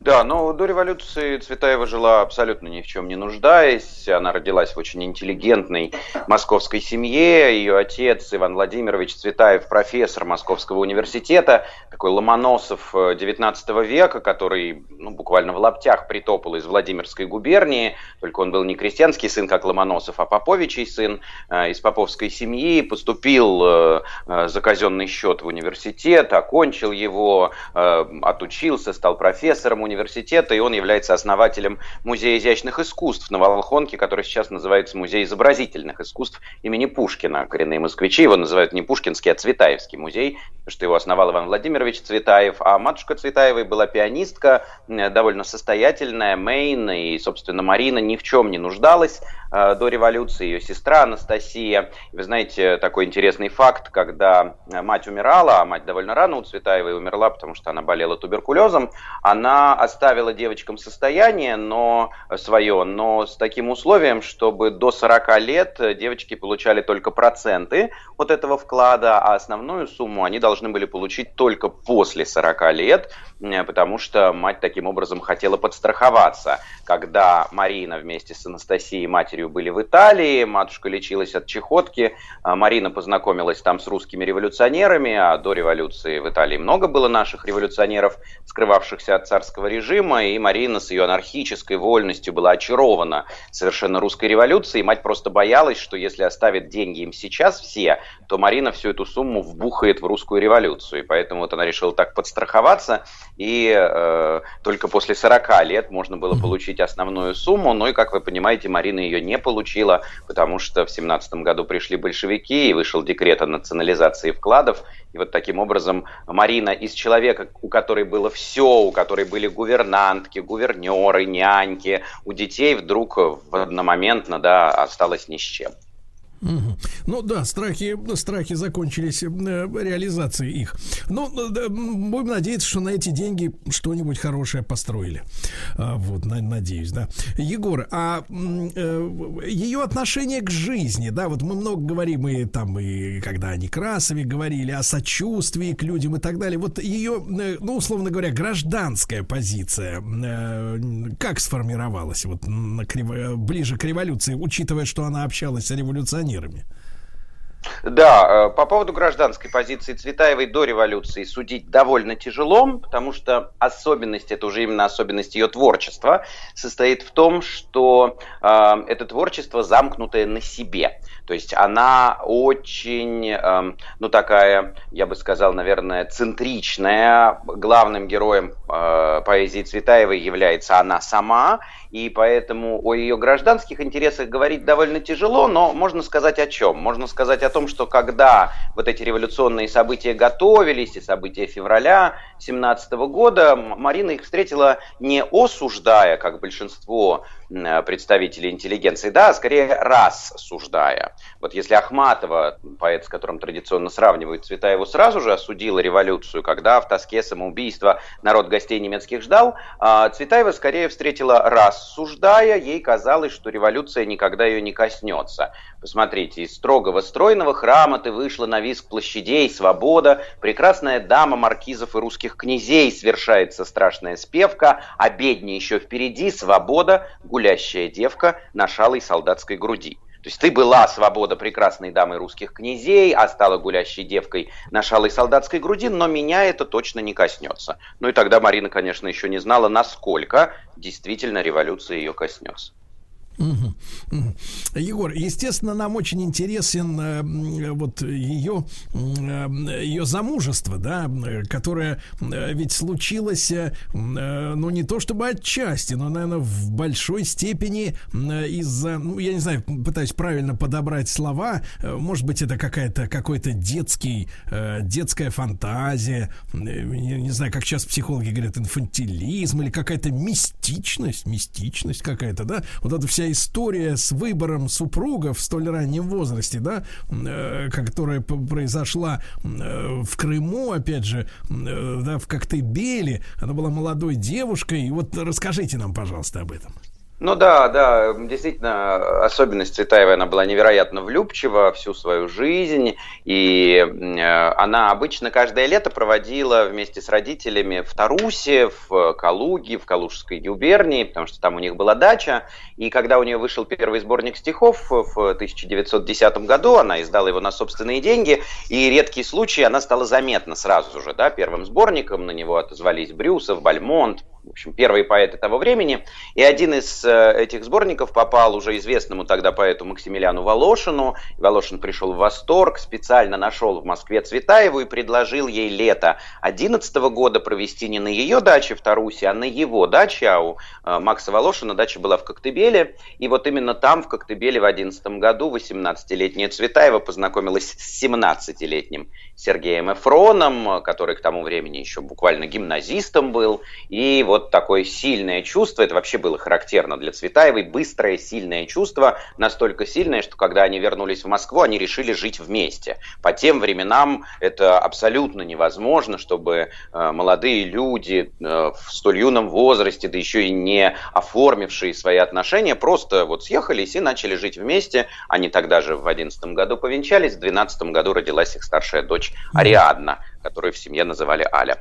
Да, но до революции Цветаева жила абсолютно ни в чем не нуждаясь. Она родилась в очень интеллигентной московской семье. Ее отец Иван Владимирович Цветаев, профессор Московского университета, такой Ломоносов 19 э, века, который ну, буквально в лаптях притопал из Владимирской губернии. Только он был не крестьянский сын, как Ломоносов, а Поповичий сын э, из поповской семьи. Поступил э, за казенный счет в университет, окончил его, отучился, стал профессором университета, и он является основателем Музея изящных искусств на Волхонке, который сейчас называется Музей изобразительных искусств имени Пушкина. Коренные москвичи его называют не Пушкинский, а Цветаевский музей, потому что его основал Иван Владимирович Цветаев, а матушка Цветаевой была пианистка, довольно состоятельная, Мейн, и, собственно, Марина ни в чем не нуждалась до революции, ее сестра Анастасия. Вы знаете, такой интересный факт, когда мать умирала, а мать довольно рано у Цветаевой умерла, потому что она болела туберкулезом, она оставила девочкам состояние но, свое, но с таким условием, чтобы до 40 лет девочки получали только проценты от этого вклада, а основную сумму они должны были получить только после 40 лет, потому что мать таким образом хотела подстраховаться. Когда Марина вместе с Анастасией матерью были в Италии, матушка лечилась от чехотки, а Марина познакомилась там с русскими революционерами, а до революции в Италии много было наших революционеров, скрывавшихся от царского режима, и Марина с ее анархической вольностью была очарована совершенно русской революцией. Мать просто боялась, что если оставит деньги им сейчас все, то Марина всю эту сумму вбухает в русскую революцию. И поэтому вот она решила так подстраховаться, и э, только после 40 лет можно было получить основную сумму. Ну и, как вы понимаете, Марина ее не получила, потому что в 17 году пришли большевики, и вышел декрет о национализации вкладов, и вот таким образом Марина из человека, у которой было все, у которой были гувернантки, гувернеры, няньки, у детей вдруг в одномоментно да, осталась ни с чем. Угу. Ну да, страхи, страхи закончились э, реализацией их. Ну, да, будем надеяться, что на эти деньги что-нибудь хорошее построили. А, вот, на, надеюсь, да. Егор, а э, ее отношение к жизни, да, вот мы много говорим, и там, и когда о Некрасове говорили, о сочувствии к людям и так далее. Вот ее, э, ну, условно говоря, гражданская позиция, э, как сформировалась вот на, ближе к революции, учитывая, что она общалась с революционерами? Революционерами. Да, э, по поводу гражданской позиции Цветаевой до революции судить довольно тяжело, потому что особенность, это уже именно особенность ее творчества, состоит в том, что э, это творчество замкнутое на себе. То есть она очень, эм, ну такая, я бы сказал, наверное, центричная. Главным героем э, поэзии Цветаевой является она сама, и поэтому о ее гражданских интересах говорить довольно тяжело, но можно сказать о чем? Можно сказать о том, что когда вот эти революционные события готовились, и события февраля 17 года, Марина их встретила не осуждая, как большинство представителей интеллигенции, да, а скорее рассуждая. Вот если Ахматова, поэт, с которым традиционно сравнивают Цветаеву, сразу же осудила революцию, когда в тоске самоубийства народ гостей немецких ждал, а Цветаева скорее встретила рассуждая, ей казалось, что революция никогда ее не коснется. Посмотрите, из строгого стройного храма ты вышла на виск площадей, свобода, прекрасная дама маркизов и русских князей, свершается страшная спевка, а беднее еще впереди свобода, гулящая девка на шалой солдатской груди. То есть ты была свобода прекрасной дамы русских князей, а стала гулящей девкой на шалой солдатской груди, но меня это точно не коснется. Ну и тогда Марина, конечно, еще не знала, насколько действительно революция ее коснется. Егор, естественно, нам очень интересен э, вот ее, э, ее замужество, да, которое э, ведь случилось, э, ну, не то чтобы отчасти, но, наверное, в большой степени э, из-за, ну, я не знаю, пытаюсь правильно подобрать слова, э, может быть, это какая-то, какой-то детский, э, детская фантазия, э, я не знаю, как сейчас психологи говорят, инфантилизм или какая-то мистичность, мистичность какая-то, да, вот эта вся история с выбором супруга в столь раннем возрасте, да, э, которая произошла э, в Крыму, опять же, э, да, в Коктебеле, она была молодой девушкой, и вот расскажите нам, пожалуйста, об этом. Ну да, да, действительно, особенность Цветаевой, она была невероятно влюбчива всю свою жизнь, и э, она обычно каждое лето проводила вместе с родителями в Тарусе, в Калуге, в Калужской губернии, потому что там у них была дача, и когда у нее вышел первый сборник стихов в 1910 году, она издала его на собственные деньги, и редкий случай, она стала заметна сразу же, да, первым сборником, на него отозвались Брюсов, Бальмонт, в общем, первые поэты того времени. И один из э, этих сборников попал уже известному тогда поэту Максимилиану Волошину. Волошин пришел в восторг, специально нашел в Москве Цветаеву и предложил ей лето 11 года провести не на ее даче в Тарусе, а на его даче. А у э, Макса Волошина дача была в Коктебеле. И вот именно там, в Коктебеле, в 11 году 18-летняя Цветаева познакомилась с 17-летним Сергеем Эфроном, который к тому времени еще буквально гимназистом был. И вот такое сильное чувство, это вообще было характерно для Цветаевой, быстрое, сильное чувство, настолько сильное, что когда они вернулись в Москву, они решили жить вместе. По тем временам это абсолютно невозможно, чтобы э, молодые люди э, в столь юном возрасте, да еще и не оформившие свои отношения, просто вот съехались и начали жить вместе. Они тогда же в 11 году повенчались, в 12 году родилась их старшая дочь Ариадна, которую в семье называли Аля.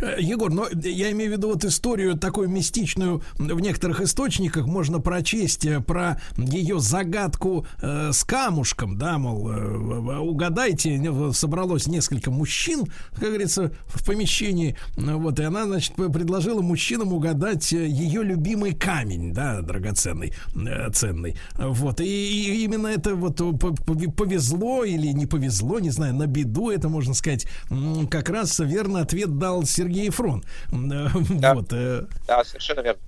Э, Егор, но я имею в виду вот историю такую мистичную в некоторых источниках. Можно прочесть э, про ее загадку э, с камушком, да, мол, э, угадайте, собралось несколько мужчин, как говорится, в помещении, вот, и она, значит, предложила мужчинам угадать ее любимый камень, да, драгоценный, э, ценный, вот, и, и именно это вот повезло или не повезло, не знаю, на беду это можно сказать, как раз верно ответ дал Сергей Фрон. Да, вот. Э. да совершенно верно.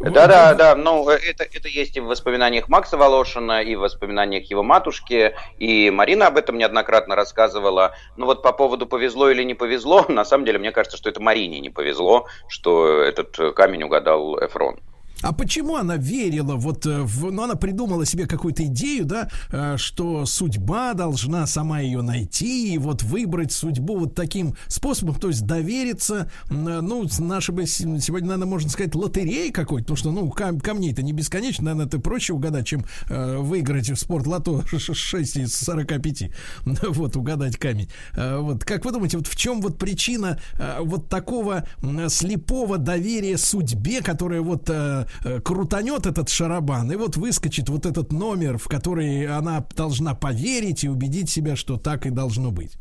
Да, да, да, ну это, это есть и в воспоминаниях Макса Волошина, и в воспоминаниях его матушки, и Марина об этом неоднократно рассказывала. Ну вот по поводу повезло или не повезло, на самом деле мне кажется, что это Марине не повезло, что этот камень угадал Эфрон. А почему она верила вот э, в... Ну, она придумала себе какую-то идею, да, э, что судьба должна сама ее найти и вот выбрать судьбу вот таким способом, то есть довериться, э, ну, наша бы сегодня, наверное, можно сказать, лотереи какой-то, потому что, ну, кам камней-то не бесконечно, наверное, это проще угадать, чем выиграть в спорт лото 6 из 45. Вот, угадать камень. Вот, как вы думаете, вот в чем вот причина вот такого слепого доверия судьбе, которая вот Э, крутанет этот шарабан, и вот выскочит вот этот номер, в который она должна поверить и убедить себя, что так и должно быть.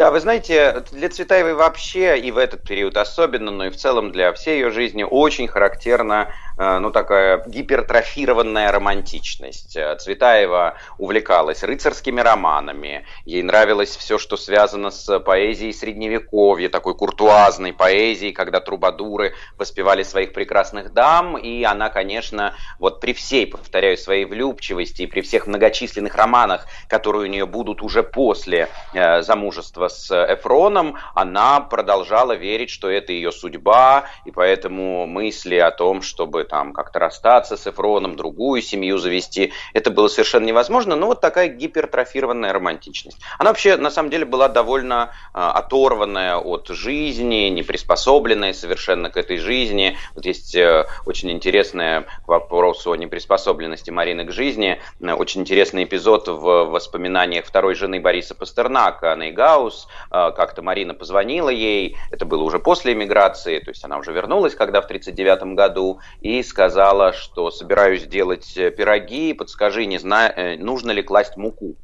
Да, вы знаете, для Цветаевой вообще и в этот период особенно, но и в целом для всей ее жизни очень характерно э, ну, такая гипертрофированная романтичность. Э, Цветаева увлекалась рыцарскими романами, ей нравилось все, что связано с поэзией средневековья, такой куртуазной поэзией, когда трубадуры воспевали своих прекрасных дам, и она, конечно, вот при всей, повторяю, своей влюбчивости и при всех многочисленных романах, которые у нее будут уже после э, замужества с Эфроном, она продолжала верить, что это ее судьба, и поэтому мысли о том, чтобы там как-то расстаться с Эфроном, другую семью завести, это было совершенно невозможно, но вот такая гипертрофированная романтичность. Она вообще, на самом деле, была довольно э, оторванная от жизни, не приспособленная совершенно к этой жизни. Вот есть э, очень интересная к вопросу о неприспособленности Марины к жизни, э, очень интересный эпизод в воспоминаниях второй жены Бориса Пастернака, Анны Гаус. Э, как-то Марина позвонила ей, это было уже после эмиграции, то есть она уже вернулась, когда в 1939 году, и сказала, что собираюсь делать пироги, подскажи, не знаю, нужно ли класть муку.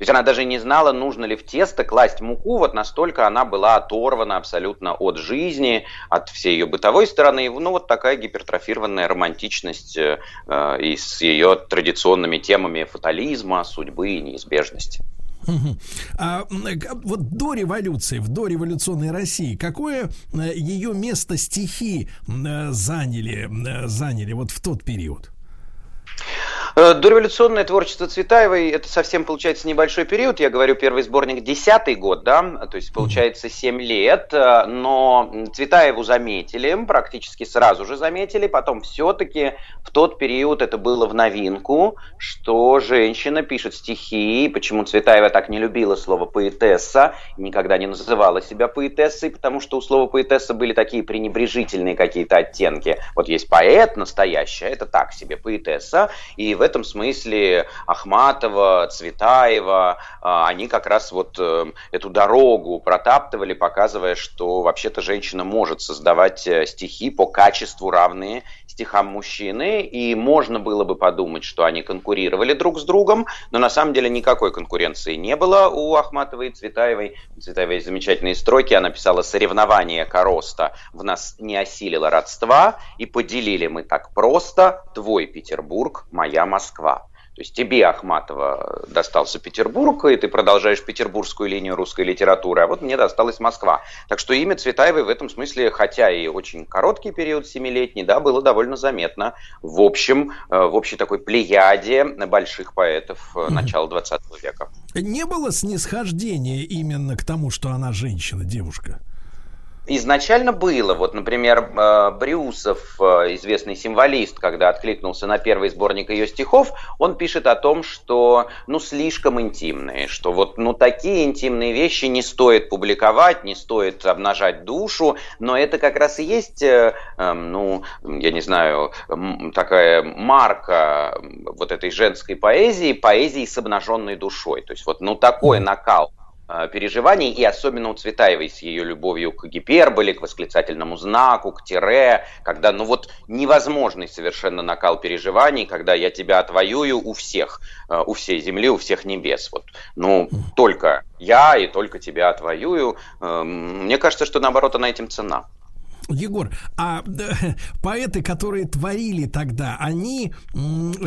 То есть она даже не знала, нужно ли в тесто класть муку, вот настолько она была оторвана абсолютно от жизни, от всей ее бытовой стороны. Ну, вот такая гипертрофированная романтичность э, и с ее традиционными темами фатализма, судьбы и неизбежности. А вот до революции, в дореволюционной России, какое э, ее место стихи э, заняли, э, заняли вот в тот период? Э, дореволюционное творчество Цветаевой, это совсем получается небольшой период, я говорю, первый сборник десятый год, да, то есть получается 7 лет, э, но Цветаеву заметили, практически сразу же заметили, потом все-таки в тот период это было в новинку, что женщина пишет стихи, почему Цветаева так не любила слово поэтесса, никогда не называла себя поэтессой, потому что у слова поэтесса были такие пренебрежительные какие-то оттенки. Вот есть поэт настоящая, это так себе поэтесса, и в этом смысле Ахматова, Цветаева, а, они как раз вот э, эту дорогу протаптывали, показывая, что вообще-то женщина может создавать э, стихи по качеству равные стихам мужчины, и можно было бы подумать, что они конкурировали друг с другом, но на самом деле никакой конкуренции не было у Ахматовой и Цветаевой. У Цветаевой есть замечательные строки, она писала «Соревнование короста в нас не осилило родства, и поделили мы так просто. Твой Петербург, моя Москва». То есть тебе, Ахматова, достался Петербург, и ты продолжаешь петербургскую линию русской литературы, а вот мне досталась Москва. Так что имя Цветаевой в этом смысле, хотя и очень короткий период, семилетний, да, было довольно заметно в общем, э, в общей такой плеяде больших поэтов э, начала 20 века. Не было снисхождения именно к тому, что она женщина, девушка? Изначально было. Вот, например, э, Брюсов, э, известный символист, когда откликнулся на первый сборник ее стихов, он пишет о том, что, ну, слишком интимные, что вот, ну, такие интимные вещи не стоит публиковать, не стоит обнажать душу, но это как раз и есть, э, эм, ну, я не знаю, такая марка вот этой женской поэзии, поэзии с обнаженной душой. То есть вот, ну, такой накал переживаний, и особенно у Цветаевой с ее любовью к гиперболе, к восклицательному знаку, к тире, когда, ну вот, невозможный совершенно накал переживаний, когда я тебя отвоюю у всех, э, у всей земли, у всех небес. Вот, ну, только я и только тебя отвоюю. Эм, мне кажется, что наоборот она этим цена. Егор, а поэты, которые творили тогда, они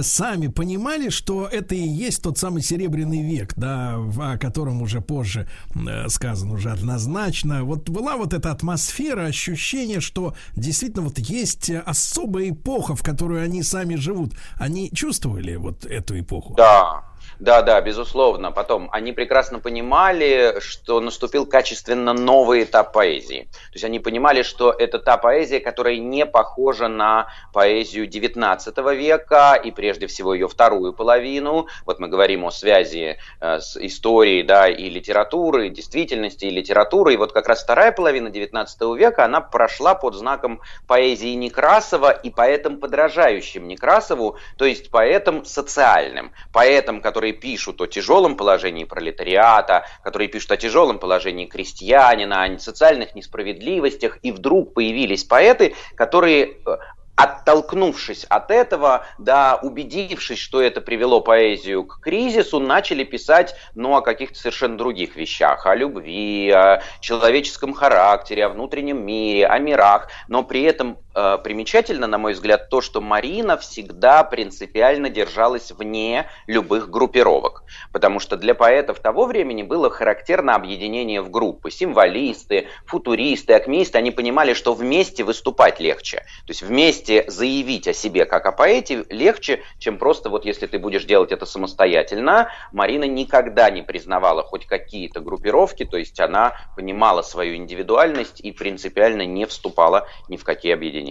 сами понимали, что это и есть тот самый серебряный век, да, о котором уже позже э, сказано уже однозначно. Вот была вот эта атмосфера, ощущение, что действительно вот есть особая эпоха, в которую они сами живут. Они чувствовали вот эту эпоху? Да, да, да, безусловно. Потом они прекрасно понимали, что наступил качественно новый этап поэзии. То есть они понимали, что это та поэзия, которая не похожа на поэзию XIX века и прежде всего ее вторую половину. Вот мы говорим о связи э, с историей да, и литературы, действительности и литературы. И вот как раз вторая половина XIX века, она прошла под знаком поэзии Некрасова и поэтам подражающим Некрасову, то есть поэтам социальным, поэтам, которые которые пишут о тяжелом положении пролетариата, которые пишут о тяжелом положении крестьянина, о социальных несправедливостях, и вдруг появились поэты, которые э, оттолкнувшись от этого, да, убедившись, что это привело поэзию к кризису, начали писать, ну, о каких-то совершенно других вещах, о любви, о человеческом характере, о внутреннем мире, о мирах, но при этом примечательно, на мой взгляд, то, что Марина всегда принципиально держалась вне любых группировок, потому что для поэтов того времени было характерно объединение в группы, символисты, футуристы, акмеисты, они понимали, что вместе выступать легче, то есть вместе вместе заявить о себе как о поэте легче, чем просто вот если ты будешь делать это самостоятельно. Марина никогда не признавала хоть какие-то группировки, то есть она понимала свою индивидуальность и принципиально не вступала ни в какие объединения.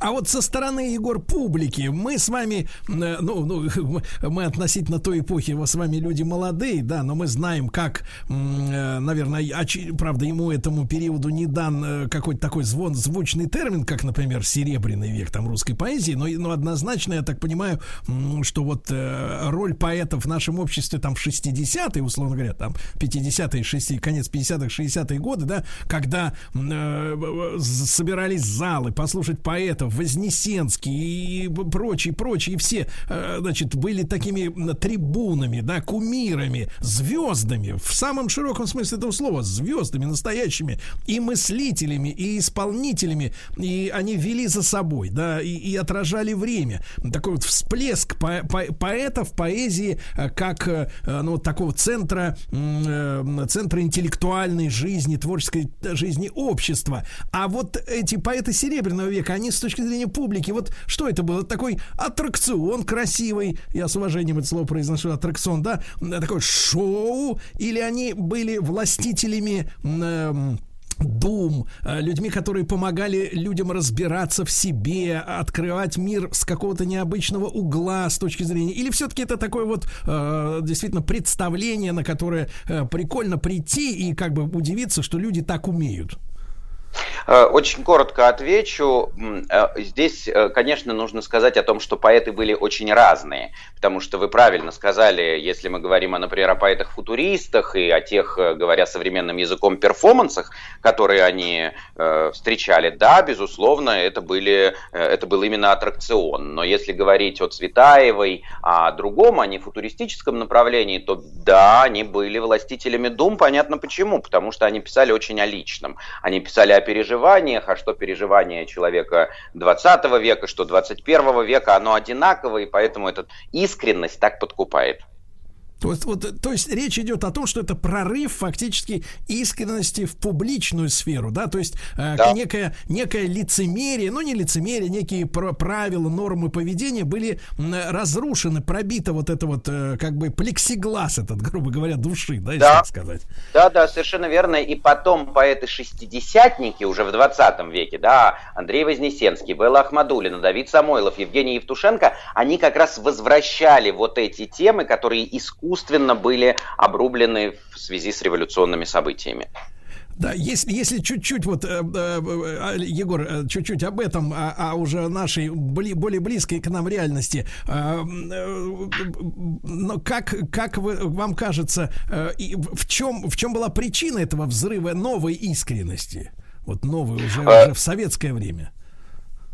А вот со стороны, Егор, публики, мы с вами, э, ну, ну мы относительно той эпохи с вами люди молодые, да, но мы знаем, как, э, наверное, правда, ему этому периоду не дан э, какой-то такой звон, звучный термин, как, например, серебряный век там русской поэзии, но, но однозначно я так понимаю, что вот роль поэтов в нашем обществе там в 60-е, условно говоря, там 50-е, 60 конец 50-х, 60-е годы, да, когда э, собирались залы послушать поэтов, Вознесенский и прочие, прочие, все, э, значит, были такими трибунами, да, кумирами, звездами, в самом широком смысле этого слова, звездами настоящими, и мыслителями, и исполнителями, и они вели за собой, да, и, и отражали время. Такой вот всплеск по, по, поэтов, поэзии, э, как, э, ну, такого центра, центра интеллектуальной жизни, творческой жизни общества. А вот эти поэты Серебряного века, они с точки зрения публики, вот что это было? Такой аттракцион красивый, я с уважением это слово произношу, аттракцион, да, такое шоу, или они были властителями э, Дум, людьми, которые помогали людям разбираться в себе, открывать мир с какого-то необычного угла с точки зрения, или все-таки это такое вот э, действительно представление, на которое э, прикольно прийти и как бы удивиться, что люди так умеют? Э, очень коротко отвечу. Э, здесь, э, конечно, нужно сказать о том, что поэты были очень разные, потому что вы правильно сказали, если мы говорим, например, о поэтах-футуристах и о тех, говоря современным языком, перформансах, которые они встречали, да, безусловно, это, были, это был именно аттракцион. Но если говорить о Цветаевой, о другом, а не футуристическом направлении, то да, они были властителями дум, понятно почему, потому что они писали очень о личном. Они писали о переживаниях, а что переживания человека 20 века, что 21 века, оно одинаково, и поэтому эта искренность так подкупает. То есть, вот, то есть речь идет о том, что это прорыв фактически искренности в публичную сферу, да, то есть э, да. некое, некое лицемерие, ну не лицемерие, некие правила, нормы поведения были разрушены, пробито вот это вот э, как бы плексиглаз этот, грубо говоря, души, да, да. так сказать. Да, да, совершенно верно. И потом поэты-шестидесятники уже в 20 веке, да, Андрей Вознесенский, Белла Ахмадулина, Давид Самойлов, Евгений Евтушенко, они как раз возвращали вот эти темы, которые искусственно искусственно были обрублены в связи с революционными событиями. Да, если, если чуть-чуть вот, э, э, Егор, э, чуть-чуть об этом, а, а уже нашей бли, более близкой к нам реальности, э, э, но как, как вы, вам кажется, э, и в чем, в чем была причина этого взрыва новой искренности? Вот новой уже, а... уже в советское время.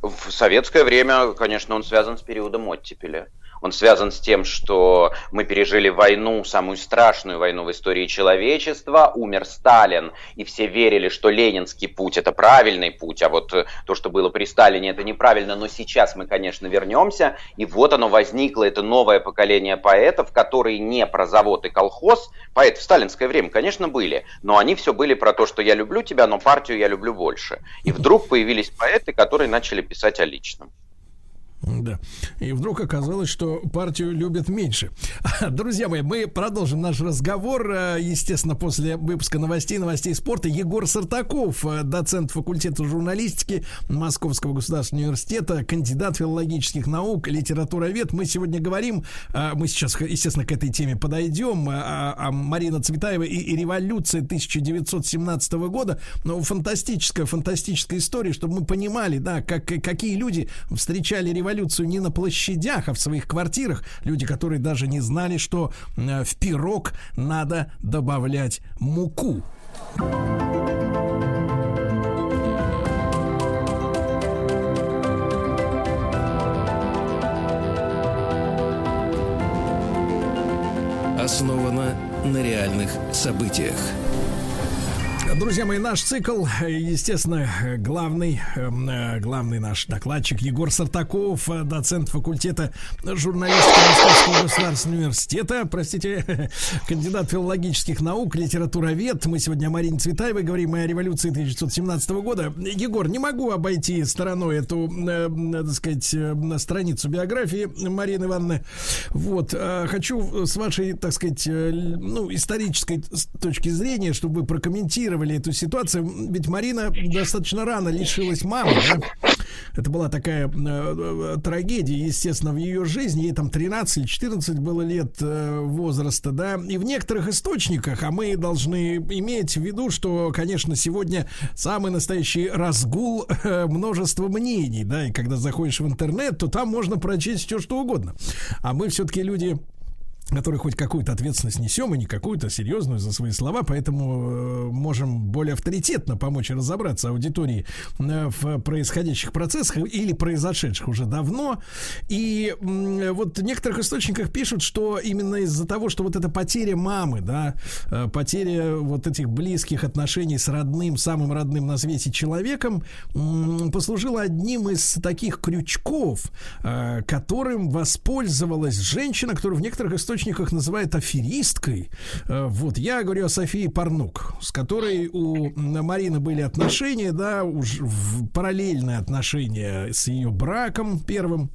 В советское время, конечно, он связан с периодом оттепели. Он связан с тем, что мы пережили войну, самую страшную войну в истории человечества, умер Сталин, и все верили, что ленинский путь это правильный путь, а вот э, то, что было при Сталине, это неправильно, но сейчас мы, конечно, вернемся, и вот оно возникло, это новое поколение поэтов, которые не про завод и колхоз, поэты в сталинское время, конечно, были, но они все были про то, что я люблю тебя, но партию я люблю больше. И вдруг появились поэты, которые начали писать о личном. Да. И вдруг оказалось, что партию любят меньше. Друзья мои, мы продолжим наш разговор, э, естественно, после выпуска новостей, новостей спорта. Егор Сартаков, э, доцент факультета журналистики Московского государственного университета, кандидат филологических наук, литературовед. Мы сегодня говорим, э, мы сейчас, естественно, к этой теме подойдем, о Марина Цветаева и, и революции 1917 года. Но фантастическая, фантастическая история, чтобы мы понимали, да, как, какие люди встречали революцию революцию не на площадях, а в своих квартирах. Люди, которые даже не знали, что э, в пирог надо добавлять муку. Основано на реальных событиях. Друзья мои, наш цикл, естественно, главный, э, главный наш докладчик Егор Сартаков, э, доцент факультета журналистики Московского государственного университета, простите, кандидат филологических наук, литературовед. Мы сегодня о Марине Цветаевой говорим о революции 1917 года. Егор, не могу обойти стороной эту, э, так сказать, страницу биографии Марины Ивановны. Вот, хочу с вашей, так сказать, ну, исторической точки зрения, чтобы вы прокомментировали комментировали эту ситуацию. Ведь Марина достаточно рано лишилась мамы, да? Это была такая э, э, трагедия, естественно, в ее жизни. Ей там 13 или 14 было лет э, возраста, да. И в некоторых источниках, а мы должны иметь в виду, что, конечно, сегодня самый настоящий разгул э, множества мнений, да. И когда заходишь в интернет, то там можно прочесть все, что угодно. А мы все-таки люди которые хоть какую-то ответственность несем, и не какую-то серьезную за свои слова, поэтому э, можем более авторитетно помочь разобраться аудитории э, в происходящих процессах или произошедших уже давно. И вот в некоторых источниках пишут, что именно из-за того, что вот эта потеря мамы, да, э, потеря вот этих близких отношений с родным, самым родным на свете человеком, послужила одним из таких крючков, которым воспользовалась женщина, которая в некоторых источниках источниках называют аферисткой. Э, вот, я говорю о Софии Парнук, с которой у Марины были отношения, да, уж параллельные отношения с ее браком первым.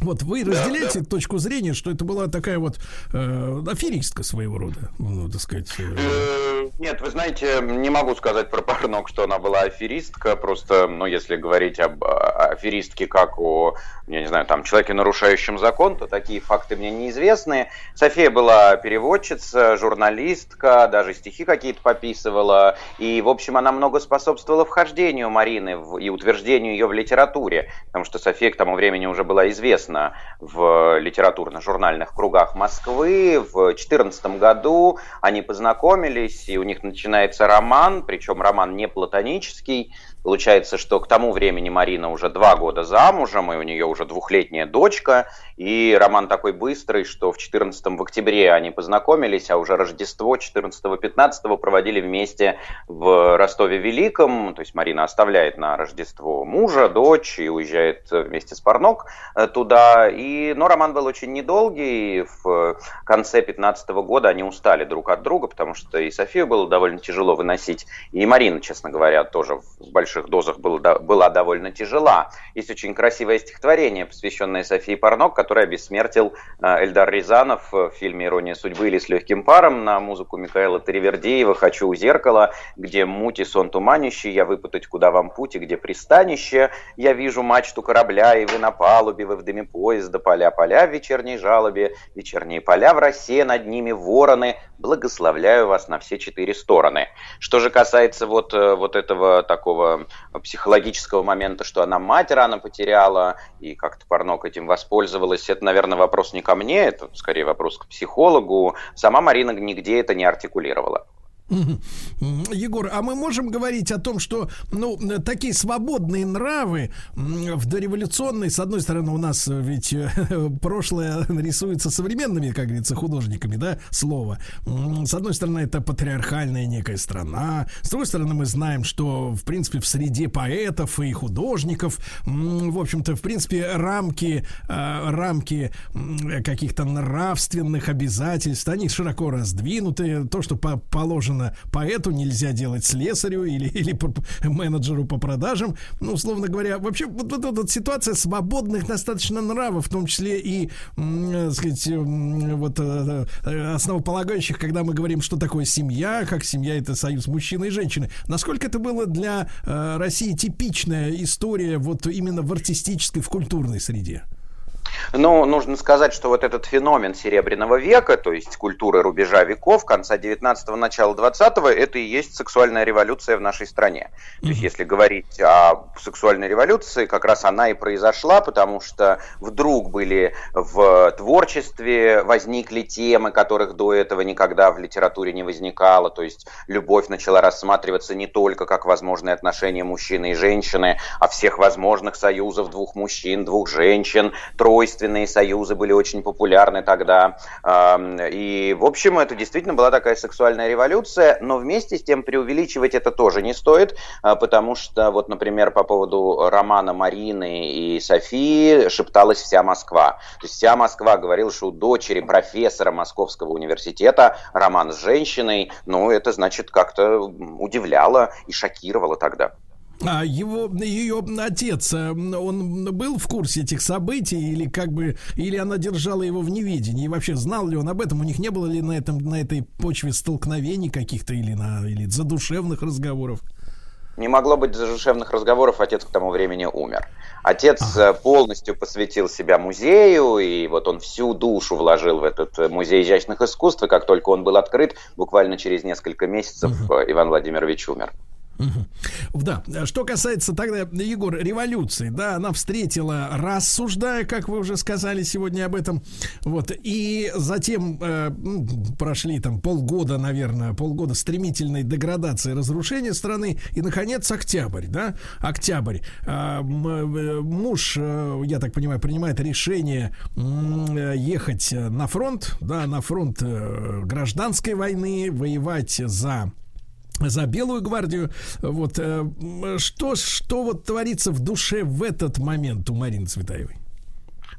Вот вы разделяете да. точку зрения, что это была такая вот э, аферистка своего рода, ну, так сказать. Э... нет, вы знаете, не могу сказать про Парнок, что она была аферистка. Просто, ну, если говорить об аферистке как о, я не знаю, там, человеке, нарушающем закон, то такие факты мне неизвестны. София была переводчица, журналистка, даже стихи какие-то пописывала. И, в общем, она много способствовала вхождению Марины в, и утверждению ее в литературе. Потому что София к тому времени уже была известна в литературно-журнальных кругах Москвы. В 2014 году они познакомились, и у них начинается роман, причем роман не платонический, Получается, что к тому времени Марина уже два года замужем, и у нее уже двухлетняя дочка, и роман такой быстрый, что в 14 в октябре они познакомились, а уже Рождество 14-15 проводили вместе в Ростове-Великом, то есть Марина оставляет на Рождество мужа, дочь и уезжает вместе с Парнок э, туда, и, но роман был очень недолгий, в конце 15 года они устали друг от друга, потому что и Софию было довольно тяжело выносить, и Марина, честно говоря, тоже в большом больших дозах был, была довольно тяжела. Есть очень красивое стихотворение, посвященное Софии Парнок, которое обессмертил э, Эльдар Рязанов в фильме «Ирония судьбы» или «С легким паром» на музыку Михаила Таривердеева «Хочу у зеркала», где мути сон туманящий, я выпутать куда вам пути, где пристанище, я вижу мачту корабля, и вы на палубе, вы в дыме поезда, поля-поля в вечерней жалобе, вечерние поля в росе, над ними вороны, благословляю вас на все четыре стороны. Что же касается вот, э, вот этого такого психологического момента, что она мать рано потеряла, и как-то Парнок этим воспользовалась, это, наверное, вопрос не ко мне, это скорее вопрос к психологу. Сама Марина нигде это не артикулировала. Егор, а мы можем говорить о том, что ну, такие свободные нравы в дореволюционной, с одной стороны, у нас ведь э, прошлое рисуется современными, как говорится, художниками, да, слово. С одной стороны, это патриархальная некая страна. С другой стороны, мы знаем, что, в принципе, в среде поэтов и художников, в общем-то, в принципе, рамки, э, рамки каких-то нравственных обязательств, они широко раздвинуты. То, что положено положено поэту, нельзя делать слесарю или, или менеджеру по продажам. Ну, условно говоря, вообще вот, вот, вот, вот ситуация свободных достаточно нравов, в том числе и, э, сказать, вот э, э, основополагающих, когда мы говорим, что такое семья, как семья это союз мужчины и женщины. Насколько это было для России типичная история вот именно в артистической, в культурной среде? Ну, нужно сказать, что вот этот феномен Серебряного века, то есть культуры рубежа веков, конца 19-го, начала 20-го, это и есть сексуальная революция в нашей стране. То есть, если говорить о сексуальной революции, как раз она и произошла, потому что вдруг были в творчестве, возникли темы, которых до этого никогда в литературе не возникало, то есть любовь начала рассматриваться не только как возможные отношения мужчины и женщины, а всех возможных союзов двух мужчин, двух женщин, трое двойственные союзы были очень популярны тогда. И, в общем, это действительно была такая сексуальная революция, но вместе с тем преувеличивать это тоже не стоит, а, потому что, вот, например, по поводу романа Марины и Софии шепталась вся Москва. То есть вся Москва говорила, что у дочери профессора Московского университета роман с женщиной, ну, это, значит, как-то удивляло и шокировало тогда. А его, ее отец, э, он был в курсе этих событий или как бы, или она держала его в неведении? И вообще знал ли он об этом? У них не было ли на этом, на этой почве столкновений каких-то или на, или задушевных разговоров? Не могло быть задушевных разговоров, отец к тому времени умер. Отец ага. Э, полностью посвятил себя музею, и вот он всю душу вложил в этот э, музей изящных искусств, и как только он был открыт, буквально через несколько месяцев ага. Иван Владимирович умер. Да, что касается тогда, Егор, революции, да, она встретила, рассуждая, как вы уже сказали сегодня об этом, вот, и затем э, прошли там полгода, наверное, полгода стремительной деградации, разрушения страны, и, наконец, октябрь, да, октябрь. Э, муж, э, я так понимаю, принимает решение э, ехать на фронт, да, на фронт э, гражданской войны, воевать за за Белую гвардию. Вот э, что, что вот творится в душе в этот момент у Марины Цветаевой?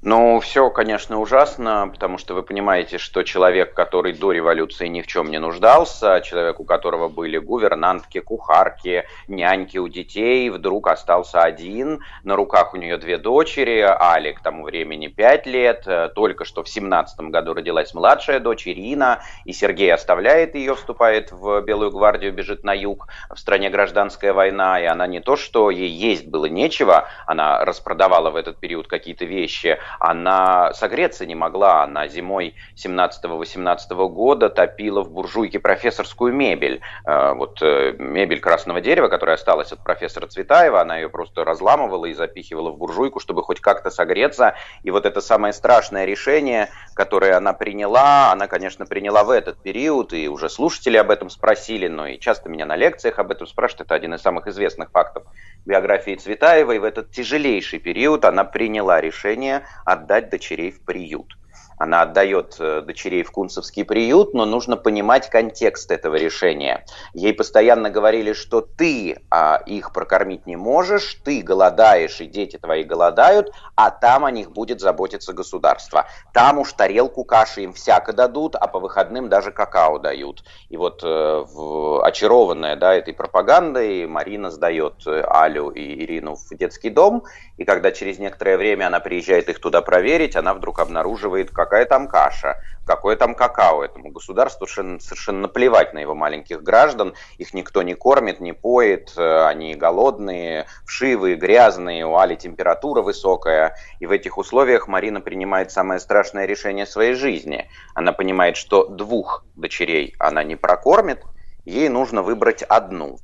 Ну, все, конечно, ужасно, потому что вы понимаете, что человек, который до революции ни в чем не нуждался, человек, у которого были гувернантки, кухарки, няньки у детей, вдруг остался один, на руках у нее две дочери, Али к тому времени пять лет, э, только что в семнадцатом году родилась младшая дочь Ирина, и Сергей оставляет ее, вступает в Белую гвардию, бежит на юг, в стране гражданская война, и она не то, что ей есть было нечего, она распродавала в этот период какие-то вещи, она согреться не могла. Она зимой 17-18 года топила в буржуйке профессорскую мебель. Э, вот э, мебель красного дерева, которая осталась от профессора Цветаева, она ее просто разламывала и запихивала в буржуйку, чтобы хоть как-то согреться. И вот это самое страшное решение, которое она приняла, она, конечно, приняла в этот период, и уже слушатели об этом спросили, но и часто меня на лекциях об этом спрашивают. Это один из самых известных фактов биографии Цветаевой. В этот тяжелейший период она приняла решение отдать дочерей в приют. Она отдает э, дочерей в Кунцевский приют, но нужно понимать контекст этого решения. Ей постоянно говорили, что ты а, их прокормить не можешь, ты голодаешь, и дети твои голодают, а там о них будет заботиться государство. Там уж тарелку каши им всяко дадут, а по выходным даже какао дают. И вот э, в, очарованная да, этой пропагандой, Марина сдает э, Алю и Ирину в детский дом, и когда через некоторое время она приезжает их туда проверить, она вдруг обнаруживает, как какая там каша, какое там какао. Этому государству совершенно, совершенно наплевать на его маленьких граждан. Их никто не кормит, не поет, э, они голодные, вшивые, грязные, у Али температура высокая. И в этих условиях Марина принимает самое страшное решение своей жизни. Она понимает, что двух дочерей она не прокормит, ей нужно выбрать одну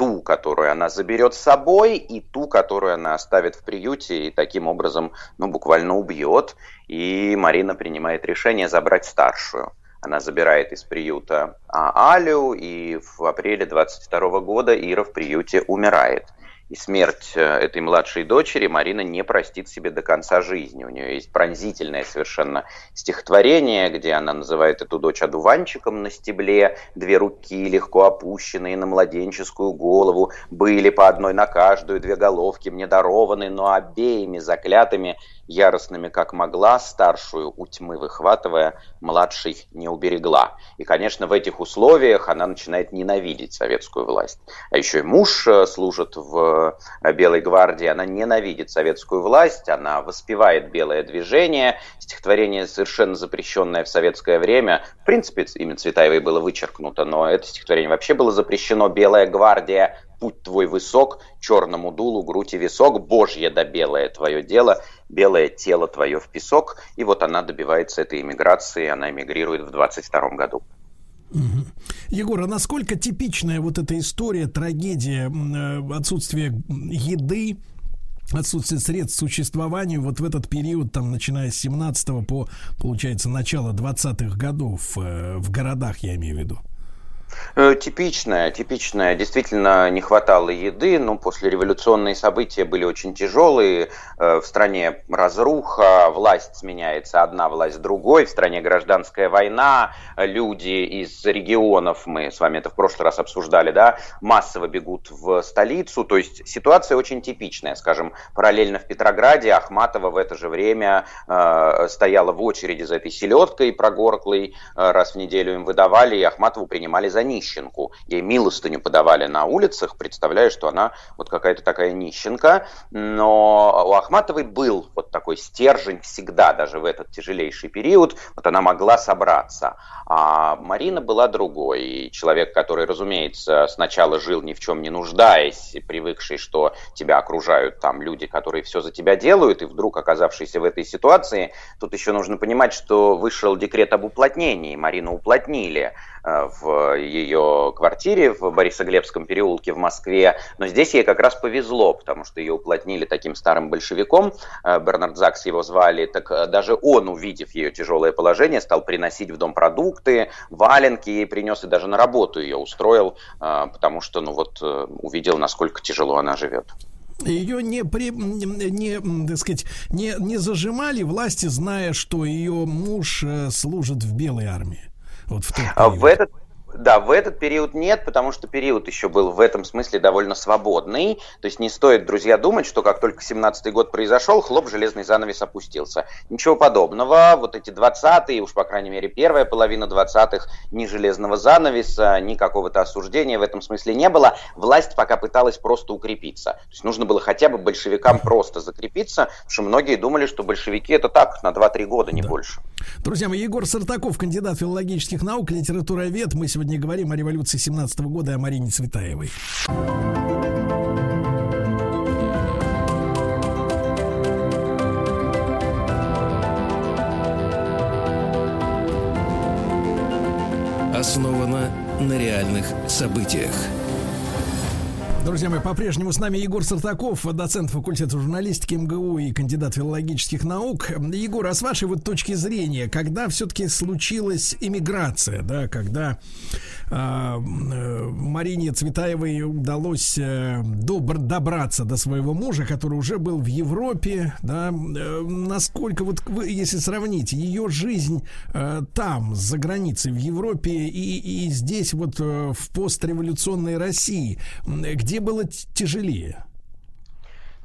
ту, которую она заберет с собой, и ту, которую она оставит в приюте, и таким образом, ну, буквально убьет. И Марина принимает решение забрать старшую. Она забирает из приюта а, Алю, и в апреле 22 года Ира в приюте умирает и смерть э, этой младшей дочери Марина не простит себе до конца жизни. У нее есть пронзительное совершенно стихотворение, где она называет эту дочь одуванчиком на стебле, две руки легко опущенные на младенческую голову, были по одной на каждую, две головки мне дарованы, но обеими заклятыми яростными как могла, старшую у тьмы выхватывая, младший не уберегла. И, конечно, в этих условиях она начинает ненавидеть советскую власть. А еще и муж э, служит в э, Белой гвардии, она ненавидит советскую власть, она воспевает белое движение, стихотворение совершенно запрещенное в советское время. В принципе, имя Цветаевой было вычеркнуто, но это стихотворение вообще было запрещено. Белая гвардия путь твой высок, черному дулу, грудь и висок, божье да белое твое дело, белое тело твое в песок. И вот она добивается этой иммиграции, она эмигрирует в 22 году. Егор, а насколько типичная вот эта история, трагедия, э, отсутствие еды, отсутствие средств к существованию вот в этот период, там, начиная с 17 по, получается, начало 20-х годов э, в городах, я имею в виду? Э, типичная, типичная. Действительно не хватало еды, но после революционные события были очень тяжелые. Э, в стране разруха, власть сменяется одна власть другой, в стране гражданская война, люди из регионов, мы с вами это в прошлый раз обсуждали, да, массово бегут в столицу. То есть ситуация очень типичная. Скажем, параллельно в Петрограде Ахматова в это же время э, стояла в очереди за этой селедкой прогорклой, э, раз в неделю им выдавали, и Ахматову принимали за нищенку. Ей милостыню подавали на улицах, представляя, что она вот какая-то такая нищенка. Но у Ахматовой был вот такой стержень всегда, даже в этот тяжелейший период. Вот она могла собраться. А Марина была другой. И человек, который, разумеется, сначала жил ни в чем не нуждаясь, привыкший, что тебя окружают там люди, которые все за тебя делают, и вдруг оказавшийся в этой ситуации, тут еще нужно понимать, что вышел декрет об уплотнении. Марину уплотнили в ее квартире в Борисоглебском переулке в Москве. Но здесь ей как раз повезло, потому что ее уплотнили таким старым большевиком. Э, Бернард Закс его звали. Так э, даже он, увидев ее тяжелое положение, стал приносить в дом продукты, валенки ей принес и даже на работу ее устроил, потому что, ну вот, э, увидел, насколько тяжело она живет. Ее не, при, не, так сказать, не, не зажимали власти, зная, что ее муж э, служит в белой армии. Вот в, а в этот да, в этот период нет, потому что период еще был в этом смысле довольно свободный. То есть не стоит, друзья, думать, что как только 17-й год произошел, хлоп, железный занавес опустился. Ничего подобного. Вот эти 20-е, уж по крайней мере первая половина 20-х, ни железного занавеса, ни какого-то осуждения в этом смысле не было. Власть пока пыталась просто укрепиться. То есть нужно было хотя бы большевикам просто закрепиться, потому что многие думали, что большевики это так, на 2-3 года, не да. больше. Друзья мои, Егор Сартаков, кандидат филологических наук, литературовед. Мы сегодня говорим о революции 17 года и о Марине Цветаевой. Основано на реальных событиях. Друзья мои, по-прежнему с нами Егор Сартаков, доцент факультета журналистики МГУ и кандидат филологических наук. Егор, а с вашей вот точки зрения, когда все-таки случилась иммиграция, да, когда Марине Цветаевой удалось э, добр, добраться до своего мужа, который уже был в Европе, да, э, насколько вот вы, если сравнить ее жизнь э, там, за границей, в Европе и, и здесь вот э, в постреволюционной России, где было тяжелее?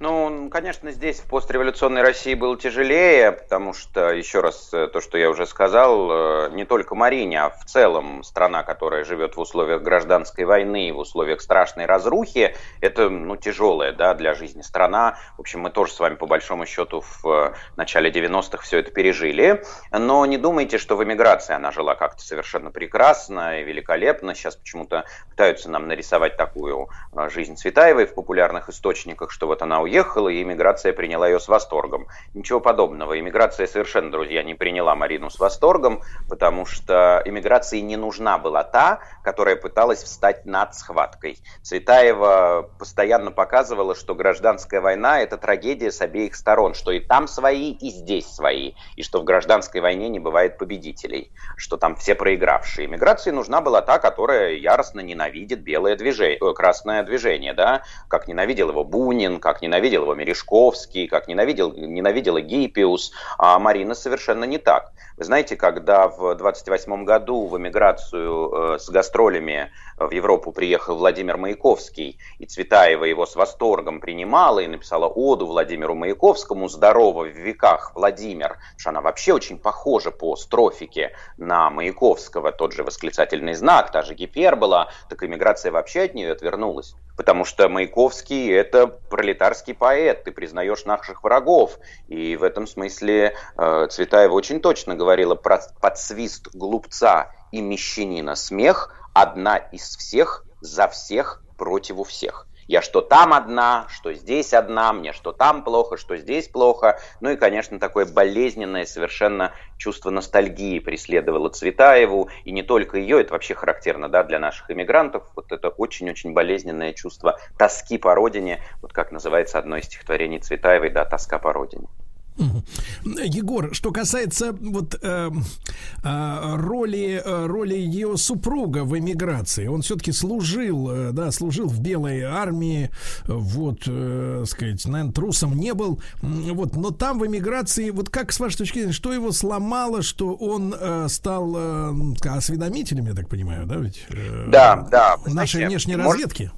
Ну, конечно, здесь в постреволюционной России было тяжелее, потому что, еще раз, э, то, что я уже сказал, э, не только Марине, а в целом страна, которая живет в условиях гражданской войны, в условиях страшной разрухи, это, ну, тяжелая, да, для жизни страна. В общем, мы тоже с вами, по большому счету, в э, начале 90-х все это пережили. Но не думайте, что в эмиграции она жила как-то совершенно прекрасно и великолепно. Сейчас почему-то пытаются нам нарисовать такую жизнь Цветаевой в популярных источниках, что вот она уехала, и иммиграция приняла ее с восторгом. Ничего подобного. Иммиграция совершенно, друзья, не приняла Марину с восторгом, потому что иммиграции не нужна была та, которая пыталась встать над схваткой. Цветаева постоянно показывала, что гражданская война – это трагедия с обеих сторон, что и там свои, и здесь свои, и что в гражданской войне не бывает победителей, что там все проигравшие. Иммиграции нужна была та, которая яростно ненавидит белое движение, э, красное движение, да, как ненавидел его Бунин, как ненавидел ненавидел его Мережковский, как ненавидел, ненавидела Гиппиус, а Марина совершенно не так. Вы знаете, когда в 28 году в эмиграцию э, с гастролями в Европу приехал Владимир Маяковский, и Цветаева его с восторгом принимала и написала оду Владимиру Маяковскому «Здорово в веках, Владимир», что она вообще очень похожа по строфике на Маяковского, тот же восклицательный знак, та же гипербола, так эмиграция вообще от нее отвернулась. Потому что Маяковский – это пролетарский поэт, ты признаешь наших врагов. И в этом смысле э, Цветаева очень точно говорила про подсвист глупца и мещанина. Смех одна из всех, за всех, против всех. Я что там одна, что здесь одна, мне что там плохо, что здесь плохо. Ну и, конечно, такое болезненное совершенно чувство ностальгии преследовало Цветаеву. И не только ее, это вообще характерно да, для наших иммигрантов. Вот это очень-очень болезненное чувство тоски по родине. Вот как называется одно из стихотворений Цветаевой, да, «Тоска по родине». Егор, что касается вот э, э, роли э, роли ее супруга в эмиграции, он все-таки служил, э, да, служил в белой армии, вот, э, сказать, наверное, трусом не был, вот, но там в эмиграции, вот как с вашей точки зрения, что его сломало, что он э, стал э, осведомителем, я так понимаю, да, ведь? Э, да, да. Нашей знаете, внешней может... разведки.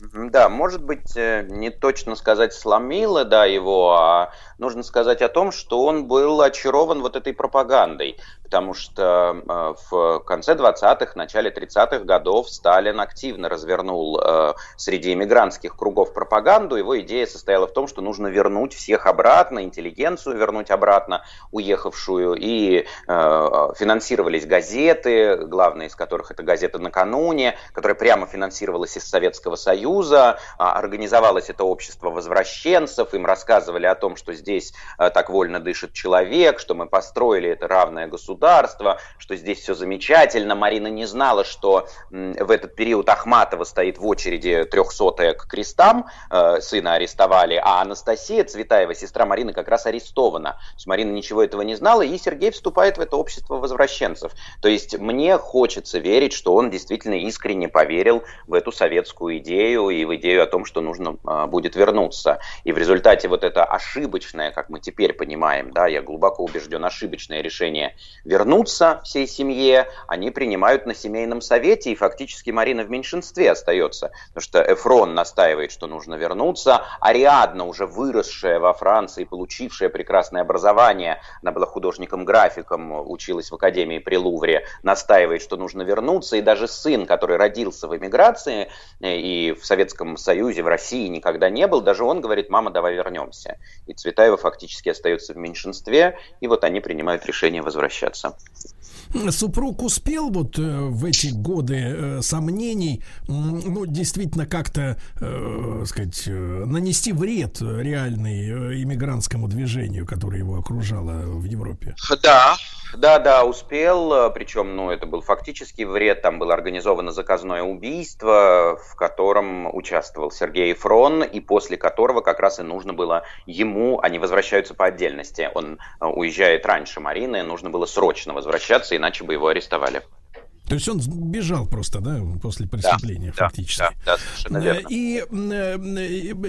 Да, может быть, э, не точно сказать сломило, да, его, а нужно сказать о том, что он был очарован вот этой пропагандой потому что э, в конце 20-х, начале 30-х годов Сталин активно развернул э, среди иммигрантских кругов пропаганду. Его идея состояла в том, что нужно вернуть всех обратно, интеллигенцию вернуть обратно, уехавшую, и финансировались газеты, главная из которых это газета «Накануне», которая прямо финансировалась из Советского Союза, а организовалось это общество возвращенцев, им рассказывали о том, что здесь так вольно дышит человек, что мы построили это равное государство, что здесь все замечательно. Марина не знала, что в этот период Ахматова стоит в очереди трехсотая к крестам, э, сына арестовали, а Анастасия Цветаева, сестра Марины, как раз арестована. То есть Марина ничего этого не знала, и Сергей вступает в это общество возвращенцев. То есть мне хочется верить, что он действительно искренне поверил в эту советскую идею и в идею о том, что нужно э, будет вернуться. И в результате вот это ошибочное, как мы теперь понимаем, да, я глубоко убежден, ошибочное решение вернуться всей семье, они принимают на семейном совете, и фактически Марина в меньшинстве остается, потому что Эфрон настаивает, что нужно вернуться, Ариадна, уже выросшая во Франции, получившая прекрасное образование, она была художником-графиком, училась в Академии при Лувре, настаивает, что нужно вернуться, и даже сын, который родился в эмиграции э, и в Советском Союзе, в России никогда не был, даже он говорит, мама, давай вернемся. И Цветаева фактически остается в меньшинстве, и вот они принимают решение возвращаться. Супруг успел вот э, в эти годы э, сомнений, ну, действительно как-то, э, сказать, э, нанести вред реальный иммигрантскому движению, которое его окружало в Европе? Да, да, да, успел, причем, ну, это был фактический вред, там было организовано заказное убийство, в котором участвовал Сергей Фрон, и после которого как раз и нужно было ему, они возвращаются по отдельности, он э, уезжает раньше Марины, нужно было срочно возвращаться, иначе бы его арестовали. То есть он бежал просто, да, после преступления, да, фактически. Да, да, совершенно верно. И,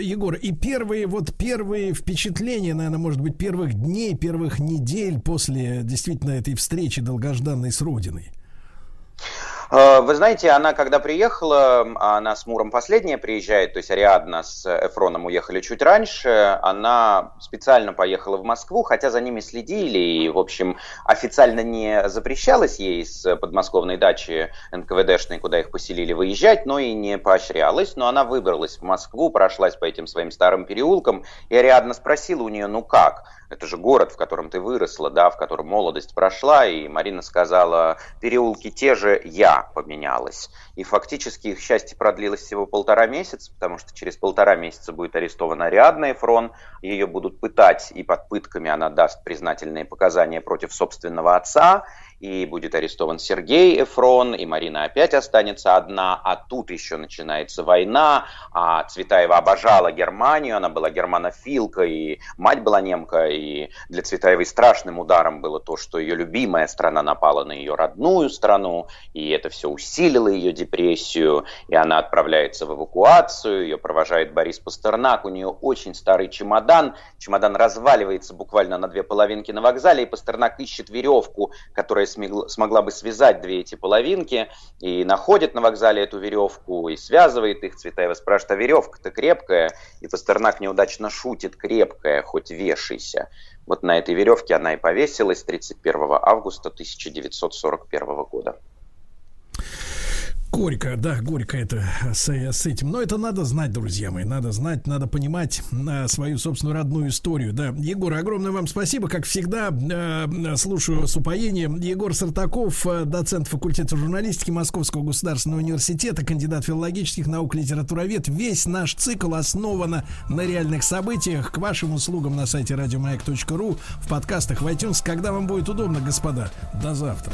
Егор, и первые, вот первые впечатления, наверное, может быть, первых дней, первых недель после действительно этой встречи долгожданной с Родиной. Э, вы знаете, она когда приехала, она с Муром последняя приезжает, то есть Ариадна с Эфроном уехали чуть раньше, она специально поехала в Москву, хотя за ними следили, и, в общем, официально не запрещалось ей с подмосковной дачи НКВДшной, куда их поселили, выезжать, но и не поощрялось, но она выбралась в Москву, прошлась по этим своим старым переулкам, и Ариадна спросила у нее, ну как? Это же город, в котором ты выросла, да, в котором молодость прошла, и Марина сказала, переулки те же, я поменялась. И фактически их счастье продлилось всего полтора месяца, потому что через полтора месяца будет арестована Ариадна Эфрон, ее будут пытать, и под пытками она даст признательные показания против собственного отца, и будет арестован Сергей Эфрон, и Марина опять останется одна, а тут еще начинается война, а Цветаева обожала Германию, она была германофилка, и мать была немка, и для Цветаевой страшным ударом было то, что ее любимая страна напала на ее родную страну, и это все усилило ее депрессию, и она отправляется в эвакуацию, ее провожает Борис Пастернак, у нее очень старый чемодан, чемодан разваливается буквально на две половинки на вокзале, и Пастернак ищет веревку, которая смогла бы связать две эти половинки, и находит на вокзале эту веревку, и связывает их. Цветаева спрашивает, а веревка-то крепкая? И Пастернак неудачно шутит, крепкая, хоть вешайся. Вот на этой веревке она и повесилась 31 августа 1941 года. Горько, да, горько это с, с этим. Но это надо знать, друзья мои. Надо знать, надо понимать э, свою собственную родную историю. Да, Егор, огромное вам спасибо. Как всегда, э, слушаю с упоением. Егор Сартаков, э, доцент факультета журналистики Московского государственного университета, кандидат филологических наук, литературовед. Весь наш цикл основан на реальных событиях. К вашим услугам на сайте радиомаяк.ру, в подкастах в iTunes. Когда вам будет удобно, господа. До завтра.